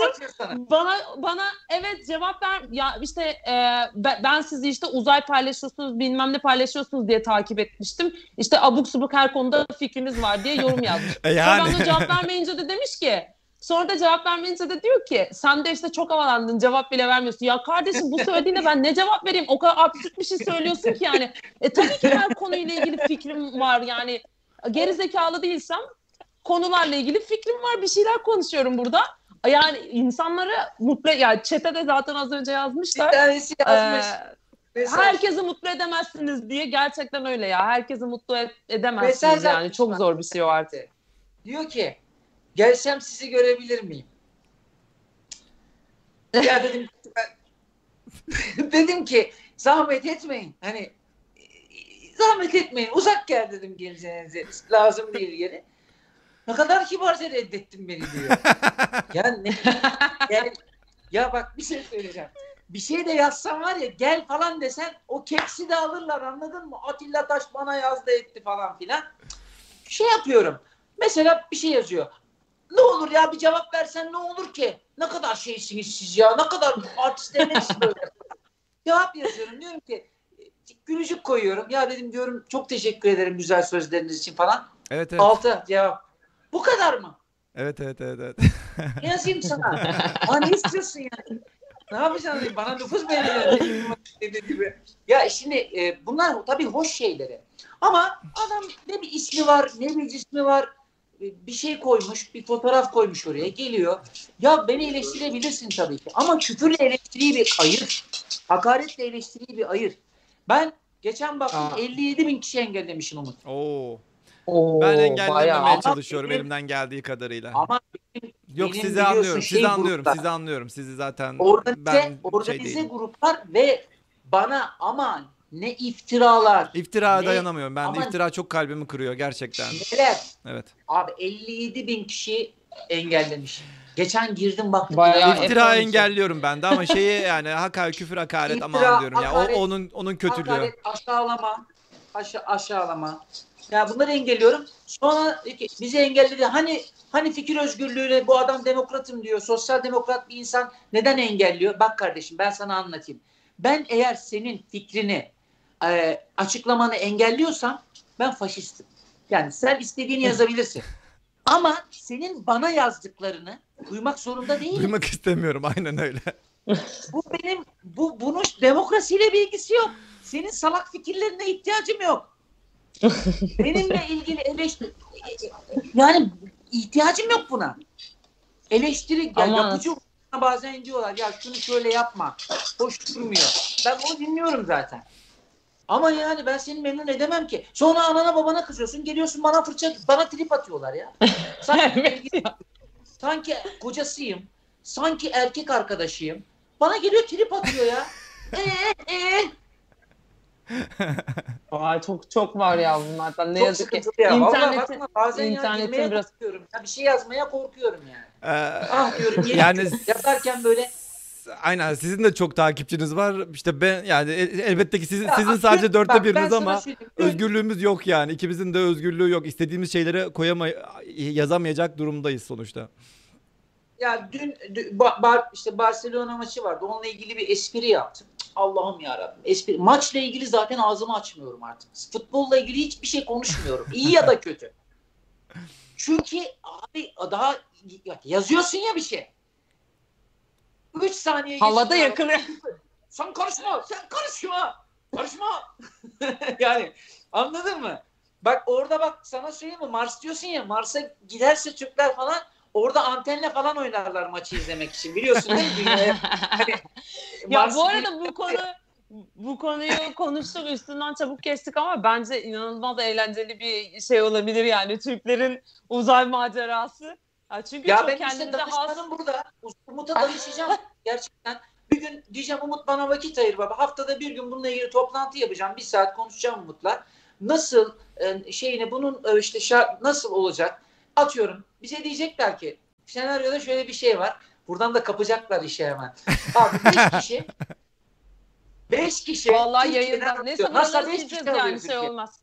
Bana bana evet cevap ver. Ya işte e, ben, sizi işte uzay paylaşıyorsunuz, bilmem ne paylaşıyorsunuz diye takip etmiştim. İşte abuk subuk her konuda fikrimiz var diye yorum yazmış. E Sonra yani. ben de cevap vermeyince de demiş ki Sonra da cevap vermeyince de diyor ki sen de işte çok havalandın cevap bile vermiyorsun. Ya kardeşim bu söylediğine ben ne cevap vereyim? O kadar absürt bir şey söylüyorsun ki yani. E tabii ki her konuyla ilgili fikrim var yani. Geri zekalı değilsem konularla ilgili fikrim var. Bir şeyler konuşuyorum burada. Yani insanları mutlu yani chat'e de zaten az önce Bir yazmışlar. tanesi yazmış. Ee, Mesaj. herkesi mutlu edemezsiniz diye gerçekten öyle ya. Herkesi mutlu edemezsiniz Mesaj yani. Çok zor bir şey o artık. Diyor ki gelsem sizi görebilir miyim? ya dedim dedim ki zahmet etmeyin. Hani zahmet etmeyin. Uzak gel dedim geleceğinize. Lazım değil yeri. Ne kadar kibarca reddettin beni diyor. ya ne, gel, ya bak bir şey söyleyeceğim. Bir şey de yazsan var ya gel falan desen o kepsi de alırlar anladın mı? Atilla Taş bana yazdı etti falan filan. Şey yapıyorum. Mesela bir şey yazıyor. Ne olur ya bir cevap versen ne olur ki? Ne kadar şeysiniz siz ya? Ne kadar artistlerin hepsi böyle. cevap yazıyorum. Diyorum ki gülücük koyuyorum. Ya dedim diyorum çok teşekkür ederim güzel sözleriniz için falan. Evet evet. Altı cevap. Bu kadar mı? Evet evet evet. evet. Ne yazayım sana? Aa, ne istiyorsun yani? Ne yapacaksın? Bana nüfus belirledin. dediği gibi. Ya şimdi e, bunlar tabii hoş şeyleri. Ama adam ne bir ismi var, ne bir cismi var. E, Bir şey koymuş, bir fotoğraf koymuş oraya. Geliyor. Ya beni eleştirebilirsin tabii ki. Ama küfürle eleştiriyi bir ayır. Hakaretle eleştiriyi bir ayır. Ben geçen baktım Aa. 57 bin kişi engellemişim Umut. Oo. Oo, Ben engellememeye çalışıyorum Ama- elimden geldiği kadarıyla. Ama Yok benim sizi anlıyorum. şey Sizi anlıyorum. gruplar. Sizi anlıyorum. Sizi zaten organize, ben organize şey değilim. gruplar ve bana aman ne iftiralar. İftira Ne? dayanamıyorum. Ben de Ama- iftira çok kalbimi kırıyor gerçekten. Neler? Evet. Abi 57 bin kişi engellemiş. Geçen girdim baktım. Bayağı İftira şey. engelliyorum ben de ama şeyi yani hakaret, küfür, hakaret aman İftira, diyorum ya. hakaret, o onun onun kötülüğü. Hakaret, aşağılama, aşa aşağılama. Ya bunları engelliyorum. Sonra bizi engelledi. Hani hani fikir özgürlüğüyle bu adam demokratım diyor. Sosyal demokrat bir insan neden engelliyor? Bak kardeşim ben sana anlatayım. Ben eğer senin fikrini e, açıklamanı engelliyorsam ben faşistim. Yani sen istediğini yazabilirsin. Ama senin bana yazdıklarını duymak zorunda değilim. Duymak istemiyorum aynen öyle. Bu benim bu bunun demokrasiyle bir ilgisi yok. Senin salak fikirlerine ihtiyacım yok. Benimle ilgili eleştiri yani ihtiyacım yok buna. Eleştiri ya yapıcı bazen diyorlar ya şunu şöyle yapma. Hoş durmuyor. Ben onu dinliyorum zaten. Ama yani ben seni memnun edemem ki. Sonra anana babana kızıyorsun. Geliyorsun bana fırça, bana trip atıyorlar ya. Sanki, ya. sanki kocasıyım. Sanki erkek arkadaşıyım. Bana geliyor trip atıyor ya. Eee eee. Vay, çok çok var ya bunlardan. Ne Çok yazık ki. ya. İnternetin- bazen ya internetin girmeye biraz- korkuyorum. Ya bir şey yazmaya korkuyorum yani. Ee, Ah diyorum yani... yazarken böyle Aynen sizin de çok takipçiniz var. İşte ben yani el- elbette ki sizin, Ya, sizin sadece bak, dörtte ben biriniz ama söyleyeyim. özgürlüğümüz yok yani. İkimizin de özgürlüğü yok. İstediğimiz şeylere koyamay yazamayacak durumdayız sonuçta. Ya dün, dün ba- bar, işte Barcelona maçı vardı. Onunla ilgili bir espri yaptım. Allah'ım ya Espri. Maçla ilgili zaten ağzımı açmıyorum artık. Futbolla ilgili hiçbir şey konuşmuyorum. İyi ya da kötü. Çünkü abi daha ya yazıyorsun ya bir şey. 3 saniye Havada yakılıyor. Sen karışma. Sen karışma. Karışma. yani anladın mı? Bak orada bak sana söyleyeyim mi? Mars diyorsun ya Mars'a giderse Türkler falan orada antenle falan oynarlar maçı izlemek için. Biliyorsun değil mi? Dünyaya, hani Ya Mars- bu arada bu konu bu konuyu konuştuk üstünden çabuk geçtik ama bence inanılmaz eğlenceli bir şey olabilir yani Türklerin uzay macerası. Ya çünkü Ya çok ben işte kendimize has. danışmanım burada. Umut'a danışacağım gerçekten. Bir gün diyeceğim Umut bana vakit ayır baba. Haftada bir gün bununla ilgili toplantı yapacağım. Bir saat konuşacağım Umut'la. Nasıl e, şeyini bunun e, işte şart nasıl olacak? Atıyorum. Bize diyecekler ki senaryoda şöyle bir şey var. Buradan da kapacaklar işe hemen. Abi beş kişi beş kişi Vallahi yayından ne sınırları beş çizeceğiz kişi alıyor yani şey olmaz.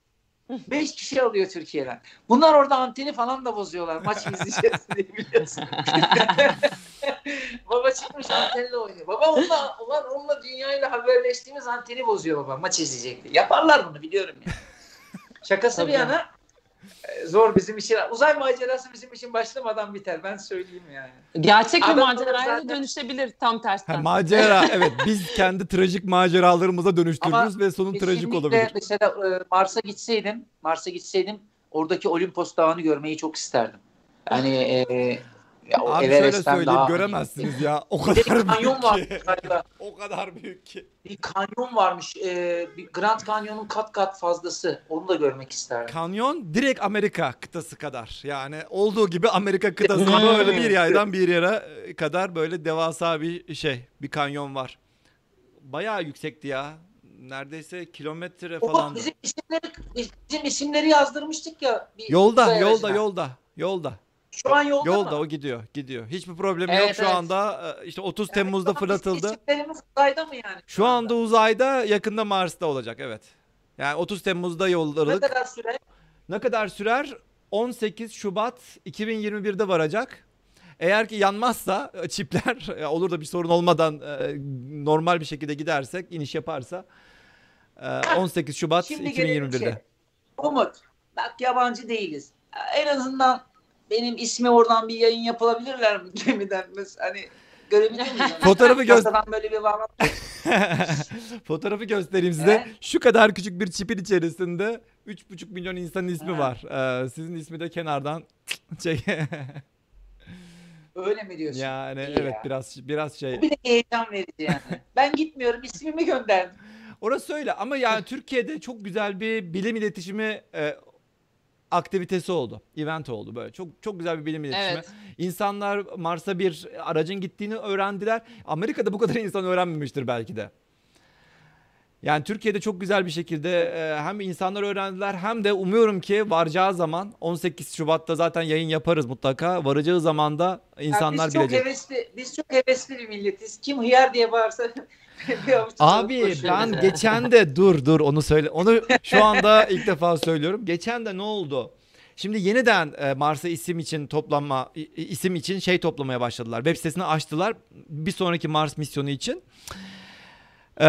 5 kişi alıyor Türkiye'den. Bunlar orada anteni falan da bozuyorlar. Maç izleyeceğiz diye biliyorsun. baba çıkmış antenle oynuyor. Baba onunla, ulan onunla dünyayla haberleştiğimiz anteni bozuyor baba. Maç izleyecekti. Yaparlar bunu biliyorum ya. Şakası Tabii. bir yana zor bizim için. Uzay macerası bizim için başlamadan biter. Ben söyleyeyim yani. Gerçek bir maceraya zaten- dönüşebilir tam Ha, tersten. macera evet biz kendi trajik maceralarımıza dönüştürürüz ve sonun trajik olabilir. Mesela e, Mars'a gitseydim, Mars'a gitseydim oradaki Olimpos Dağı'nı görmeyi çok isterdim. Yani e, ya o Abi şöyle Everest'ten söyleyeyim daha- göremezsiniz ya. O Bir de kadar bir kanyon büyük var ki. galiba. O kadar büyük ki. Bir kanyon varmış. E, bir Grand Canyon'un kat kat fazlası. Onu da görmek isterdim. Kanyon direkt Amerika kıtası kadar. Yani olduğu gibi Amerika kıtasına Hmm. böyle bir yerden bir yere kadar böyle devasa bir şey, bir kanyon var. Bayağı yüksekti ya. Neredeyse kilometre O falan. bizim isimleri bizim isimleri yazdırmıştık ya. Bir Yolda, uzay yolda, aracına. yolda, yolda. Şu an yolda, Yolda mı? o gidiyor, gidiyor. Hiçbir problemi Evet, yok şu evet. anda. Ee, İşte 30 Yani Temmuz'da fırlatıldı. Uzayda mı yani? Şu anda uzayda, yakında Mars'ta olacak evet. Yani 30 Temmuz'da ne kadar süre? Ne kadar sürer? 18 Şubat 2021'de varacak. Eğer ki yanmazsa e, çipler e, olur da bir sorun olmadan e, normal bir şekilde gidersek iniş yaparsa e, 18 Şubat Şimdi gelelim 2021'de. şey. Umut, bak yabancı değiliz. En azından benim ismi oradan bir yayın yapılabilirler mi gemiden? Mesela Hani görebilir miyiz? onu? Fotoğrafı göster. Böyle bir bağlantı. Fotoğrafı göstereyim size. Evet. Şu kadar küçük bir çipin içerisinde 3,5 milyon insanın ismi Ha. var. E, sizin ismi de kenardan çek. Öyle mi diyorsun? yani İyi evet ya. biraz biraz şey. Bu bir de heyecan verici yani. ben gitmiyorum ismimi gönderdim. Orası öyle ama yani Türkiye'de çok güzel bir bilim iletişimi e, aktivitesi oldu. Event oldu böyle. Çok çok güzel bir bilim iletişimi. Evet. İnsanlar Mars'a bir aracın gittiğini öğrendiler. Amerika'da bu kadar insan öğrenmemiştir belki de. Yani Türkiye'de çok güzel bir şekilde e, hem insanlar öğrendiler hem de umuyorum ki varacağı zaman 18 Şubat'ta zaten yayın yaparız mutlaka. Varacağı zaman da insanlar biz çok bilecek. hevesli, biz çok hevesli bir milletiz. Kim hıyar diye bağırsa Abi ben yani. geçen de dur dur onu söyle. Onu şu anda ilk defa söylüyorum. Geçen de ne oldu? Şimdi yeniden e, Mars'a isim için toplanma isim için şey toplamaya başladılar. Web sitesini açtılar bir sonraki Mars misyonu için. Ee,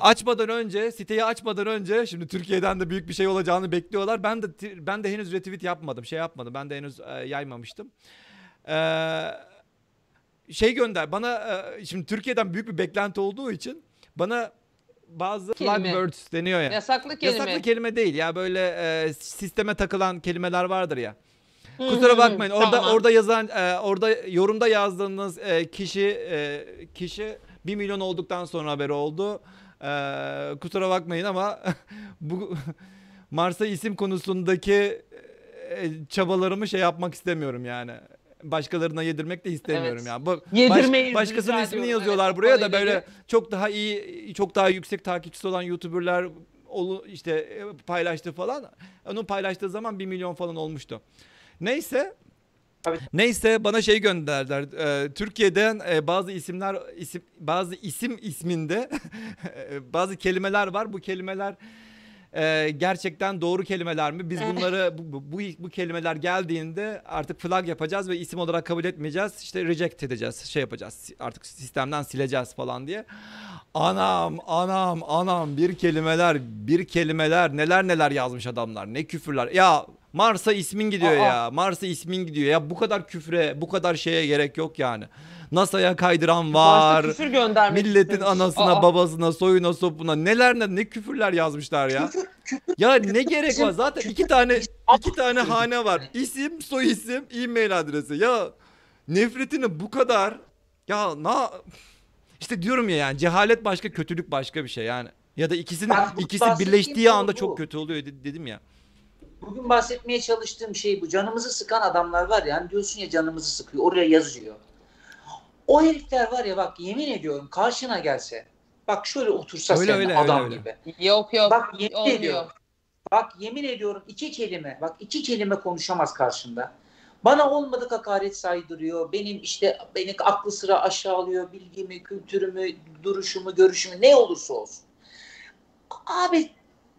açmadan önce siteyi açmadan önce şimdi Türkiye'den de büyük bir şey olacağını bekliyorlar. Ben de ben de henüz retweet yapmadım. Şey yapmadım. Ben de henüz e, yaymamıştım. Ee, şey gönder bana e, şimdi Türkiye'den büyük bir beklenti olduğu için bana bazı Kelime. words deniyor ya. Yasaklı kelime. Yasaklı kelime değil ya böyle e, sisteme takılan kelimeler vardır ya. Kusura bakmayın. Orada tamam. orada yazan e, orada yorumda yazdığınız e, kişi e, kişi 1 milyon olduktan sonra haberi oldu. E, kusura bakmayın ama bu Mars'a isim konusundaki e, çabalarımı şey yapmak istemiyorum yani. Başkalarına yedirmek de istemiyorum Evet. yani. Bu, Yedirmeyiz, başkasının rica ismini yazıyorlar Evet, bu buraya da böyle ilgili. çok daha iyi, çok daha yüksek takipçisi olan YouTuber'lar işte e, paylaştı falan. Onu paylaştığı zaman 1 milyon falan olmuştu. Neyse. Tabii. Neyse bana şey gönderdiler. Ee, Türkiye'den e, bazı isimler isim bazı isim isminde e, bazı kelimeler var. Bu kelimeler e, gerçekten doğru kelimeler mi? Biz bunları bu, bu, bu, kelimeler geldiğinde artık flag yapacağız ve isim olarak kabul etmeyeceğiz. İşte reject edeceğiz. Şey yapacağız. Artık sistemden sileceğiz falan diye. Anam, anam, anam bir kelimeler, bir kelimeler neler neler yazmış adamlar. Ne küfürler. Ya Mars'a ismin gidiyor Aa. ya. Mars'a ismin gidiyor. Ya bu kadar küfre, bu kadar şeye gerek yok yani. NASA'ya kaydıran Başta var. küfür göndermek Milletin istemiş. anasına, Aa. babasına, soyuna, sopuna neler ne, ne küfürler yazmışlar ya. Küfür, küfür. Ya ne gerek var? Zaten iki tane iki tane hane var. İsim, soy isim, e-mail adresi. Ya nefretini bu kadar ya na işte diyorum ya yani cehalet başka, kötülük başka bir şey yani. Ya da ikisinin Bak, bu ikisi birleştiği anda bu. çok kötü oluyor de- dedim ya. Bugün bahsetmeye çalıştığım şey bu. Canımızı sıkan adamlar var ya. Hani diyorsun ya canımızı sıkıyor. Oraya yazıyor. O herifler var ya bak yemin ediyorum karşına gelse. Bak şöyle otursa Öyle, seninle öyle, adam öyle. gibi. Yok yok. Bak yemin olmuyor. ediyorum. Bak yemin ediyorum iki kelime. Bak iki kelime konuşamaz karşında. Bana olmadık hakaret saydırıyor. Benim işte beni aklı sıra aşağılıyor. Bilgimi, kültürümü, duruşumu, görüşümü ne olursa olsun. Abi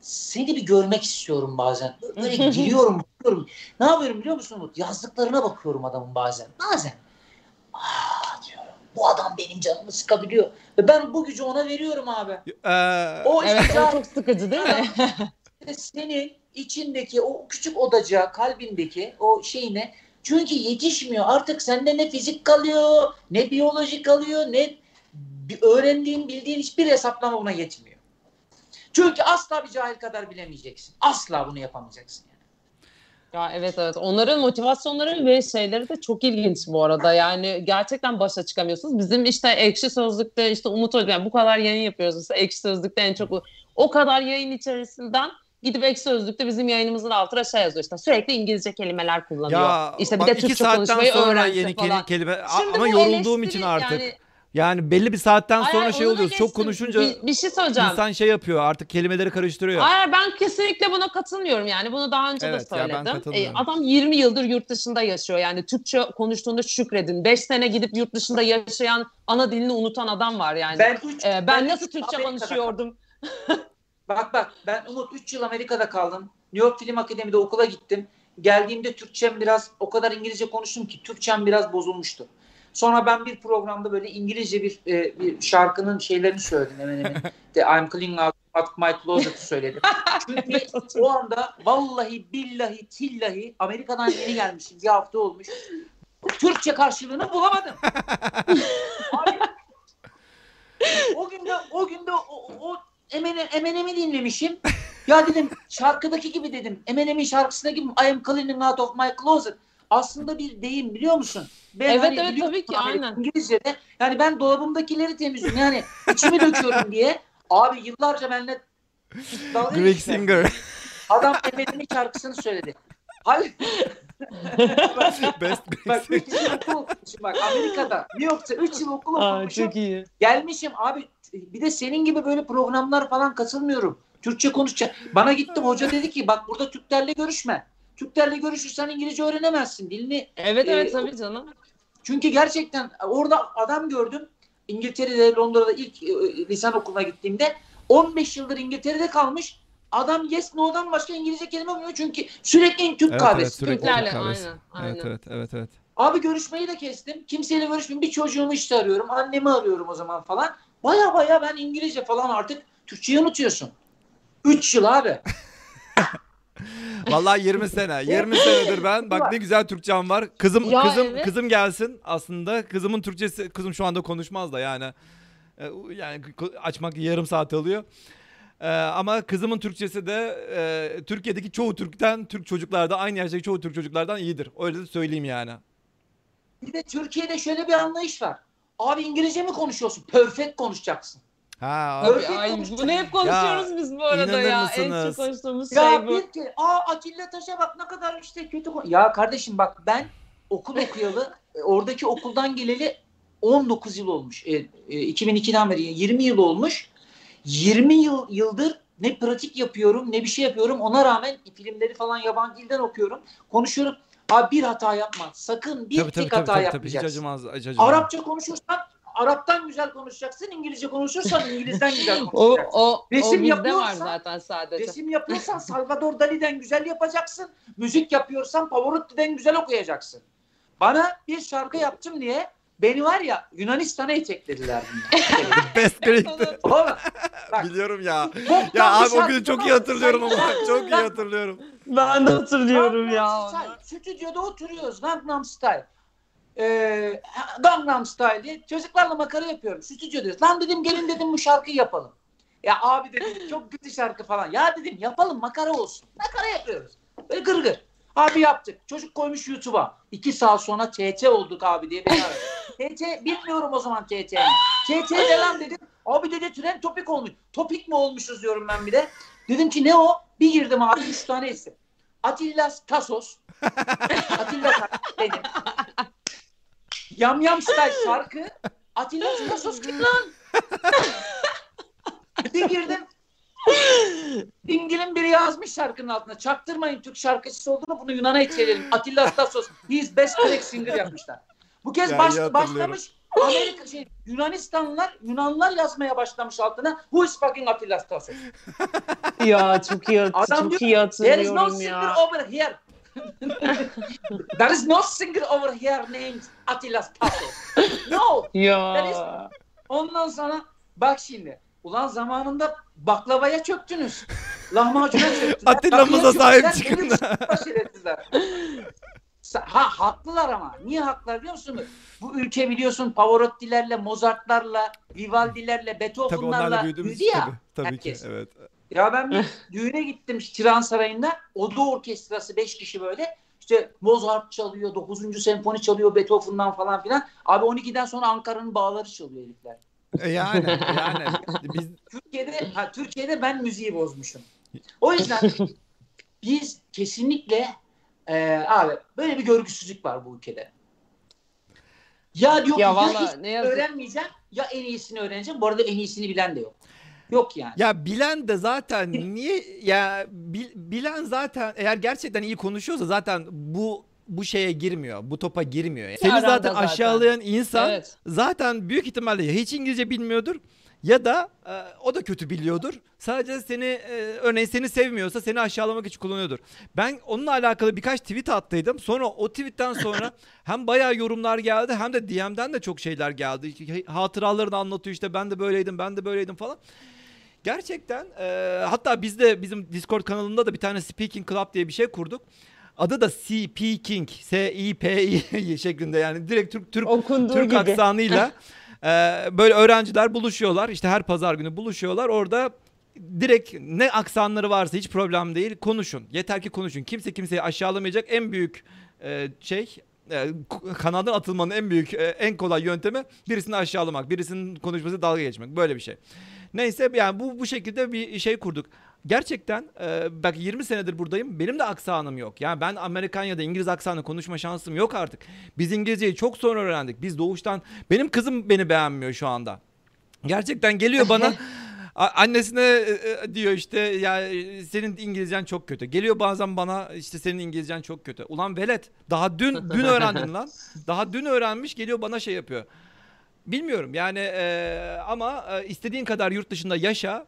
seni bir görmek istiyorum bazen. Böyle giriyorum, bakıyorum. Ne yapıyorum biliyor musun Umut? Yazdıklarına bakıyorum adamın bazen. Bazen. Aa diyorum. Bu adam benim canımı sıkabiliyor. Ve ben bu gücü ona veriyorum abi. Ee, O Evet işte o çok sıkıcı değil mi? senin içindeki o küçük odacığa, kalbindeki o şeyine çünkü yetişmiyor. Artık sende ne fizik kalıyor, ne biyoloji kalıyor, ne bir öğrendiğin, bildiğin hiçbir hesaplama buna yetmiyor. Çünkü asla bir cahil kadar bilemeyeceksin. Asla bunu yapamayacaksın. Ya evet evet. Onların motivasyonları ve şeyleri de çok ilginç bu arada. Yani gerçekten başa çıkamıyorsunuz. Bizim işte Ekşi Sözlük'te işte Umut Hocam yani bu kadar yayın yapıyoruz. İşte Ekşi Sözlük'te en çok o, kadar yayın içerisinden gidip Ekşi Sözlük'te bizim yayınımızın altına şey yazıyor işte sürekli İngilizce kelimeler kullanıyor. ya işte bir bak de Türkçe konuşmayı öğrense yeni falan. keli- kelime Şimdi ama yorulduğum için artık. yani- Yani belli bir saatten sonra hayır, şey onu da oluyoruz. Çok geçtim. konuşunca bir, bir şey söyleyeceğim. insan şey yapıyor artık kelimeleri karıştırıyor. Hayır ben kesinlikle buna katılmıyorum yani bunu daha önce Evet, de ya ben söyledim. katılmıyorum. E, adam 20 yıldır yurt dışında yaşıyor yani Türkçe konuştuğunda şükredin. 5 sene gidip yurt dışında yaşayan ana dilini unutan adam var yani. Ben, üç, E, ben nasıl üç Türkçe Amerika'da konuşuyordum? Bak bak ben Umut 3 yıl Amerika'da kaldım. New York Film Akademi'de okula gittim. Geldiğimde Türkçem biraz o kadar İngilizce konuştum ki Türkçem biraz bozulmuştu. Sonra ben bir programda böyle İngilizce bir, e, bir şarkının şeylerini söyledim hemen hemen. The I'm cleaning out, out my closet'ı söyledim. Çünkü o anda vallahi billahi tillahi Amerika'dan yeni gelmişim. Bir hafta olmuş. Türkçe karşılığını bulamadım. O günde o günde o, o Emine, Eminem'i dinlemişim. Ya dedim şarkıdaki gibi dedim. Eminem'in şarkısındaki gibi I am cleaning out of my closet. Aslında bir deyim biliyor musun? Ben Evet, hani evet, tabii ki, hani aynen. İngilizce'de yani ben dolabımdakileri temizliyorum. Yani içimi döküyorum diye. Abi yıllarca benimle Greg. Singer. Adam Eminem'in şarkısını söyledi. Hayır. Best Bak Singer. 3 yıl okul okumuşum bak Amerika'da. New York'ta 3 yıl okul Aa, okumuşum. çok iyi. Gelmişim abi bir de senin gibi böyle programlar falan katılmıyorum. Türkçe konuşacak. Bana gittim hoca dedi ki bak burada Türklerle görüşme. Türklerle görüşürsen İngilizce öğrenemezsin dilini. Evet Ee, evet tabii canım. Çünkü gerçekten orada adam gördüm. İngiltere'de Londra'da ilk e, lisan okuluna gittiğimde 15 yıldır İngiltere'de kalmış. Adam yes no'dan başka İngilizce kelime bilmiyor çünkü sürekli Türk Evet, kahvesi. evet, sürekli Türklerle Türk kahvesi. aynen. aynen. Evet evet evet evet. Abi görüşmeyi de kestim. Kimseyle görüşmüyorum. Bir çocuğumu işte arıyorum. Annemi arıyorum o zaman falan. Baya baya ben İngilizce falan artık Türkçeyi unutuyorsun. 3 yıl abi. Vallahi 20 sene. 20 senedir ben. Bak ne güzel Türkçem var. Kızım Ya kızım evet. kızım gelsin aslında. Kızımın Türkçesi kızım şu anda konuşmaz da yani. E, Yani ko- açmak yarım saat alıyor. E, ama kızımın Türkçesi de e, Türkiye'deki çoğu Türk'ten, Türk çocuklarda aynı yaştaki çoğu Türk çocuklardan iyidir. Öyle de söyleyeyim yani. Bir de Türkiye'de şöyle bir anlayış var. Abi İngilizce mi konuşuyorsun? Perfect konuşacaksın. Ha. Tabii, Perfect ay, konuştuk. bunu hep konuşuyoruz biz bu arada inanır ya. En mısınız? çok konuştuğumuz Ya şey bu. bir ki aa Atilla Taş'a bak ne kadar işte kötü. kon- Ya kardeşim bak ben okul okuyalı e, oradaki okuldan geleli 19 yıl olmuş. E, e, 2002'den beri 20 yıl olmuş. 20 yıl yıldır ne pratik yapıyorum ne bir şey yapıyorum. Ona rağmen filmleri falan yabancı dilden okuyorum. Konuşuyorum. Abi bir hata yapma. Sakın bir Tabii tabii tek tabii, hata tabii, tabii. Hiç yapmayacaksın. acımaz, hiç acımaz. Arapça konuşursan Araptan güzel konuşacaksın. İngilizce konuşursan İngilizden güzel O, konuşacaksın. o, o Resim var yapıyorsan- zaten sadece. Resim yapıyorsan Salvador Dali'den güzel yapacaksın. Müzik yapıyorsan Pavarotti'den güzel okuyacaksın. Bana bir şarkı yaptım diye beni var ya Yunanistan'a iteklediler. Best bak, Biliyorum ya. Ya abi o günü çok iyi hatırlıyorum ama. Çok iyi hatırlıyorum. Ben de hatırlıyorum ya. Style. Stüdyoda oturuyoruz Gangnam Style. Ee, Gangnam Style diye çocuklarla makara yapıyorum. Stüdyodayız. Lan dedim gelin dedim bu şarkıyı yapalım. Ya abi dedim çok kötü şarkı falan. Ya dedim yapalım makara olsun. Makara yapıyoruz. Böyle gır gır. Abi yaptık. Çocuk koymuş YouTube'a. İki saat sonra TT olduk abi diye beni aradı. TT bilmiyorum o zaman TT'ni. TT ne lan dedim. Abi dedi tren topik olmuş. Topik mi olmuşuz diyorum ben bir de. Dedim ki ne o? Bir girdim abi üç tane isim. Atilla Tasos. Atilla dedim. Yam Yam Style şarkı. Atilla Tasos kim lan? bir girdim. Dingil'in biri yazmış şarkının altına. Çaktırmayın Türk şarkıcısı olduğunu bunu Yunan'a çevirelim. Atilla Tasos. He is best crack singer yapmışlar. Bu kez Ya, baş, hatırlıyorum. başlamış Amerika şey Yunanistanlılar Yunanlılar yazmaya başlamış altına. Who is fucking Atilla Tasos? Ya çok iyi, Adam çok diyor, iyi There is no hatırlıyorum singer ya. over here. There is no singer over here named Attila Tasos. No. Ya. Ondan sonra bak şimdi. Ulan zamanında baklavaya çöktünüz. Lahmacuna çöktünüz. Atilla'mıza sahip çöktüler, çıkın. Ha haklılar ama. Niye haklılar biliyor musun? Bu ülke biliyorsun Pavarotti'lerle, Mozart'larla, Vivaldi'lerle, Beethoven'larla büyüdü ya. tabii. Tabii herkes. ki evet. Ya ben bir düğüne gittim Tiran Sarayı'nda. Oda orkestrası 5 kişi böyle. İşte Mozart çalıyor, 9. senfoni çalıyor Beethoven'dan falan filan. Abi 12'den sonra Ankara'nın bağları çalıyor herifler. E Yani yani biz Türkiye'de ha, Türkiye'de ben müziği bozmuşum. O yüzden biz kesinlikle e, abi böyle bir görgüsüzlük var bu ülkede. Ya diyor Ya ya valla hiç ne yazık. öğrenmeyeceğim ya en iyisini öğreneceğim. Bu arada en iyisini bilen de yok. Yok yani. Ya bilen de zaten niye ya bil- bilen zaten eğer gerçekten iyi konuşuyorsa zaten bu bu şeye girmiyor. Bu topa girmiyor. Seni Arada zaten, zaten. aşağılayan insan Evet. zaten büyük ihtimalle ya hiç İngilizce bilmiyordur ya da e, o da kötü biliyordur. Sadece seni e, örneğin seni sevmiyorsa seni aşağılamak için kullanıyordur. Ben onunla alakalı birkaç tweet attıydım. Sonra o tweetten sonra hem bayağı yorumlar geldi hem de DM'den de çok şeyler geldi. Hatıralarını anlatıyor işte ben de böyleydim ben de böyleydim falan. Gerçekten e, hatta biz de bizim Discord kanalında da bir tane Speaking Club diye bir şey kurduk. Adı da Speaking, S-I-P-I şeklinde yani direkt Türk Türk Okunduğu Türk gibi. aksanıyla e, böyle öğrenciler buluşuyorlar. İşte her pazar günü buluşuyorlar. Orada direkt ne aksanları varsa hiç problem değil konuşun. Yeter ki konuşun. Kimse kimseyi aşağılamayacak. En büyük e, şey e, kanaldan atılmanın en büyük e, en kolay yöntemi birisini aşağılamak. Birisinin konuşması dalga geçmek. Böyle bir şey. Neyse yani bu bu şekilde bir şey kurduk. Gerçekten e, bak 20 senedir buradayım. Benim de aksanım yok. Yani ben Amerikan ya da İngiliz aksanı konuşma şansım yok artık. Biz İngilizceyi çok sonra öğrendik. Biz doğuştan benim kızım beni beğenmiyor şu anda. Gerçekten geliyor bana annesine e, e, diyor işte ya senin İngilizcen çok kötü. Geliyor bazen bana işte senin İngilizcen çok kötü. Ulan velet daha dün dün öğrendin lan. Daha dün öğrenmiş geliyor bana şey yapıyor. Bilmiyorum yani e, ama e, istediğin kadar yurt dışında yaşa.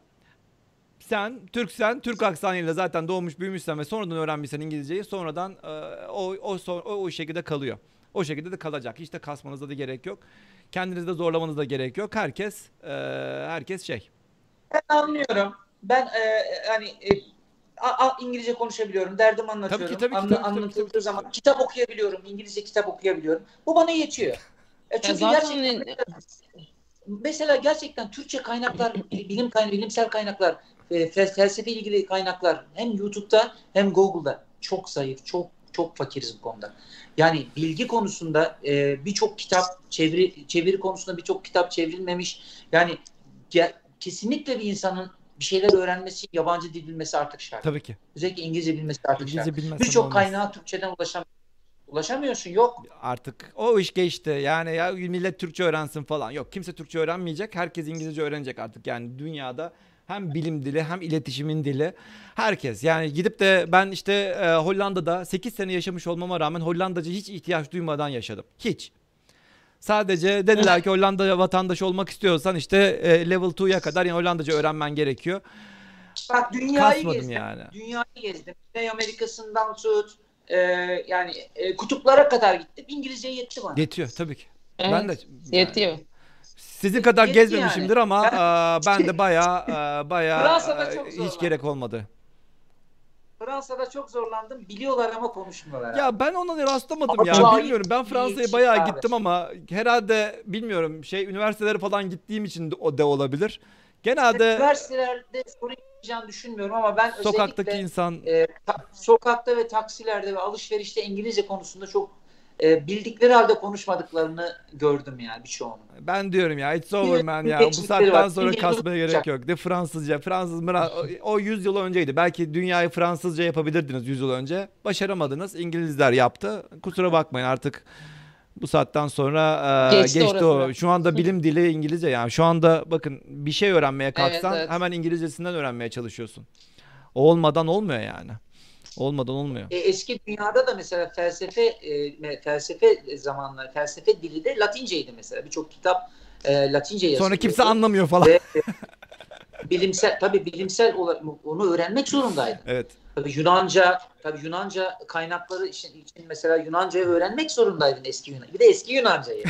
Sen Türksen, Türk aksanıyla zaten doğmuş büyümüşsen ve sonradan öğrenmişsen İngilizceyi sonradan e, o, o, son- o, o şekilde kalıyor. O şekilde de kalacak. Hiç de kasmanıza da gerek yok. Kendinizi de zorlamanıza da gerek yok. Herkes e, herkes şey. Ben anlıyorum. Ben e, hani e, a- a- İngilizce konuşabiliyorum. Derdimi anlatıyorum. Tabii ki, tabii ki, Anla- tabii ki, anlatıldığı tabii ki. zaman kitap okuyabiliyorum. İngilizce kitap okuyabiliyorum. Bu bana yetiyor. E Ya çünkü zaten gerçekten mesela gerçekten Türkçe kaynaklar, bilim kaynağı, bilimsel kaynaklar, e, fel- felsefe ilgili kaynaklar hem YouTube'da hem Google'da çok zayıf, çok çok fakiriz bu konuda. Yani bilgi konusunda e, birçok kitap çeviri çeviri konusunda birçok kitap çevrilmemiş. Yani ge- kesinlikle bir insanın bir şeyler öğrenmesi, yabancı dil bilmesi artık şart. Tabii ki. Özellikle İngilizce bilmesi artık şart. İngilizce bilmezsen Birçok kaynağa Türkçeden ulaşam ulaşamıyorsun. Yok. Artık o iş geçti. Yani ya millet Türkçe öğrensin falan. Yok kimse Türkçe öğrenmeyecek. Herkes İngilizce öğrenecek artık. Yani dünyada hem bilim dili hem iletişimin dili. Herkes yani gidip de ben işte e, Hollanda'da 8 sene yaşamış olmama rağmen Hollandaca hiç ihtiyaç duymadan yaşadım. Hiç. Sadece dediler ki Hollanda vatandaşı olmak istiyorsan işte e, level 2'ya kadar yani Hollandaca öğrenmen gerekiyor. Bak dünyayı Kasmadım gezdim. yani. Dünyayı gezdim. Güney Amerika'sından tut e, yani e, kutuplara kadar gittim. İngilizce yetti bana. Yetiyor tabii ki. Evet, Ben de Yetiyor. Sizin kadar Yetti gezmemişimdir yani. ama Ben- e, ben de bayağı e, bayağı Fransa'da e, hiç gerek olmadı. Fransa'da çok zorlandım. Biliyorlar ama konuşmuyorlar. abi. Ya ben ona rastlamadım Ama ya. Bilmiyorum. Ben Fransa'ya bayağı abi. gittim ama herhalde bilmiyorum şey üniversitelere falan gittiğim için de o da olabilir. Genelde Üniversitelerde sorun yaşayacağını düşünmüyorum ama ben sokaktaki insan e, ta- sokakta ve taksilerde ve alışverişte İngilizce konusunda çok e, bildikleri halde konuşmadıklarını gördüm yani birçoğunu. ben diyorum ya it's over man ya. Bu saatten var. sonra kasmaya gerek yok. De Fransızca, Fransız mıra o 100 yıl önceydi. Belki dünyayı Fransızca yapabilirdiniz 100 yıl önce. Başaramadınız. İngilizler yaptı. Kusura bakmayın artık bu saatten sonra e, Geçti geçti, o. Şu anda bilim dili İngilizce yani. Şu anda bakın bir şey öğrenmeye kalksan evet. hemen İngilizcesinden öğrenmeye çalışıyorsun. O olmadan olmuyor yani. Olmadan olmuyor. E, eski dünyada da mesela felsefe e, felsefe zamanları felsefe dili de Latinceydi mesela. Birçok kitap e, Latince yazılıyordu. Sonra kimse anlamıyor falan. Ve, bilimsel tabii bilimsel olarak onu öğrenmek zorundaydı. Evet. Tabii Yunanca, tabii Yunanca kaynakları için, için mesela Yunancayı öğrenmek zorundaydın eski Yunan. Bir de eski Yunancayı.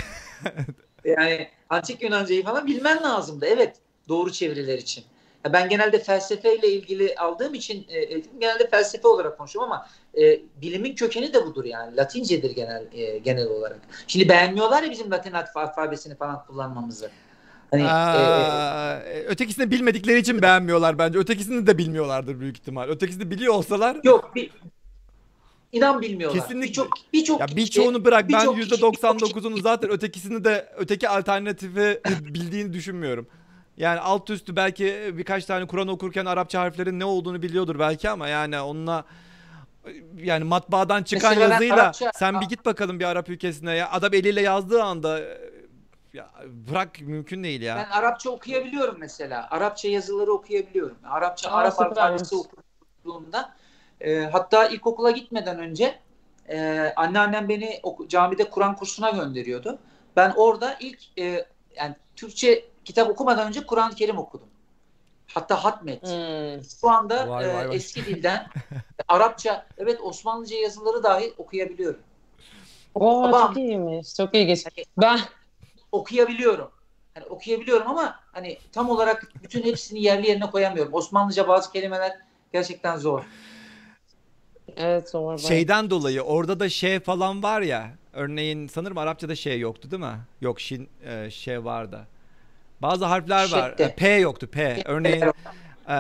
yani antik Yunancayı falan bilmen lazımdı. Evet, doğru çeviriler için. Ya Ben genelde felsefeyle ilgili aldığım için e, e, genelde felsefe olarak konuşuyorum ama e, bilimin kökeni de budur yani. Latincedir genel e, genel olarak. Şimdi beğenmiyorlar ya bizim Latin alfa- alfabesini falan kullanmamızı. Hani e, Aa, ötekisini bilmedikleri için beğenmiyorlar bence. Ötekisini de bilmiyorlardır büyük ihtimal. Ötekisini biliyor olsalar Yok bir inan bilmiyorlar. Kesinlikle. Birçok birçok ya birçoğunu bırak ben birçok kişi- %99'unu zaten ötekisini de öteki alternatifi bildiğini düşünmüyorum. Yani alt üstü belki birkaç tane Kur'an okurken Arapça harflerin ne olduğunu biliyordur belki ama yani onunla yani matbaadan çıkan Mesela ben yazıyla Arapça- sen bir git bakalım bir Arap ülkesine ya adam eliyle yazdığı anda ya bırak mümkün değil ya. Ben Arapça okuyabiliyorum mesela. Arapça yazıları okuyabiliyorum. Arapça Aa, Arap alfabesi okuduğumda e, hatta ilkokula gitmeden önce e, anneannem beni oku- camide Kur'an kursuna gönderiyordu. Ben orada ilk e, yani Türkçe kitap okumadan önce Kur'an-ı Kerim okudum. Hatta hatmet. Hmm. Şu anda Vay e, vay vay. eski dilden Arapça, evet Osmanlıca yazıları dahi okuyabiliyorum. Oo, Babam- çok iyiymiş. Çok ilginç. Ben okuyabiliyorum. Hani okuyabiliyorum ama hani tam olarak bütün hepsini yerli yerine koyamıyorum. Osmanlıca bazı kelimeler gerçekten zor. evet zor. Şeyden dolayı orada da şey falan var ya. Örneğin sanırım Arapçada şey yoktu değil mi? Yok şin e, şey vardı. Bazı harfler var. Şekte. E, P yoktu P. Örneğin e,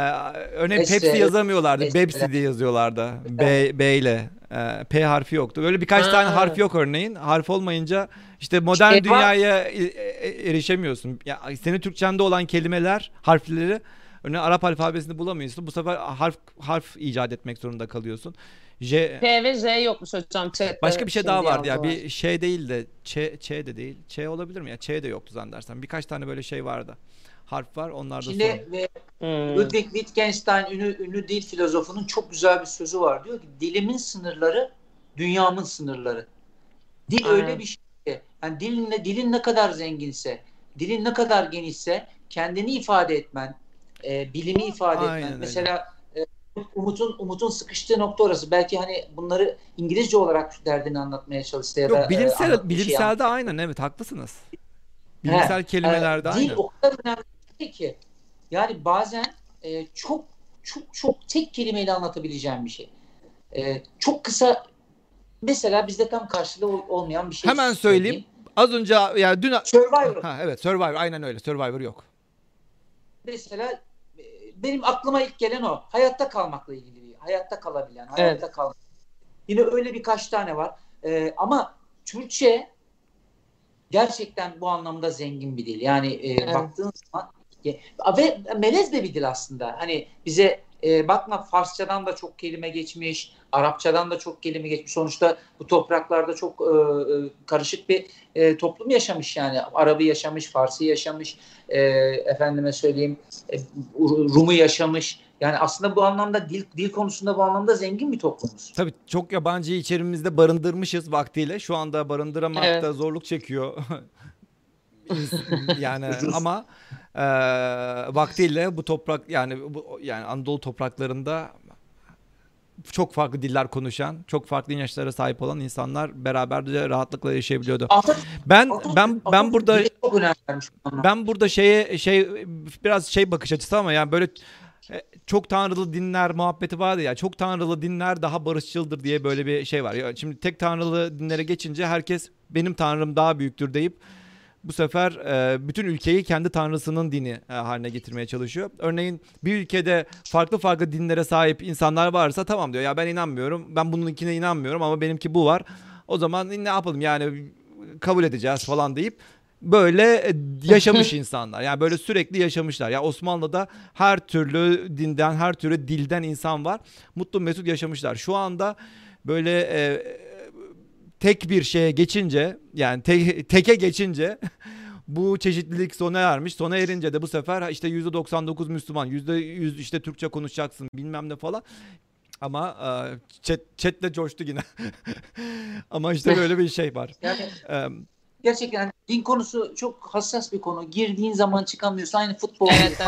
örneğin Pepsi yazamıyorlardı. esre. Bepsi diye yazıyorlardı. B, B ile. E, P harfi yoktu. Öyle birkaç Ha. tane harf yok örneğin. Harf olmayınca işte modern Şey var. dünyaya e- e- erişemiyorsun. Ya senin Türkçende olan kelimeler, harfleri örneğin Arap alfabesinde bulamıyorsun. Bu sefer harf harf icat etmek zorunda kalıyorsun. J P ve J yokmuş hocam chatte. Başka bir şey daha vardı ya. Bir şey değil de Ç, Ç de değil. Ç olabilir mi ya? Ç de yoktu zannedersem. Birkaç tane böyle şey vardı. Harf var. Onlar da Şimdi sorun. ve Hmm. Ludwig Wittgenstein ünlü, ünlü dil filozofunun çok güzel bir sözü var. Diyor ki dilimin sınırları dünyamın sınırları. Dil Aynen. öyle bir şey ki yani dilin, ne- dilin ne kadar zenginse, dilin ne kadar genişse kendini ifade etmen, e, bilimi ifade Aynen etmen. öyle. Mesela e, Umut'un Umut'un sıkıştığı nokta orası. Belki hani bunları İngilizce olarak derdini anlatmaya çalıştı ya da Yok bilimsel e, bilimsel de aynen evet haklısınız. Bilimsel kelimelerde ee, dil aynı. o kadar önemli şey ki yani bazen e, çok çok çok tek kelimeyle anlatabileceğim bir şey. E, çok kısa mesela bizde tam karşılığı ol- olmayan bir şey. Hemen söyleyeyim. Az önce ya dün Survivor. ha evet Survivor aynen öyle. Survivor yok. Mesela e, benim aklıma ilk gelen o. Hayatta kalmakla ilgili. bir- Hayatta kalabilen, hayatta kalmak. Yine öyle birkaç tane var. E, ama Türkçe gerçekten bu anlamda zengin bir dil. Yani e, Evet. baktığın zaman ve melez de bir dil aslında. Hani bize e, bakma Farsçadan da çok kelime geçmiş, Arapçadan da çok kelime geçmiş. Sonuçta bu topraklarda çok e, e, karışık bir e, toplum yaşamış yani. Arabı yaşamış, Farsı yaşamış, e, efendime söyleyeyim e, Rum'u yaşamış. Yani aslında bu anlamda dil dil konusunda bu anlamda zengin bir toplumuz. Tabii çok yabancıyı içerimizde barındırmışız vaktiyle. Şu anda barındıramakta Evet. zorluk çekiyor. yani ama e, vaktiyle bu toprak yani bu yani Anadolu topraklarında çok farklı diller konuşan, çok farklı inançlara sahip olan insanlar beraberce rahatlıkla yaşayabiliyordu. Ben Atatürk- ben ben burada ben burada şeye şey biraz şey bakış açısı ama yani böyle e, çok tanrılı dinler muhabbeti vardı ya. Çok tanrılı dinler daha barışçıldır diye böyle bir şey var. Şimdi tek tanrılı dinlere geçince herkes benim tanrım daha büyüktür deyip bu sefer e, bütün ülkeyi kendi tanrısının dini e, haline getirmeye çalışıyor. Örneğin bir ülkede farklı farklı dinlere sahip insanlar varsa tamam diyor ya ben inanmıyorum. Ben bununkine inanmıyorum ama benimki bu var. O zaman ne yapalım yani kabul edeceğiz falan deyip böyle e, yaşamış insanlar. Yani böyle sürekli yaşamışlar. Ya Osmanlı'da her türlü dinden, her türlü dilden insan var. Mutlu mesut yaşamışlar. Şu anda böyle e, tek bir şeye geçince yani te- teke geçince bu çeşitlilik sona ermiş. Sona erince de bu sefer işte %99 Müslüman, %100 işte Türkçe konuşacaksın bilmem ne falan. Ama e, chat, chatle coştu yine. Ama işte böyle bir şey var. Yani E, gerçekten din konusu çok hassas bir konu. Girdiğin zaman çıkamıyorsun. Aynı futbol Evet,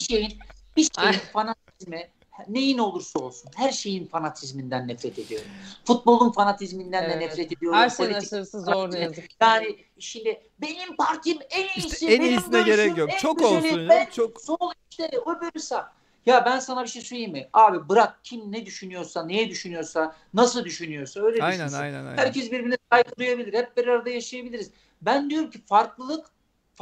bir şeyin bir şeyin fanatizmi neyin olursa olsun her şeyin fanatizminden nefret ediyorum. Futbolun fanatizminden de Evet. nefret ediyorum. Her şeyin aşırısı zor ne yazık. ki. Yani şimdi benim partim en iyisi. İşte en benim iyisine görüşüm gerek yok. Çok güzeli, olsun ya, Ben çok- sol işte öbürü sağ. Ya ben sana bir şey söyleyeyim mi? Abi bırak kim ne düşünüyorsa, neye düşünüyorsa, nasıl düşünüyorsa öyle aynen düşünsün. aynen aynen. Herkes birbirine saygı duyabilir. Hep bir arada yaşayabiliriz. Ben diyorum ki farklılık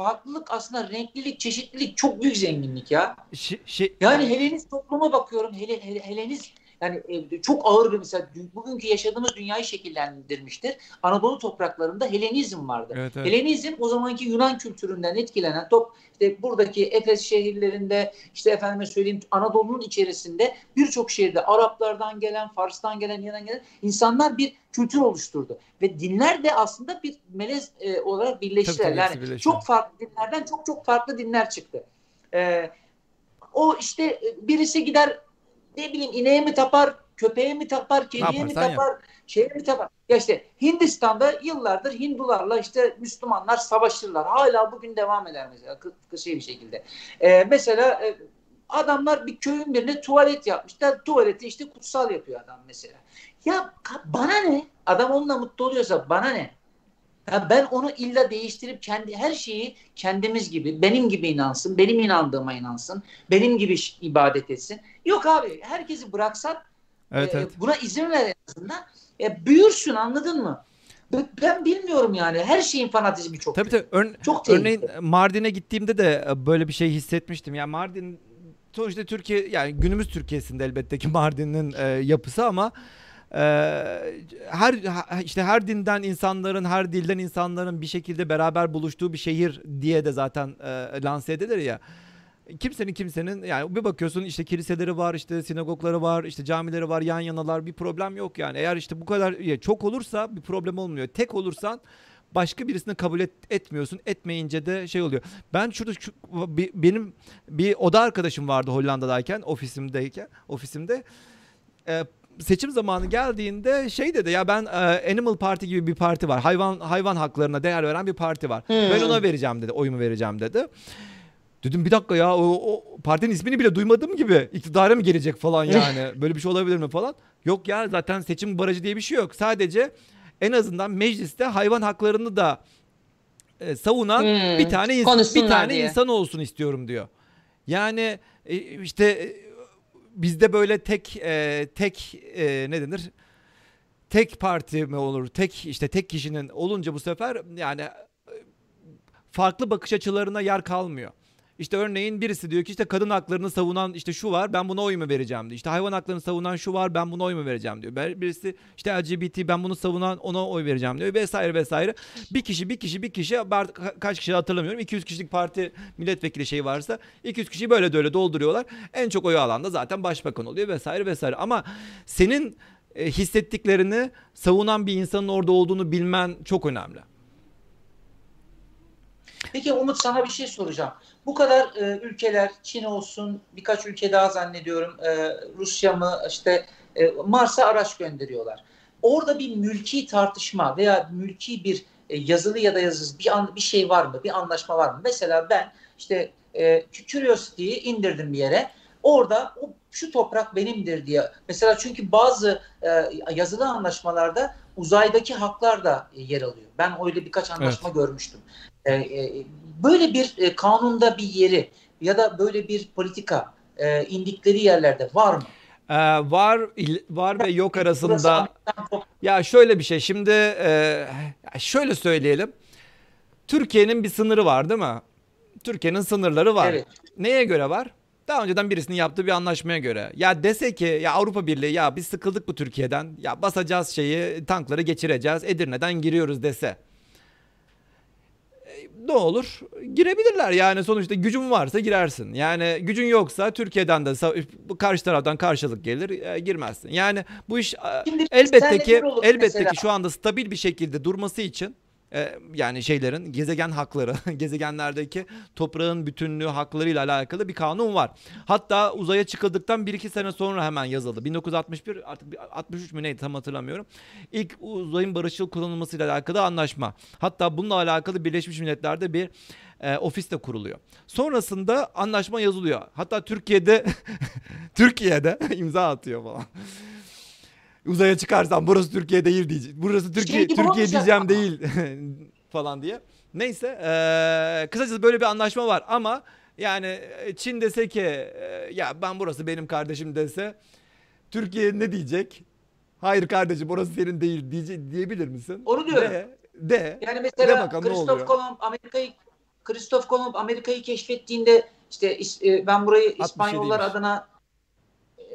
farklılık aslında renklilik, çeşitlilik çok büyük zenginlik ya. Şi- şey, Yani Helenist topluma bakıyorum. Hele, hele, Helenist yani e, çok ağır bir mesela bugünkü yaşadığımız dünyayı şekillendirmiştir. Anadolu topraklarında Helenizm vardı. evet, evet. Helenizm o zamanki Yunan kültüründen etkilenen top işte buradaki Efes şehirlerinde işte efendime söyleyeyim Anadolu'nun içerisinde birçok şehirde Araplardan gelen, Fars'tan gelen, yerden gelen insanlar bir kültür oluşturdu. Ve dinler de aslında bir melez e, olarak birleştiler. Tabii, tabii, yani çok farklı dinlerden çok çok farklı dinler çıktı. Ee, o işte e, birisi gider ne bileyim ineğe mi tapar, köpeğe mi tapar, kediye mi yaparsan yap. tapar, şeye mi tapar? Ya işte Hindistan'da yıllardır Hindularla işte Müslümanlar savaşırlar. Hala bugün devam eder mesela şey bir şekilde. Ee, mesela e, adamlar bir köyün birine tuvalet yapmışlar. Tuvaleti işte kutsal yapıyor adam mesela. Ya bana ne? Adam onunla mutlu oluyorsa bana ne? Ya ben onu illa değiştirip kendi her şeyi kendimiz gibi, benim gibi inansın, benim inandığıma inansın, benim gibi ibadet etsin. Yok abi, herkesi bıraksan Evet e, evet. buna izin ver en azından. E, büyürsün anladın mı? Ben, bilmiyorum yani. Her şeyin fanatizmi çok. Tabii tabii. Ör- Çok örneğin. Mardin'e gittiğimde de e, böyle bir şey hissetmiştim. Yani Mardin sonuçta Türkiye yani günümüz Türkiye'sinde elbette ki Mardin'in e, yapısı ama her ha- işte her dinden insanların, her dilden insanların bir şekilde beraber buluştuğu bir şehir diye de zaten e, lanse edilir ya. Kimsenin kimsenin yani bir bakıyorsun işte kiliseleri var, işte sinagogları var, işte camileri var, yan yanalar bir problem yok yani. Eğer işte bu kadar ya çok olursa bir problem olmuyor. Tek olursan başka birisini kabul et, etmiyorsun. Etmeyince de şey oluyor. Ben şurada şu, bir- benim bir oda arkadaşım vardı Hollanda'dayken, ofisimdeyken, ofisimde. Ee, seçim zamanı geldiğinde şey dedi ya ben e, Animal Party gibi bir parti var. Hayvan hayvan haklarına değer veren bir parti var. Ben Hmm. ona vereceğim dedi. Oyumu vereceğim dedi. Dedim bir dakika ya o, o partinin ismini bile duymadığım gibi iktidara mı gelecek falan yani. Böyle bir şey olabilir mi falan. Yok ya zaten seçim barajı diye bir şey yok. Sadece en azından mecliste hayvan haklarını da e, savunan Hmm, bir tane ins- bir tane diye. insan olsun istiyorum diyor. Yani e, işte e, bizde böyle tek e, tek e, ne denir? Tek parti mi olur? Tek işte tek kişinin olunca bu sefer yani e, farklı bakış açılarına yer kalmıyor. İşte örneğin birisi diyor ki işte kadın haklarını savunan işte şu var ben buna oy mu vereceğim diyor. İşte hayvan haklarını savunan şu var ben buna oy mu vereceğim diyor. Bir- Birisi işte LGBT ben bunu savunan ona oy vereceğim diyor vesaire vesaire. Bir kişi bir kişi bir kişi kaç kişi hatırlamıyorum 200 kişilik parti milletvekili şeyi varsa 200 kişiyi böyle de öyle dolduruyorlar. En çok oyu alan da zaten başbakan oluyor vesaire vesaire. Ama senin e, hissettiklerini savunan bir insanın orada olduğunu bilmen çok önemli. Peki Umut sana bir şey soracağım. Bu kadar e, ülkeler, Çin olsun, birkaç ülke daha zannediyorum, e, Rusya mı, işte e, Mars'a araç gönderiyorlar. Orada bir mülki tartışma veya mülki bir e, yazılı ya da yazısız bir an, bir şey var mı, bir anlaşma var mı? Mesela ben işte e, Curiosity'yi indirdim bir yere. Orada o, şu toprak benimdir diye. Mesela çünkü bazı e, yazılı anlaşmalarda uzaydaki haklar da e, yer alıyor. Ben öyle birkaç anlaşma görmüştüm. E, e, böyle bir e, kanunda bir yeri ya da böyle bir politika e, indikleri yerlerde var mı? Ee, var var ve yok arasında. Ya şöyle bir şey. Şimdi e, şöyle söyleyelim. Türkiye'nin bir sınırı var değil mi? Türkiye'nin sınırları var. Evet. Neye göre var? Daha önceden birisinin yaptığı bir anlaşmaya göre. Ya dese ki ya Avrupa Birliği ya biz sıkıldık bu Türkiye'den. Ya basacağız şeyi tankları geçireceğiz. Edirne'den giriyoruz dese. E, Ne olur? Girebilirler yani sonuçta gücün varsa girersin. Yani gücün yoksa Türkiye'den de karşı taraftan karşılık gelir e, girmezsin. Yani bu iş e, Şimdi elbette senle ki elbette mesela. ki şu anda stabil bir şekilde durması için e, yani şeylerin gezegen hakları, gezegenlerdeki toprağın bütünlüğü haklarıyla alakalı bir kanun var. Hatta uzaya çıkıldıktan 1-2 sene sonra hemen yazıldı. 1961 artık bir- 63 mü neydi tam hatırlamıyorum. İlk uzayın barışçıl kullanılmasıyla alakalı anlaşma. Hatta bununla alakalı Birleşmiş Milletler'de bir e, ofis de kuruluyor. Sonrasında anlaşma yazılıyor. Hatta Türkiye'de Türkiye'de imza atıyor falan. Uzaya çıkarsam burası Türkiye değil diyecek. Burası Türkiye Şey Türkiye diyeceğim ama. değil falan diye. Neyse eee kısacası böyle bir anlaşma var ama yani Çin dese ki e, ya ben burası benim kardeşim dese Türkiye ne diyecek? Hayır kardeşim orası senin değil diye, diyebilir misin? Onu diyorum. De, de. Yani De mesela bakalım ne Christoph? Kolomb Amerika'yı Christoph Kolomb Amerika'yı keşfettiğinde işte ben burayı İspanyollar 67'ymiş. adına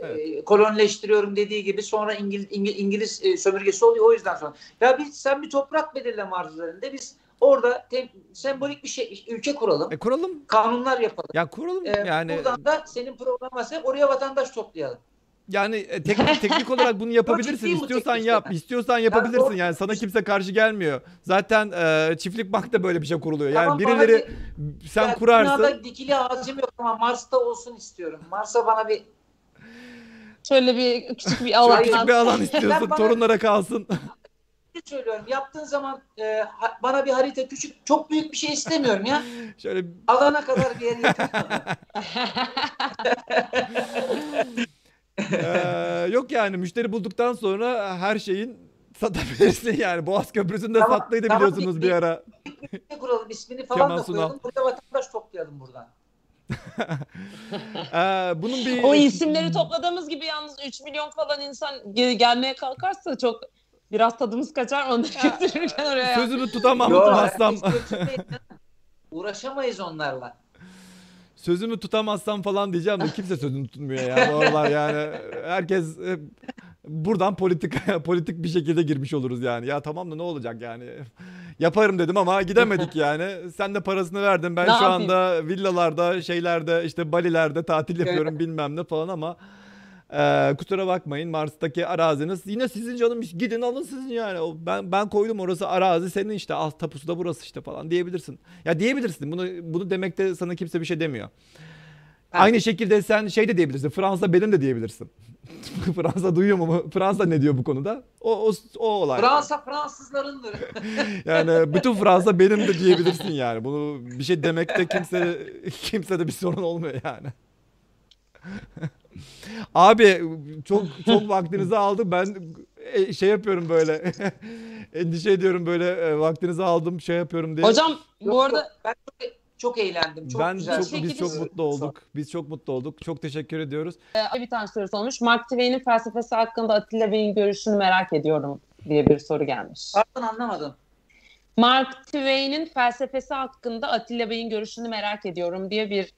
Evet. kolonileştiriyorum dediği gibi sonra İngiliz İngiliz, İngiliz e, sömürgesi oluyor o yüzden sonra. Ya biz sen bir toprak belirleme arzularında biz orada tem- sembolik bir şey ülke kuralım. E kuralım. Kanunlar yapalım. Ya kuralım E, yani. Buradan da senin programı oraya vatandaş toplayalım. Yani e, teknik teknik olarak bunu yapabilirsin. İstiyorsan yap, istiyorsan yapabilirsin. Yani sana kimse karşı gelmiyor. Zaten e, çiftlik bankta böyle bir şey kuruluyor. Yani Tamam, birileri bir- sen Ya kurarsın. Dünyada dikili ağacım yok ama Mars'ta olsun istiyorum. Mars'a bana bir Şöyle bir küçük bir alan. küçük bir alan istiyorsun. Bana- Torunlara kalsın. şey söylüyorum. Yaptığın zaman e, ha- bana bir harita küçük, çok büyük bir şey istemiyorum ya. Şöyle Alana kadar bir yer yeter. e, yok yani müşteri bulduktan sonra her şeyin satabilirsin yani. Boğaz Köprüsü'nde Tamam, sattıydı tamam, biliyorsunuz bir- bir ara. Kuralım ismini falan Kemal da Sunal. koyalım. Buraya vatandaş toplayalım buradan. E, bunun bir o isimleri topladığımız gibi yalnız 3 milyon falan insan ge- gelmeye kalkarsa çok biraz tadımız kaçar onu da götürürken oraya. sözümü tutamam götürmeyin. Uğraşamayız onlarla. sözümü tutamazsam falan diyeceğim de kimse sözünü tutmuyor ya. Bu aralar yani herkes buradan politik politik bir şekilde girmiş oluruz yani. Ya tamam da ne olacak yani? Yaparım dedim ama gidemedik yani. Sen de parasını verdin. Ben Ne şu yapayım? anda villalarda, şeylerde, işte Bali'lerde tatil yapıyorum bilmem ne falan ama e, kusura bakmayın Mars'taki araziniz yine sizin canım gidin alın sizin yani. O, ben ben koydum orası arazi senin işte alt tapusu da burası işte falan diyebilirsin. Ya diyebilirsin. Bunu bunu demekte sana kimse bir şey demiyor. Aynı şekilde sen şey de diyebilirsin. Fransa benim de diyebilirsin. Fransa duyuyor mu? Fransa ne diyor bu konuda? O o, o olay. Fransa Fransızlarındır. Yani bütün Fransa benim de diyebilirsin yani. Bunu bir şey demekte kimse kimse de bir sorun olmuyor yani. Abi çok çok vaktinizi aldım. Ben e, şey yapıyorum böyle. Endişe ediyorum böyle e, vaktinizi aldım şey yapıyorum diye. Hocam bu arada ben çok, eğlendim. Çok ben güzel. çok biz çok mutlu olduk. Biz çok mutlu olduk. Çok teşekkür ediyoruz. e, bir tane soru sormuş. Mark Twain'in felsefesi hakkında Atilla Bey'in görüşünü merak ediyorum diye bir soru gelmiş. Pardon anlamadım. Mark Twain'in felsefesi hakkında Atilla Bey'in görüşünü merak ediyorum diye bir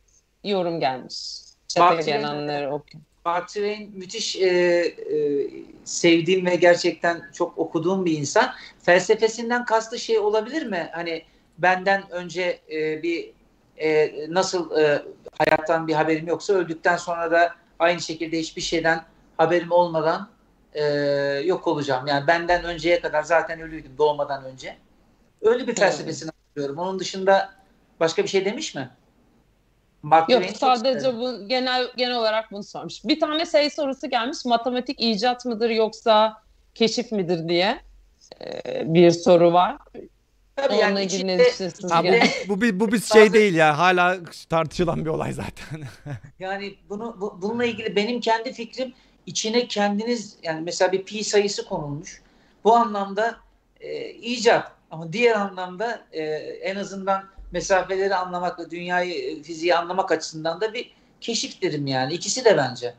yorum gelmiş. Mark Twain- okuyun. Mark Twain müthiş e, e, sevdiğim ve gerçekten çok okuduğum bir insan. Felsefesinden kastı şey olabilir mi? Hani benden önce e, bir e, nasıl e, hayattan bir haberim yoksa öldükten sonra da aynı şekilde hiçbir şeyden haberim olmadan e, yok olacağım. Yani benden önceye kadar zaten ölüydüm doğmadan önce. Öyle bir felsefesini hatırlıyorum. Onun dışında başka bir şey demiş mi? Mark Yok sadece bu genel genel olarak bunu sormuş. Bir tane şey sorusu gelmiş. Matematik icat mıdır yoksa keşif midir diye e, bir soru var. Tabii Onunla yani ilgili ne içinde- düşünüyorsunuz? Ha, bu, bu, bir, bu bir şey değil ya. Hala tartışılan bir olay zaten. Yani bunu bu- bununla ilgili benim kendi fikrim içine kendiniz yani mesela bir pi sayısı konulmuş. Bu anlamda e, icat ama diğer anlamda e, en azından mesafeleri anlamak ve dünyayı e, fiziği anlamak açısından da bir keşif derim yani. İkisi de bence.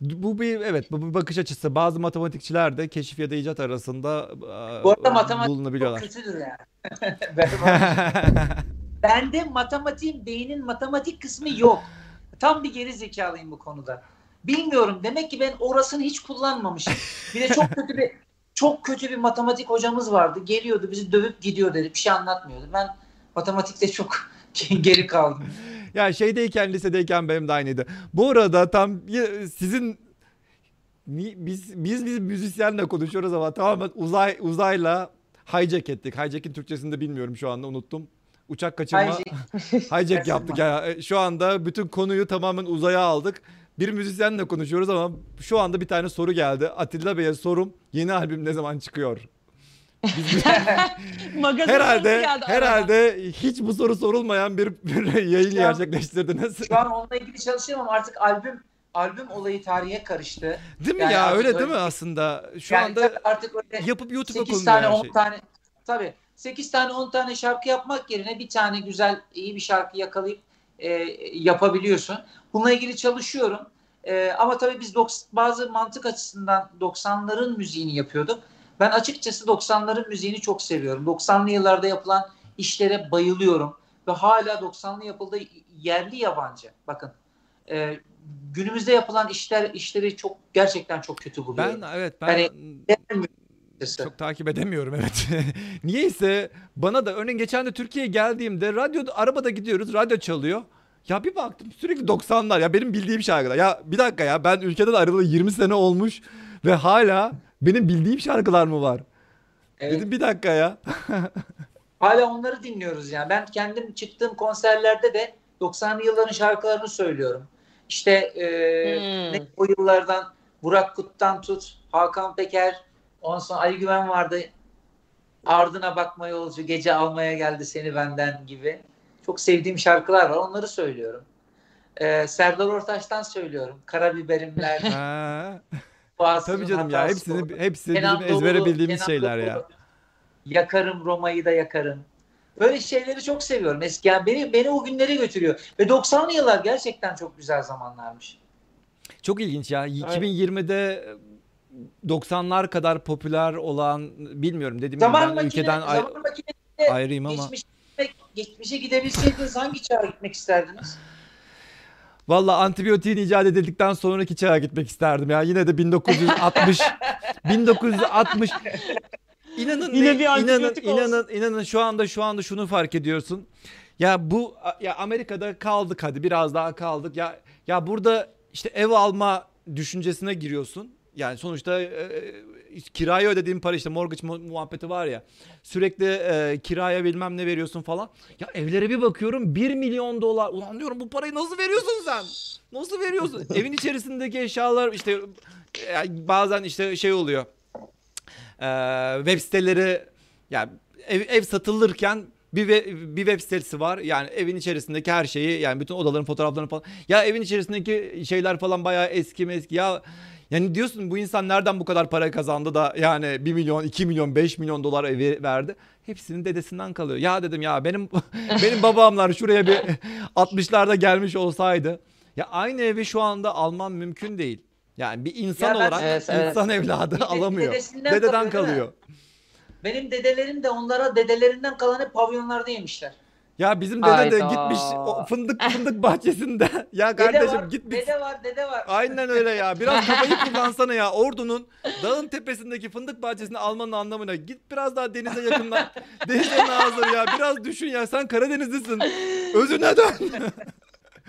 Bu bir evet bu bir bakış açısı. Bazı matematikçiler de keşif ya da icat arasında Bu arada matematik Çok bulunabiliyorlar. kötüdür yani. Ben- Bende matematiğin, beynin matematik kısmı yok. Tam bir geri zekalıyım bu konuda. Bilmiyorum. Demek ki ben orasını hiç kullanmamışım. Bir de çok kötü bir çok kötü bir matematik hocamız vardı. Geliyordu bizi dövüp gidiyor dedi. Bir şey anlatmıyordu. Ben matematikte çok geri kaldım. Ya şeydeyken lisedeyken benim de aynıydı. Bu arada tam sizin biz biz biz müzisyenle konuşuyoruz ama tamamen uzay uzayla hijack ettik. Hijack'in Türkçesini de bilmiyorum şu anda unuttum. Uçak kaçırma Hijack. yaptık ya. E, Şu anda bütün konuyu tamamen uzaya aldık. Bir müzisyenle konuşuyoruz ama şu anda bir tane soru geldi. Atilla Bey'e sorum yeni albüm ne zaman çıkıyor? Biz Magazin herhalde arada. herhalde hiç bu soru sorulmayan bir, bir yayın Ya- gerçekleştirdiniz. Şu an onunla ilgili çalışıyorum ama artık albüm albüm olayı tarihe karıştı. Değil mi Yani ya öyle değil mi aslında? Şu yani anda artık öyle yapıp YouTube'a 8 konuluyor tane her 10 şey. tane tabii 8 tane 10 tane şarkı yapmak yerine bir tane güzel iyi bir şarkı yakalayıp e, yapabiliyorsun. Bununla ilgili çalışıyorum. E, ama tabii biz doks- bazı mantık açısından 90'ların müziğini yapıyorduk. Ben açıkçası 90'ların müziğini çok seviyorum. 90'lı yıllarda yapılan işlere bayılıyorum. Ve hala 90'lı yapıldığı yerli yabancı. Bakın e, günümüzde yapılan işler işleri çok gerçekten çok kötü buluyorum. Ben evet ben Açıkçası. çok takip edemiyorum evet. Niyeyse bana da örneğin geçen de Türkiye'ye geldiğimde radyoda arabada gidiyoruz radyo çalıyor. Ya bir baktım sürekli 90'lar ya benim bildiğim şarkılar. Ya bir dakika ya ben ülkeden ayrılalı 20 sene olmuş ve hala benim bildiğim şarkılar mı var? Evet. Dedim bir dakika ya. Hala onları dinliyoruz yani. Ben kendim çıktığım konserlerde de 90'lı yılların şarkılarını söylüyorum. İşte e, Hmm. ne o yıllardan Burak Kut'tan tut, Hakan Peker, ondan sonra Ali Güven vardı. Ardına bakma yolcu, gece almaya geldi seni benden gibi. Çok sevdiğim şarkılar var. Onları söylüyorum. E, Serdar Ortaç'tan söylüyorum. Karabiberimler, Tabii canım ya hatası hepsini olur. hepsi Kenan bizim ezbere Doğulu, bildiğimiz Kenan şeyler Doğulu. ya. Yakarım Roma'yı da yakarım. Böyle şeyleri çok seviyorum. Eski yani beni beni o günlere götürüyor. Ve 90'lı yıllar gerçekten çok güzel zamanlarmış. Çok ilginç ya. 2020'de 90'lar kadar popüler olan bilmiyorum dediğim gibi Zaman ben makine, ülkeden ay- zaman makinesi ayrıyım ama. geçmiş, geçmişe gidebilseydiniz hangi çağa gitmek isterdiniz? Valla antibiyotiğin icat edildikten sonraki çağa gitmek isterdim ya. Yine de 1960 1960 İnanın Yine ne- bir inanın olsun. inanın inanın şu anda şu anda şunu fark ediyorsun. Ya bu ya Amerika'da kaldık hadi biraz daha kaldık. Ya ya burada işte ev alma düşüncesine giriyorsun. Yani sonuçta e, e, kiraya ödediğin para işte mortgage mu- muhabbeti var ya. Sürekli e, kiraya bilmem ne veriyorsun falan. Ya evlere bir bakıyorum 1 milyon dolar. Ulan diyorum bu parayı nasıl veriyorsun sen? Nasıl veriyorsun? Evin içerisindeki eşyalar işte e, bazen işte şey oluyor. Ee, web siteleri yani ev, ev satılırken bir ve, bir web sitesi var. Yani evin içerisindeki her şeyi yani bütün odaların fotoğraflarını falan. Ya evin içerisindeki şeyler falan bayağı eski meski. Ya yani diyorsun bu insan nereden bu kadar para kazandı da yani 1 milyon, 2 milyon, 5 milyon dolar evi verdi. Hepsinin dedesinden kalıyor. Ya dedim ya benim benim babamlar şuraya bir 60'larda gelmiş olsaydı ya aynı evi şu anda almam mümkün değil. Yani bir insan Ya ben- olarak Evet, evet. insan evladı Bir de- alamıyor. Dededen kalıyor, kalıyor. Benim dedelerim de onlara dedelerinden kalan hep pavyonlarda yemişler. Ya bizim dede de Hayda. gitmiş o fındık fındık bahçesinde. ya Dede kardeşim var, gitmiş. dede var, dede var. Aynen öyle ya. Biraz kafayı kullansana ya. Ordunun dağın tepesindeki fındık bahçesini almanın anlamına. Git biraz daha denize yakınlan. Denize nazır ya. Biraz düşün ya. Sen Karadenizlisin. Özüne dön.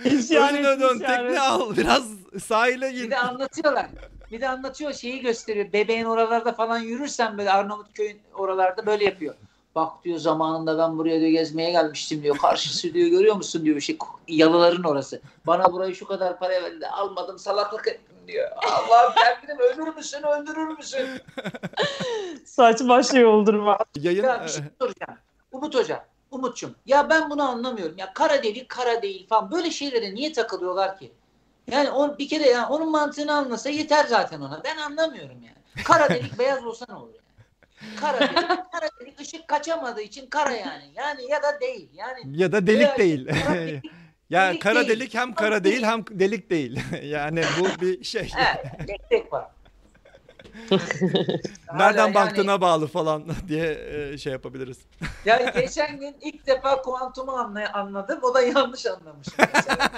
Özüne dön. Tekne al. Biraz sahile Bir git. de anlatıyorlar. Bir de anlatıyor şeyi gösteriyor. Bebeğin oralarda falan yürürsen böyle Arnavutköy'ün oralarda böyle yapıyor. Bak diyor zamanında ben buraya diyor gezmeye gelmiştim diyor. Karşısı diyor görüyor musun diyor şey yalıların orası. Bana burayı şu kadar para verdi almadım salaklık ettim diyor. Allah'ım kendini öldürür müsün öldürür müsün? Saç baş yoldurma. Yayın Ya bir şey soracağım. Umut Hoca, Umut'cum. Ya ben bunu anlamıyorum. Ya kara delik kara değil falan. Böyle şeylere niye takılıyorlar ki? Yani on, bir kere yani onun mantığını anlasa yeter zaten ona. Ben anlamıyorum yani. Kara delik beyaz olsa ne olur? Kara delik, kara delik ışık kaçamadığı için kara yani. Yani ya da değil. Yani ya da delik veya değil. kara delik Yani Delik kara değil. delik hem kara değil hem delik değil. yani bu bir şey. He, tek tek var. Nereden Hala baktığına yani, bağlı falan diye e, şey yapabiliriz. yani geçen gün ilk defa kuantumu anladım. O da yanlış mesela.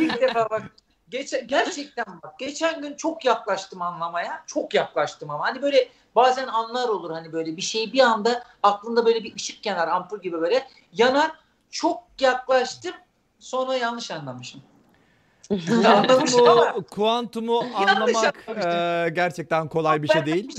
ilk defa bak geçen, gerçekten bak geçen gün çok yaklaştım anlamaya. Çok yaklaştım ama hani böyle bazen anlar olur hani böyle bir şey bir anda aklında böyle bir ışık yanar ampul gibi böyle yanar. Çok yaklaştım sonra yanlış anlamışım. Kuantumu, kuantumu anlamak e, gerçekten kolay bir şey değil.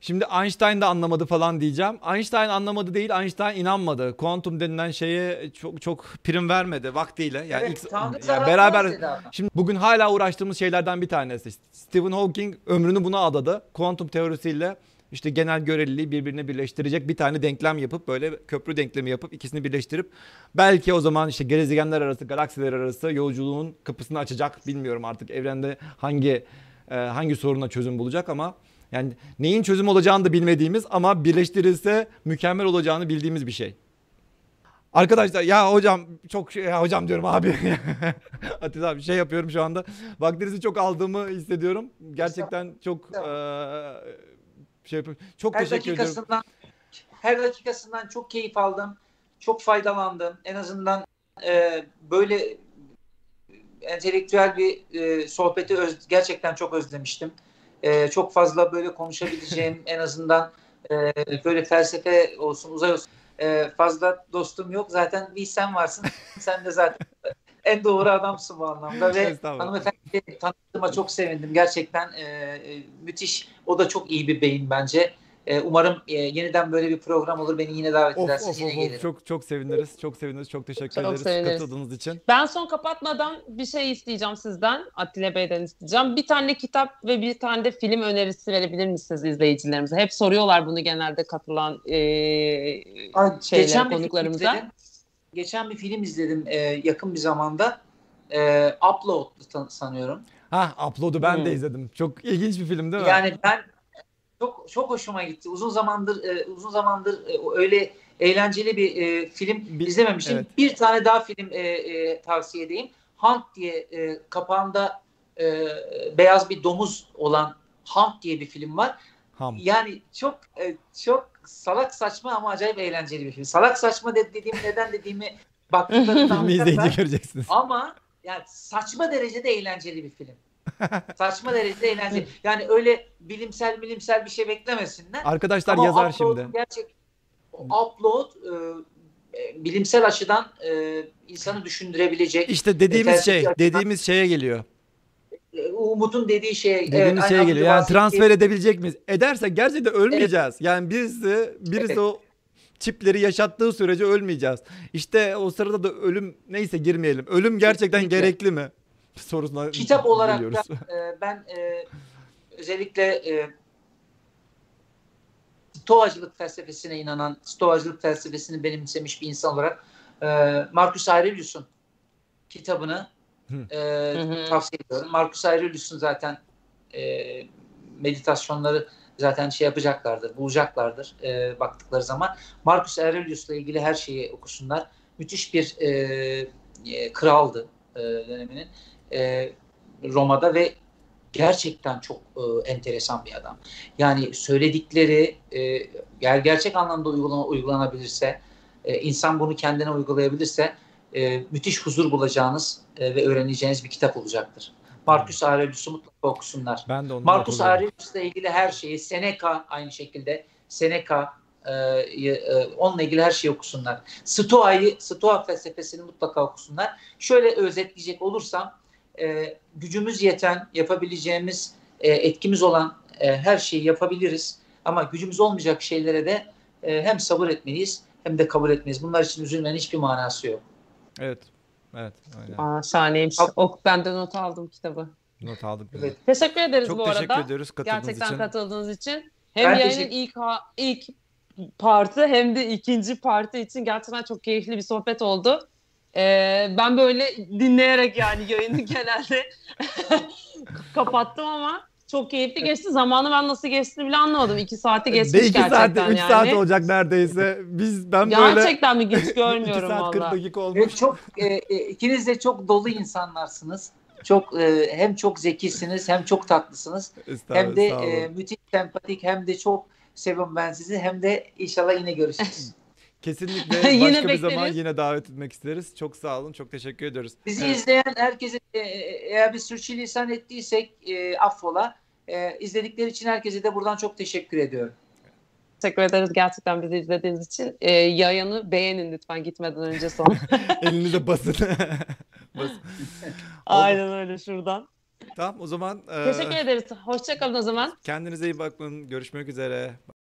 Şimdi Einstein de anlamadı falan diyeceğim. Einstein anlamadı değil, Einstein inanmadı. Kuantum denilen şeye çok çok prim vermedi vaktiyle. Yani Evet, ilk Tanrı yani beraber. Şimdi bugün hala uğraştığımız şeylerden bir tanesi. Stephen Hawking ömrünü buna adadı. Kuantum teorisiyle işte genel göreliliği birbirine birleştirecek bir tane denklem yapıp böyle köprü denklemi yapıp ikisini birleştirip belki o zaman işte gezegenler arası, galaksiler arası yolculuğun kapısını açacak. Bilmiyorum artık evrende hangi e, hangi soruna çözüm bulacak ama yani neyin çözüm olacağını da bilmediğimiz ama birleştirilse mükemmel olacağını bildiğimiz bir şey. Arkadaşlar ya hocam çok şey ya hocam diyorum abi. Atilla abi şey yapıyorum şu anda. Vaktinizi çok aldığımı hissediyorum. Gerçekten çok eee, şey yapıyorum. Çok her teşekkür ediyorum. dakikasından her dakikasından çok keyif aldım. Çok faydalandım. En azından e, böyle entelektüel bir e, sohbeti öz- gerçekten çok özlemiştim. E, çok fazla böyle konuşabileceğim en azından e, böyle felsefe olsun, uzay olsun e, fazla dostum yok. Zaten bir sen varsın. Sen de zaten en doğru adamsın bu anlamda ve hanımefendi tanıdığıma çok sevindim. Gerçekten e, e, müthiş. O da çok iyi bir beyin bence. E, umarım e, yeniden böyle bir program olur. Beni yine davet Of, edersiniz. of, yine of, gelirim. Çok çok seviniriz. Çok seviniriz. Çok teşekkür Çok ederiz seviniriz. katıldığınız için. Ben son kapatmadan bir şey isteyeceğim sizden. Atilla Bey'den isteyeceğim. Bir tane kitap ve bir tane de film önerisi verebilir misiniz izleyicilerimize? Hep soruyorlar bunu genelde katılan e, Ay, şeylere, geçen bir film konuklarımıza. izledim. Geçen bir film izledim e, yakın bir zamanda. E, Upload'du tan- sanıyorum. Ha Upload'u ben de Hmm. izledim. Çok ilginç bir film değil mi? Yani ben çok çok hoşuma gitti. Uzun zamandır e, uzun zamandır e, öyle eğlenceli bir e, film Bir- izlememiştim. evet. Bir tane daha film e, e, tavsiye edeyim. Hunt diye e, kapağında e, beyaz bir domuz olan Hunt diye bir film var. Ham. Yani çok e, çok salak saçma ama acayip eğlenceli bir film. Salak saçma de- dediğim neden dediğimi izleyince göreceksiniz. Ama yani saçma derecede eğlenceli bir film. Saçma derecede eğlenceli. Yani öyle bilimsel bilimsel bir şey beklemesinler. Arkadaşlar Ama yazar şimdi. Gerçek upload e, e, bilimsel açıdan e, insanı düşündürebilecek. İşte dediğimiz Felsefi şey, açıdan- dediğimiz şeye geliyor. e, Umut'un dediği şey. evet, Dediğimiz aynı şeye geliyor. Yani transfer edebilecek miyiz? Edersek gerçekten ölmeyeceğiz. Yani birisi birisi Evet. o çipleri yaşattığı sürece ölmeyeceğiz. İşte o sırada da ölüm neyse girmeyelim. Ölüm gerçekten Kesinlikle. gerekli mi? Sorusuna kitap olarak geliyoruz. da e, ben e, özellikle e, Stoacılık felsefesine inanan, Stoacılık felsefesini benimsemiş bir insan olarak e, Marcus Aurelius'un kitabını Hı. e, tavsiye ediyorum. Marcus Aurelius'un zaten e, meditasyonları zaten şey yapacaklardır, bulacaklardır e, baktıkları zaman. Marcus Aurelius'la ilgili her şeyi okusunlar. Müthiş bir e, e, kraldı e, döneminin e, Roma'da ve gerçekten çok e, enteresan bir adam. Yani söyledikleri e, eğer gerçek anlamda uygulana, uygulanabilirse, e, insan bunu kendine uygulayabilirse e, müthiş huzur bulacağınız e, ve öğreneceğiniz bir kitap olacaktır. Marcus Aurelius'u mutlaka okusunlar. Ben de Marcus Aurelius'la ilgili her şeyi, Seneca aynı şekilde, Seneca e, e, onunla ilgili her şeyi okusunlar. Stoa'yı, Stoa felsefesini mutlaka okusunlar. Şöyle özetleyecek olursam, e, gücümüz yeten, yapabileceğimiz, e, etkimiz olan e, her şeyi yapabiliriz. Ama gücümüz olmayacak şeylere de e, hem sabır etmeliyiz hem de kabul etmeliyiz. Bunlar için üzülmenin hiçbir manası yok. Evet. Evet. Aynen. Aa, şahaneymiş. Ok, ben de not aldım kitabı. Not aldık. Evet. Teşekkür ederiz Çok bu teşekkür arada. ediyoruz katıldığınız Gerçekten için. katıldığınız için. Hem Ben yayının teşekkür- ilk ha- ilk partı hem de ikinci partı için gerçekten çok keyifli bir sohbet oldu. Ee, ben böyle dinleyerek yani yayını genelde kapattım ama Çok keyifli geçti. Zamanı ben nasıl geçtiğini bile anlamadım. İki saati Ne geçmiş iki gerçekten saat, üç yani. saat olacak neredeyse. Biz ben böyle Gerçekten mi hiç iki görmüyorum saat 40 valla. dakika olmuş. çok e, e, ikiniz de çok dolu insanlarsınız. Çok e, hem çok zekisiniz hem çok tatlısınız. Hem de e, müthiş sempatik hem de çok seviyorum ben sizi. Hem de inşallah yine görüşürüz. Kesinlikle Yine başka bir zaman bekleriz. yine davet etmek isteriz. Çok sağ olun. Çok teşekkür ediyoruz. Bizi Evet. izleyen herkese e, eğer bir sürçülisan ettiysek e, affola. E, izledikleri için herkese de buradan çok teşekkür ediyorum. Teşekkür ederiz gerçekten bizi izlediğiniz için. Ee, yayını beğenin lütfen gitmeden önce son. Elinize basın. basın. Aynen öyle şuradan. Tamam o zaman e, Teşekkür ederiz. Hoşçakalın o zaman. kendinize iyi bakın. Görüşmek üzere.